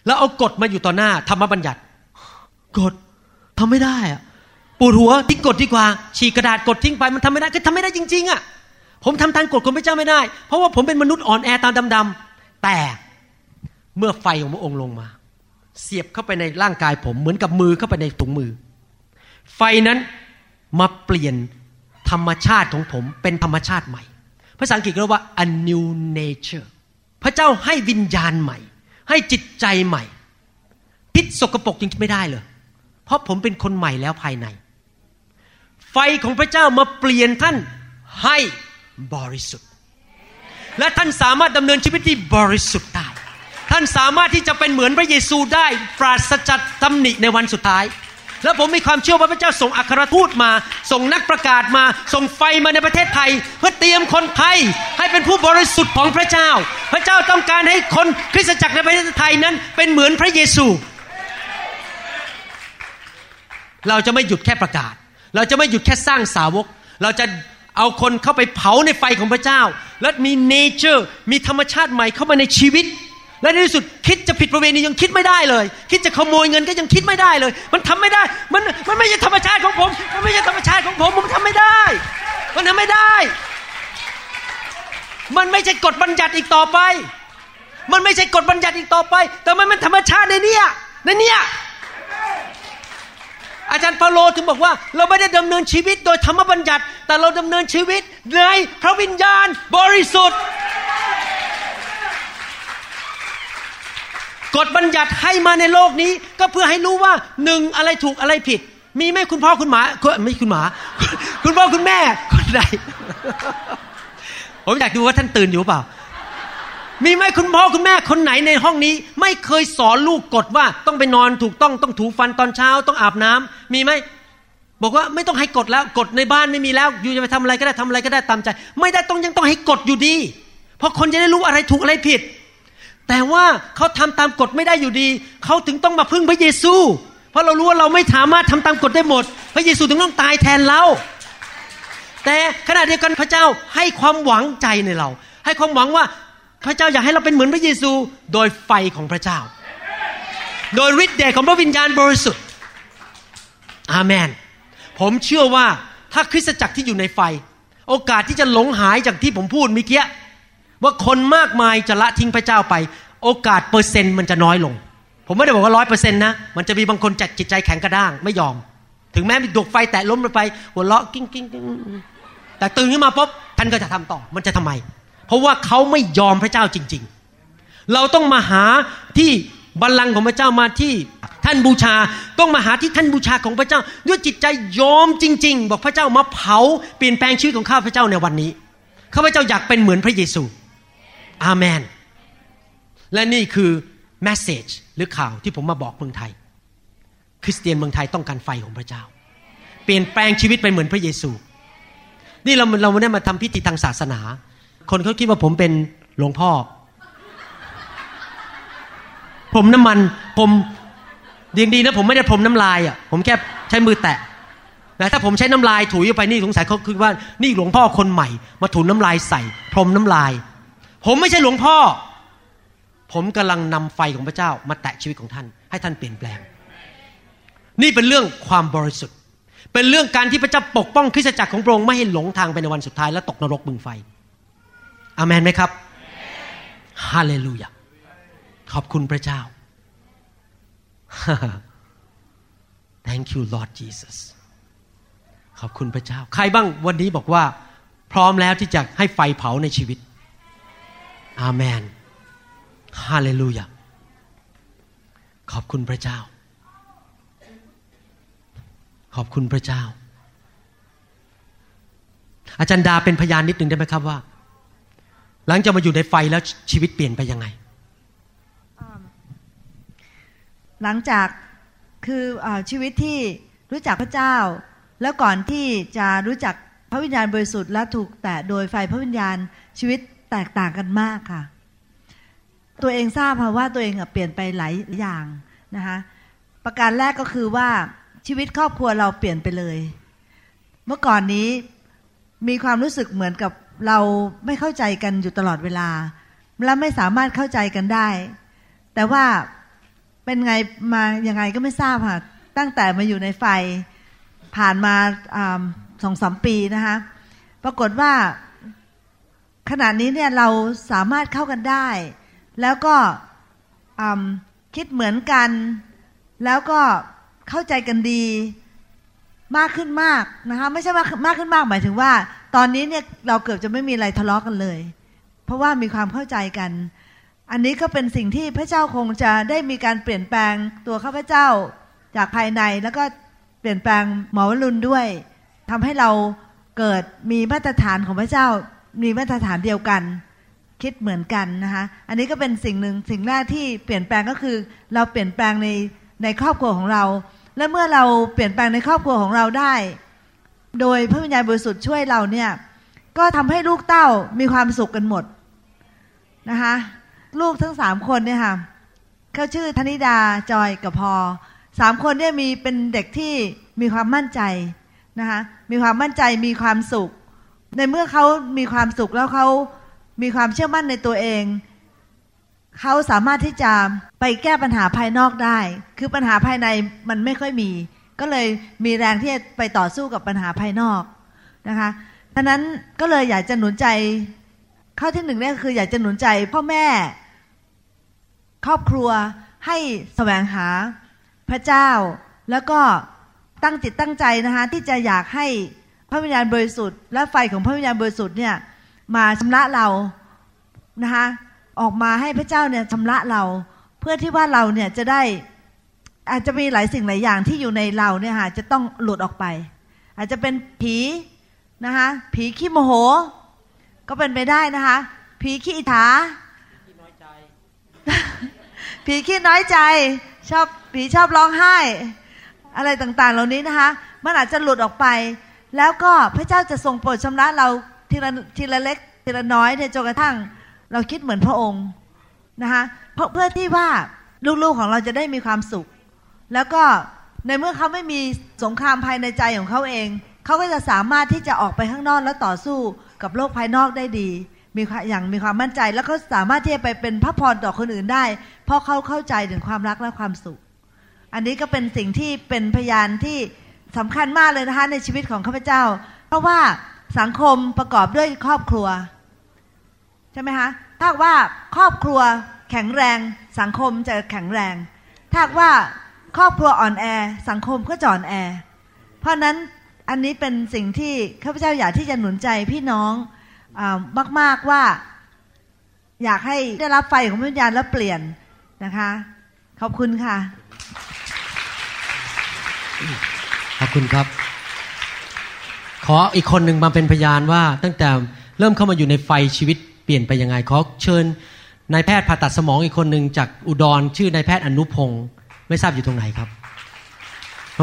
แล้วเอากฎมาอยู่ต่อหน้าธรรมบัญญัติกฎทำไม่ได้อะปวดหัวทิ้งกฎดีกว่า ฉีกกระดาษกดทิ้งไปมันทำไม่ได้ก็ทำไม่ได้จริง ๆอะผมทำตามกฎของพระเจ้าไม่ได้ เพราะว่าผมเป็นมนุษย์อ่อนแอตาดำๆแต่เมื่อไฟของพระองค์ลงมา เสียบเข้าไปในร่างกายผมเหมือนกับมือเข้าไปในถุงมือ ไฟนั้นมาเปลี่ยนธรรมชาติของผมเป็นธรรมชาติใหม่ ภาษาอังกฤษเรียกว่า a new nature พระเจ้าให้วิญญาณใหม่ ให้จิตใจใหม่ พิษสกปรกยังไม่ได้เลย เพราะผมเป็นคนใหม่แล้วภายใน ไฟของพระเจ้ามาเปลี่ยนท่านให้บริสุทธิ์ และท่านสามารถดำเนินชีวิตที่บริสุทธิ์ได้ ท่านสามารถที่จะเป็นเหมือนพระเยซูได้ปราศจากตำหนิในวันสุดท้าย และผมมีความเชื่อว่าพระเจ้าส่งอัครทูตมา ส่งนักประกาศมา ส่งไฟมาในประเทศไทย เพื่อเตรียมคนไทยให้เป็นผู้บริสุทธิ์ของพระเจ้า พระเจ้าต้องการให้คนคริสตจักรในประเทศไทยนั้น เป็นเหมือนพระเยซู เราจะไม่หยุดแค่ประกาศ เราจะไม่หยุดแค่สร้างสาวก เราจะเอาคนเข้าไปเผาในไฟของพระเจ้า และมีเนเจอร์ มีธรรมชาติใหม่เข้ามาในชีวิต และในที่สุดคิดจะผิดประเวณียังคิดไม่ได้เลย คิดจะขโมยเงินก็ยังคิดไม่ได้เลย มันทำไม่ได้ มันมันไม่ใช่ธรรมชาติของผม มันไม่ใช่ธรรมชาติของผมผมทำไม่ได้ มันทำไม่ได้ มันไม่ใช่กฎบัญญัติอีกต่อไป มันไม่ใช่กฎบัญญัติอีกต่อไป แต่มันเป็นธรรมชาติในเนี้ยในเนี้ยอาจารย์เปาโลถึงบอกว่า เราไม่ได้ดำเนินชีวิตโดยธรรมบัญญัติ แต่เราดำเนินชีวิตในพระวิญญาณบริสุทธิ์ กฎบัญญัติให้มาในโลกนี้ ก็เพื่อให้รู้ว่าหนึ่งอะไรถูกอะไรผิด มีไหมคุณพ่อคุณหมาไม่คุณหมา คุณพ่อคุณแม่คนใดผมอยากดูว่าท่านตื่นอยู่เปล่า มีไหมคุณพ่อคุณแม่คนไหนในห้องนี้ ไม่เคยสอนลูกกฎว่าต้องไปนอนถูกต้องต้องถูฟันตอนเช้าต้องอาบน้ำมีไหมบอกว่าไม่ต้องให้กฎแล้วกฎในบ้านไม่มีแล้ว อยู่จะไปทำอะไรก็ได้ทำอะไรก็ได้ตามใจ ไม่ได้ต้องยังต้องให้กฎอยู่ดี เพราะคนจะได้รู้อะไรถูกอะไรผิด แต่ว่าเขาทำตามกฎไม่ได้อยู่ดี เขาถึงต้องมาพึ่งพระเยซู เพราะเรารู้ว่าเราไม่สามารถทำตามกฎได้หมด พระเยซูถึงต้องตายแทนเรา แต่ขณะเดียวกันพระเจ้าให้ความหวังใจในเรา ให้ความหวังว่าพระเจ้าอยากให้เราเป็นเหมือนพระเยซู โดยไฟของพระเจ้า โดยฤทธิ์เดชของพระวิญญาณบริสุทธิ์ อาเมน ผมเชื่อว่าถ้าคริสตจักรที่อยู่ในไฟ โอกาสที่จะหลงหายจากที่ผมพูดเมื่อกี้ ว่าคนมากมายจะละทิ้งพระเจ้าไป โอกาสเปอร์เซ็นต์มันจะน้อยลง ผมไม่ได้บอกว่าร้อยเปอร์เซ็นต์นะ มันจะมีบางคนจัดจิตใจแข็งกระด้างไม่ยอม ถึงแม้มีดวงไฟแตะล้มลงไป หัวเราะกิ้งกิ้งกิ้งแต่ตื่นขึ้นมาปุ๊บท่านก็จะทำต่อมันจะทำไม เพราะว่าเขาไม่ยอมพระเจ้าจริง ๆ เราต้องมาหาที่บัลลังก์ของพระเจ้ามาที่แท่นบูชาต้องมาหาที่แท่นบูชาของพระเจ้า ด้วยจิตใจยอมจริง ๆ บอกพระเจ้ามาเผาเปลี่ยนแปลงชีวิตของข้าพระเจ้าในวันนี้ข้าพเจ้าอยากเป็นเหมือนพระเยซู อาเมน และนี่คือแมสเซจหรือข่าวที่ผมมาบอกเมืองไทย คริสเตียนเมืองไทยต้องการไฟของพระเจ้า เปลี่ยนแปลงชีวิตเป็นเหมือนพระเยซู นี่เราเราไม่ได้มาทำพิธีทางศาสนา คนเขาคิดว่าผมเป็นหลวงพ่อ ผมน้ำมันผมดีดีนะผมไม่ได้พรมน้ำลายอะผมแค่ใช้มือแตะแต่ถ้าผมใช้น้ำลายถูไปนี่สงสัยเขาคิดว่านี่หลวงพ่อคนใหม่ มาถูน้ำลายใส่ พรมน้ำลาย ผมไม่ใช่หลวงพ่อ ผมกำลังนำไฟของพระเจ้า มาแตะชีวิตของท่าน ให้ท่านเปลี่ยนแปลง นี่เป็นเรื่องความบริสุทธิ์ เป็นเรื่องการที่พระเจ้าปกป้องคริสตจักรของพระองค์ไม่ให้หลงทางไปในวันสุดท้ายและตกนรกบึงไฟอามนไหมครับฮาเลลูยาขอบคุณพระเจ้า Thank you Lord Jesus ขอบคุณพระเจ้า ใครบ้างวันนี้บอกว่า พร้อมแล้วที่จะให้ไฟเผาในชีวิต อาเมนฮาเลลูยาขอบคุณพระเจ้า ขอบคุณพระเจ้า อาจารย์ดาเป็นพยานนิดหนึ่งได้ไหมครับว่า หลังจากมาอยู่ในไฟแล้วชีวิตเปลี่ยนไปยังไง หลังจากคืออชีวิตที่รู้จักพระเจ้า แล้วก่อนที่จะรู้จักพระวิญญาณบริสุทธิ์และถูกแตะโดยไฟพระวิญญาณชีวิต แตกต่างกันมากค่ะ ตัวเองทราบค่ะว่าตัวเองเปลี่ยนไปหลายอย่างนะคะประการแรกก็คือว่าชีวิตครอบครัวเราเปลี่ยนไปเลย เมื่อก่อนนี้มีความรู้สึกเหมือนกับเราไม่เข้าใจกันอยู่ตลอดเวลา และไม่สามารถเข้าใจกันได้ แต่ว่าเป็นไงมายังไงก็ไม่ทราบค่ะ ตั้งแต่มาอยู่ในไฟผ่านมาสองสามปีนะคะ ปรากฏว่า ขณะนี้เนี่ยเราสามารถเข้ากันได้ แล้วก็คิดเหมือนกัน แล้วก็เข้าใจกันดีมากขึ้นมากนะคะไม่ใช่ว่ามากขึ้นมากหมายถึงว่า ตอนนี้เนี่ยเราเกือบจะไม่มีอะไรทะเลาะกันเลย เพราะว่ามีความเข้าใจกัน อันนี้ก็เป็นสิ่งที่พระเจ้าคงจะได้มีการเปลี่ยนแปลงตัวข้าพเจ้าจากภายในแล้วก็เปลี่ยนแปลงหมอวรุณด้วยทำให้เราเกิดมีมาตรฐานของพระเจ้า มีมาตรฐานเดียวกัน คิดเหมือนกันนะคะอันนี้ก็เป็นสิ่งหนึ่งสิ่งแรกที่เปลี่ยนแปลงก็คือ เราเปลี่ยนแปลงในในครอบครัวของเรา และเมื่อเราเปลี่ยนแปลงในครอบครัวของเราได้ โดยพระวิญญาณบริสุทธิ์ช่วยเราเนี่ยก็ทำให้ลูกเต้ามีความสุขกันหมดนะคะลูกทั้งสามคนเนี่ยค่ะเขาชื่อธนิดาจอยกับพอสามคนเนี่ยมีเป็นเด็กที่มีความมั่นใจนะคะมีความมั่นใจมีความสุข ในเมื่อเขามีความสุขแล้วเขามีความเชื่อมั่นในตัวเอง เขาสามารถที่จะไปแก้ปัญหาภายนอกได้ คือปัญหาภายในมันไม่ค่อยมี ก็เลยมีแรงที่จะไปต่อสู้กับปัญหาภายนอกนะคะดังนั้นก็เลยอยากจะหนุนใจ ข้อที่หนึ่งเนี่ยคือ อยากจะหนุนใจพ่อแม่ ครอบครัวให้แสวงหาพระเจ้า แล้วก็ตั้งจิตตั้งใจนะคะที่จะอยากให้ พระวิญญาณบริสุทธิ์และไฟของพระวิญญาณบริสุทธิ์เนี่ยมาชำระเรานะคะออกมาให้พระเจ้าเนี่ยชำระเรา เพื่อที่ว่าเราเนี่ยจะได้อาจจะมีหลายสิ่งหลายอย่างที่อยู่ในเราเนี่ยค่ะจะต้องหลุดออกไป อาจจะเป็นผีนะคะผีขี้โมโห ก็เป็นไปได้นะคะผีขี้อิจฉาผีขี้น้อยใจชอบผีชอบร้องไห้ อะไรต่างๆ เหล่านี้นะคะ มันอาจจะหลุดออกไป แล้วก็พระเจ้าจะทรงโปรดชำระเราทีละทีละเล็กทีละน้อยเนี่ยจนกระทั่ง เราคิดเหมือนพระองค์นะคะเพราะเพื่อที่ว่าลูกๆของเราจะได้มีความสุข แล้วก็ในเมื่อเขาไม่มีสงครามภายในใจของเขาเอง เขาก็จะสามารถที่จะออกไปข้างนอกแล้วต่อสู้กับโลกภายนอกได้ดี มีอย่างมีความมั่นใจ แล้วเขาสามารถที่จะไปเป็นพระพรต่อคนอื่นได้ เพราะเขาเข้าใจถึงความรักและความสุข อันนี้ก็เป็นสิ่งที่เป็นพยานที่ สำคัญมากเลยนะคะในชีวิตของข้าพเจ้า เพราะว่าสังคมประกอบด้วยครอบครัว ใช่ไหมคะถ้าว่าครอบครัวแข็งแรงสังคมจะแข็งแรง ถ้าว่าครอบครัวอ่อนแอ สังคมก็จะอ่อนแอ เพราะนั้นอันนี้เป็นสิ่งที่ข้าพเจ้าอยากที่จะหนุนใจพี่น้องอมาก ๆว่า อยากให้ได้รับไฟของพระวิญญาณแล้วเปลี่ยนนะคะ ขอบคุณค่ะ คุณครับ ขออีกคนหนึ่งมาเป็นพยานว่า ตั้งแต่เริ่มเข้ามาอยู่ในไฟชีวิตเปลี่ยนไปยังไง ขอเชิญนายแพทย์ผ่าตัดสมองอีกคนหนึ่งจากอุดรชื่อนายแพทย์อนุพงศ์ไม่ทราบอยู่ตรงไหนครับ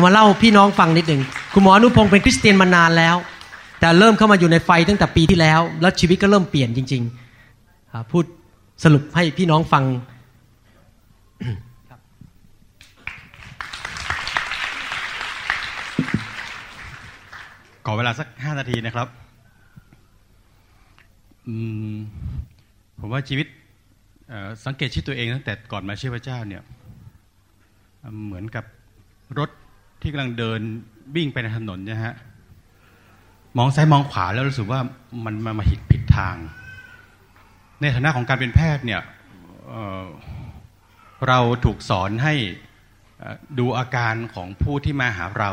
มาเล่าพี่น้องฟังนิดหนึ่งคุณหมออนุพงศ์เป็นคริสเตียนมานานแล้ว แต่เริ่มเข้ามาอยู่ในไฟตั้งแต่ปีที่แล้ว แล้วชีวิตก็เริ่มเปลี่ยนจริง ๆ พูดสรุปให้พี่น้องฟัง ขอเวลาสักห้านาทีนะครับผมว่าชีวิตสังเกตชีวิตตัวเองตั้งแต่ก่อนมาเชื่อพระเจ้าเนี่ยเหมือนกับรถที่กำลังเดินวิ่งไปในถนนนะฮะมองซ้ายมองขวาแล้วรู้สึกว่ามันมามาผิดผิดทาง ในฐานะของการเป็นแพทย์เนี่ยเเราถูกสอนให้ดูอาการของผู้ที่มาหาเรา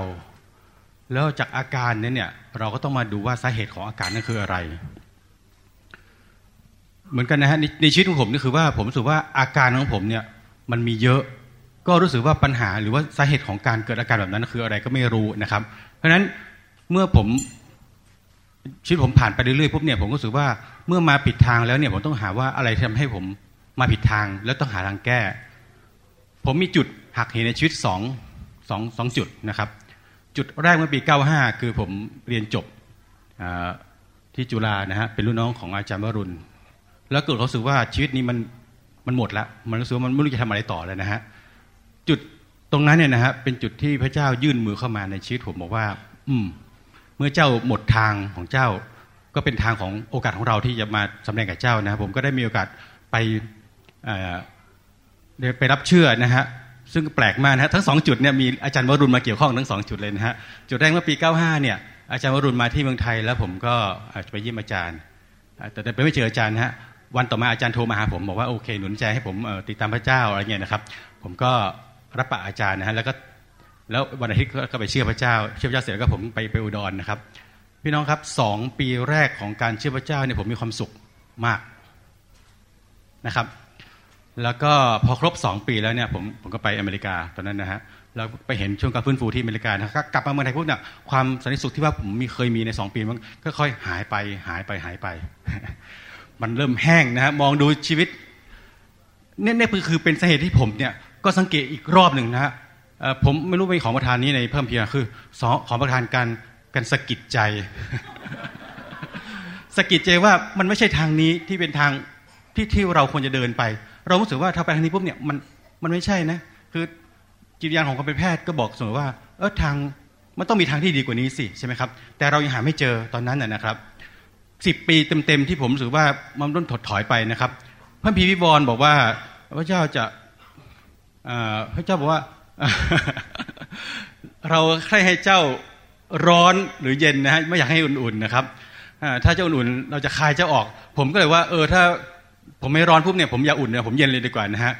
แล้วจากอาการนี้เนี่ยเราก็ต้องมาดูว่าสาเหตุของอาการนั้นคืออะไร เหมือนกันนะฮะในในชีวิตของผมนี่คือว่าผมรู้สึกว่าอาการของผมเนี่ยมันมีเยอะ ก็รู้สึกว่าปัญหาหรือว่าสาเหตุของการเกิดอาการแบบนั้นคืออะไรก็ไม่รู้นะครับ เพราะฉะนั้นเมื่อผมชีวิตผมผ่านไปเรื่อยๆปุ๊บเนี่ยผมก็รู้สึกว่าเมื่อมาผิดทางแล้วเนี่ยผมต้องหาว่าอะไรทำให้ผมมาผิดทางแล้วต้องหาทางแก้ ผมมีจุดหักเหในชีวิตสองสองสองจุดนะครับ จุดแรกเมื่อปี 95 คือผมเรียนจบที่จุฬานะฮะเป็นรุ่นน้องของอาจารย์วรุณ แล้วเกิดรู้สึกว่าชีวิตนี้มันมันหมดล้วมันรู้สึกว่ามันไม่รู้จะทำอะไรต่อเลยนะฮะจุดตรงนั้นเนี่ยนะฮะเป็นจุดที่พระเจ้ายื่นมือเข้ามาในชีวิตผมบอกว่า อืม เมื่อเจ้าหมดทางของเจ้า ก็เป็นทางของโอกาสของเราที่จะมาสำแดงกับเจ้านะผมก็ได้มีโอกาสไปไปรับเชื่อนะฮะ ซึ่งแปลกมากนะฮะทั้งสองจุดเนี่ยมีอาจารย์วรุณมาเกี่ยวข้องทั้งสองจุดเลยนะฮะจุดแรกเมื่อปี 95 เนี่ยอาจารย์วรุณมาที่เมืองไทยแล้วผมก็ไปเยี่ยมอาจารย์ แต่แต่ไปไม่เจออาจารย์นะฮะวันต่อมาอาจารย์โทรมาหาผมบอกว่าโอเคหนุนใจให้ผมติดตามพระเจ้าอะไรเงี้ยนะครับ ผมก็รับปากอาจารย์นะฮะแล้วก็แล้ววันอาทิตย์ก็ไปเชื่อพระเจ้า เชื่อพระเจ้าเสร็จแล้วก็ผมไปไปอุดรนะครับ พี่น้องครับสองปีแรกของการเชื่อพระเจ้าเนี่ยผมมีความสุขมากนะครับ แล้วก็พอครบสองปีแล้วเนี่ยผมผมก็ไปอเมริกาตอนนั้นนะฮะแล้วไปเห็นช่วงการฟื้นฟูที่อเมริกานะครับกลับมาเมืองไทยพวกเนี่ยความสันติสุขที่ว่าผมมีเคยมีในสองปีมันก็ค่อยหายไปหายไปหายไป มันเริ่มแห้งนะฮะมองดูชีวิตเนี่ยเนี่ยคือเป็นสาเหตุที่ผมเนี่ยก็สังเกตอีกรอบหนึ่งนะฮะผมไม่รู้มีของประธานนี้ในเพิ่มเพียงคือสองของประธานการการสะกิดใจสะกิดใจว่ามันไม่ใช่ทางนี้ที่เป็นทางที่ที่เราควรจะเดินไป เรารู้สึกว่าถ้าไปทางนี้ปุ๊บเนี่ยมันมันไม่ใช่นะ คือจิตวิญญาณของคนเป็นแพทย์ก็บอกเสมอว่าเออทางมันต้องมีทางที่ดีกว่านี้สิใช่ไหมครับแต่เรายังหาไม่เจอตอนนั้นนะนะครับสิบปีเต็มๆที่ผมรู้สึกว่ามันต้นถดถอยไปนะครับพระพีวิวรณ์บอกว่าพระเจ้าจะอ่อพระเจ้าบอกว่าเราใครให้เจ้าร้อนหรือเย็นนะฮะไม่อยากให้อุ่นๆนะครับถ้าเจ้าอุ่นๆเราจะคายเจ้าออก ผมก็เลยว่า เออถ้า ผมไม่ร้อนปุ๊บเนี่ยผมอยากอุ่นเนี่ยผมเย็นเลยดีกว่านะฮะ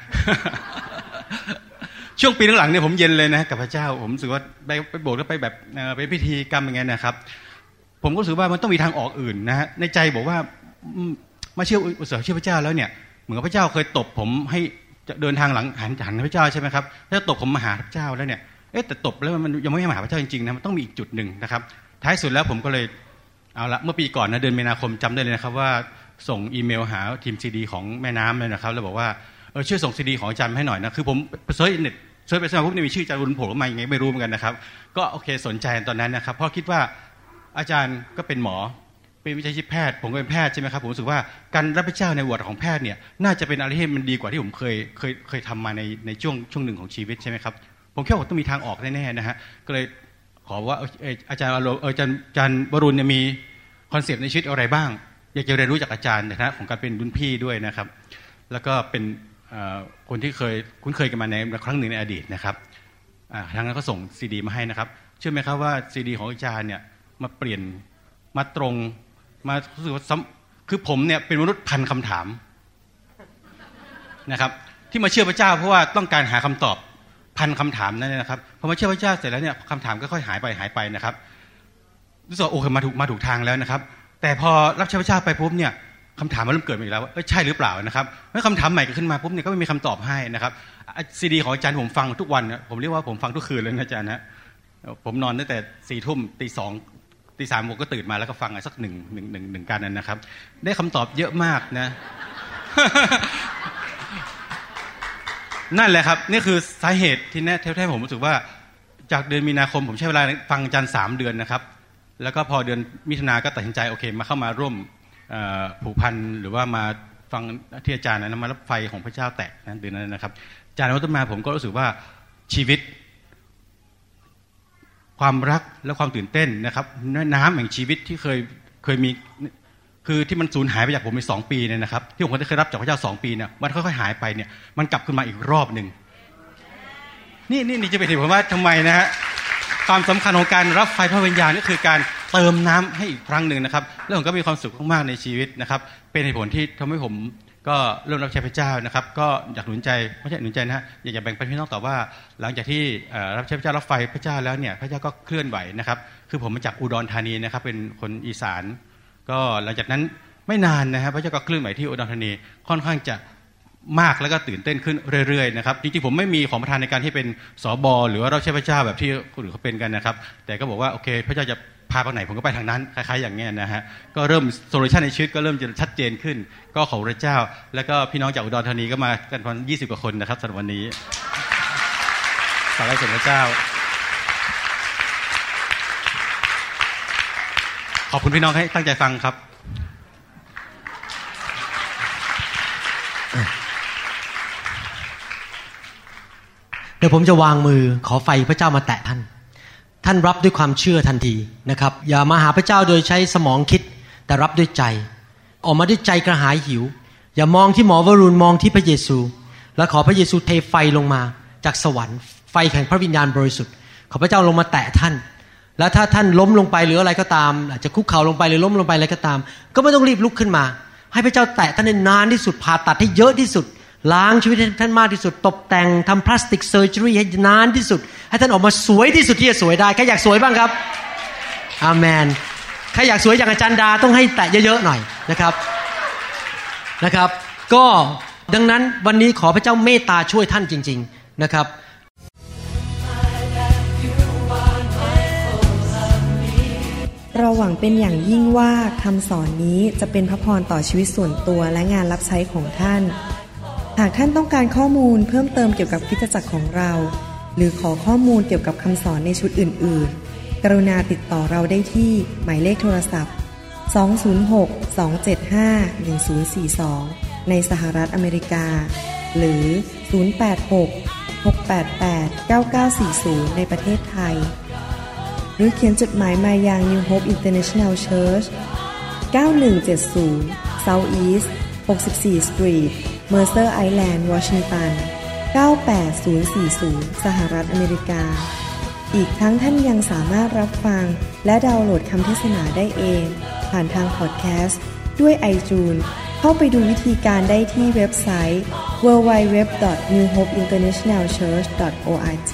ช่วงปีหลังๆเนี่ยผมเย็นเลยนะกับพระเจ้า ผมรู้สึกว่าไปไปโบสถ์แล้วไปแบบไปพิธีกรรมอย่างเงี้ยนะครับ ผมก็รู้สึกว่ามันต้องมีทางออกอื่นนะฮะในใจบอกว่ามาเชื่ออุตสาห์เชื่อพระเจ้าแล้วเนี่ยเหมือนพระเจ้าเคยตบผมให้จะเดินทางหลังหันหันพระเจ้าใช่ไหมครับถ้าตบผมมาหาพระเจ้าแล้วเนี่ยเอ๊ะแต่ตบแล้วมันยังไม่ให้มาหาพระเจ้าจริงๆนะมันต้องมีอีกจุดหนึ่งนะครับ ท้ายสุดแล้วผมก็เลยเอาละเมื่อปีก่อนนะเดือนมีนาคมจำได้เลยนะครับว่า ส่งอีเมลหาทีมซีดีของแม่น้ำเลยนะครับแล้วบอกว่าเออช่วยส่งซีดีของอาจารย์มาให้หน่อยนะคือผม search เน็ต search ไปสมัครปุ๊บนี่มีชื่ออาจารย์วรุณโผล่มาอยังไงไม่รู้เหมือนกันนะครับ ก็โอเคสนใจตอนนั้นนะครับ เพราะคิดว่าอาจารย์ก็เป็นหมอเป็นวิชาชีพแพทย์ผมก็เป็นแพทย์ใช่ไหมครับผมรู้สึกว่าการรับพระเจ้าในวอร์ดของแพทย์เนี่ยน่าจะเป็นอะไรที่มันดีกว่าที่ผมเคยเคยเคยทำมาในในช่วงช่วงหนึ่งของชีวิตใช่ไหมครับผมคิดว่าต้องมีทางออกแน่ๆนะฮะก็เลยขอว่าอาจารย์อารมณ์เอ่ออาจารย์อาจารย์วรุณเนี่ยมี concept ในชีวิตอะไรบ้าง อยากจะเรียนรู้จากอาจารย์ในฐานะของการเป็นรุ่นพี่ด้วยนะครับ แล้วก็เป็นคนที่เคยคุ้นเคยกันมาในครั้งหนึ่งในอดีตนะครับทางนั้นก็ส่งซีดีมาให้นะครับเชื่อไหมครับว่าซีดีของอาจารย์เนี่ยมาเปลี่ยนมาตรงมารู้สึกว่าคือผมเนี่ยเป็นมนุษย์พันคำถามนะครับ ที่มาเชื่อพระเจ้าเพราะว่าต้องการหาคำตอบพันคำถามนั่นนะครับพอมาเชื่อพระเจ้าเสร็จแล้วเนี่ยคำถามก็ค่อยหายไปหายไปนะครับรู้สึกโอเคมาถูกมาถูกทางแล้วนะครับ แต่พอรับเชื่อพระเจ้าไปปุ๊บเนี่ยคำถามมันเริ่มเกิดมาอีกแล้วว่าใช่หรือเปล่านะครับเมื่อคำถามใหม่กิดขึ้นมาปุ๊บเนี่ยก็ไม่มีคำตอบให้นะครับซีดีของอาจารย์ผมฟังทุกวันผมเรียกว่าผมฟังทุกคืนเลยนะอาจารย์นะผมนอนตั้งแต่สี่ทุ่มตีสองตีสามผมก็ตื่นมาแล้วก็ฟังสักหนึ่งหนึ่งหนึ่งหนึ่งการนั้นนะครับ ได้คำตอบเยอะมากนะ นั่นแหละครับ นี่คือสาเหตุที่แน่แท้ๆผมรู้สึกว่า จากเดือนมีนาคมผมใช้เวลาฟังอาจารย์สามเดือนนะครับ แล้วก็พอเดือนมิถุนาก็ตัดสินใจโอเค มาเข้ามาร่วมผูกพันหรือว่ามาฟังที่อาจารย์นะมารับไฟของพระเจ้าแตะนะเดือนนั้นนะครับอาจารย์วัตมาผมก็รู้สึกว่าชีวิต ความรักและความตื่นเต้นนะครับ น้ำแห่งชีวิตที่เคยเคยมีคือที่มันสูญหายไปจากผมไปสองปีเนี่ยนะครับ ที่ผมเคยรับจากพระเจ้าสองปีเนี่ยมันค่อยๆหายไปเนี่ยมันกลับขึ้นมาอีกรอบหนึ่งนี่นี่นี่จะเป็นเหตุผลว่าทำไมนะฮะ ความสำคัญของการรับไฟพระวิญญาณก็คือการเติมน้ำให้อีกครั้งหนึ่งนะครับ แล้วผมก็มีความสุขมากๆในชีวิตนะครับ เป็นเหตุผลที่ทำให้ผมก็เริ่มรับใช้พระเจ้านะครับ ก็อยากหนุนใจไม่ใช่หนุนใจนะฮะอยากจะแบ่งปันพี่น้องต่อว่า หลังจากที่รับใช้พระเจ้ารับไฟพระเจ้าแล้วเนี่ยพระเจ้าก็เคลื่อนไหวนะครับ คือผมมาจากอุดรธานีนะครับ เป็นคนอีสาน ก็หลังจากนั้นไม่นานนะครับพระเจ้าก็เคลื่อนไหวที่อุดรธานีค่อนข้างจะ มากแล้วก็ตื่นเต้นขึ้นเรื่อยๆนะครับจริงๆผมไม่มีของประธานในการที่เป็นสบหรือว่าเรับใช้พระเจ้าแบบที่คนอื่นเขาเป็นกันนะครับ แต่ก็บอกว่าโอเค พระเจ้าจะพาไปไหนผมก็ไปทางนั้นคล้ายๆอย่างเงี้นะฮะก็เริ่มโซลูชันในชีวิตก็เริ่มจะชัดเจนขึ้น ก็ขอพระเจ้า แล้วก็พี่น้องจากอุดรธานีก็มากันประมาณยี่สิบกว่าคนนะครับสำหรับวันนี้สารเสด็จพระเจ้า ขอบคุณพี่น้องให้ตั้งใจฟังครับ เดี๋ยวผมจะวางมือขอไฟพระเจ้ามาแตะท่าน ท่านรับด้วยความเชื่อทันทีนะครับ อย่ามาหาพระเจ้าโดยใช้สมองคิด แต่รับด้วยใจ ออกมาด้วยใจกระหายหิว อย่ามองที่หมอวรุณมองที่พระเยซู และขอพระเยซูเทไฟลงมา จากสวรรค์ไฟแห่งพระวิญญาณบริสุทธิ์ ขอพระเจ้าลงมาแตะท่าน แล้วถ้าท่านล้มลงไปหรืออะไรก็ตาม อาจจะคุกเข่าลงไปหรือล้มลงไปอะไรก็ตาม ก็ไม่ต้องรีบลุกขึ้นมา ให้พระเจ้าแตะท่านให้นานที่สุดผ่าตัดให้เยอะที่สุด ล้างชีวิตให้ท่านมากที่สุด ตกแต่งทำ plastic surgery ให้นานที่สุด ให้ท่านออกมาสวยที่สุดที่จะสวยได้ใครอยากสวยบ้างครับอาเมนใครอยากสวยอย่างอาจารย์ดาต้องให้แตะเยอะๆหน่อยนะครับนะครับ ก็ดังนั้นวันนี้ขอพระเจ้าเมตตาช่วยท่านจริง ๆนะครับเราหวังเป็นอย่างยิ่งว่าคำสอนนี้จะเป็นพระพรต่อชีวิตส่วนตัวและงานรับใช้ของท่าน หากท่านต้องการข้อมูลเพิ่มเติมเกี่ยวกับคริสตจักรของเรา หรือขอข้อมูลเกี่ยวกับคำสอนในชุดอื่น ๆ กรุณาติดต่อเราได้ที่ หมายเลขโทรศัพท์ 206-275-1042 ในสหรัฐอเมริกา หรือ 086-688-9940 ในประเทศไทย หรือเขียนจดหมายมายัง New Hope International Church 9170 South East 64 Street Mercer Island Washington 98040 สหรัฐอเมริกา อีกทั้งท่านยังสามารถรับฟัง และดาวน์โหลดคำเทศนาได้เอง ผ่านทางพอดแคสต์ด้วยไอจูนเข้าไปดูวิธีการได้ที่เว็บไซต์ www.newhopeinternationalchurch.org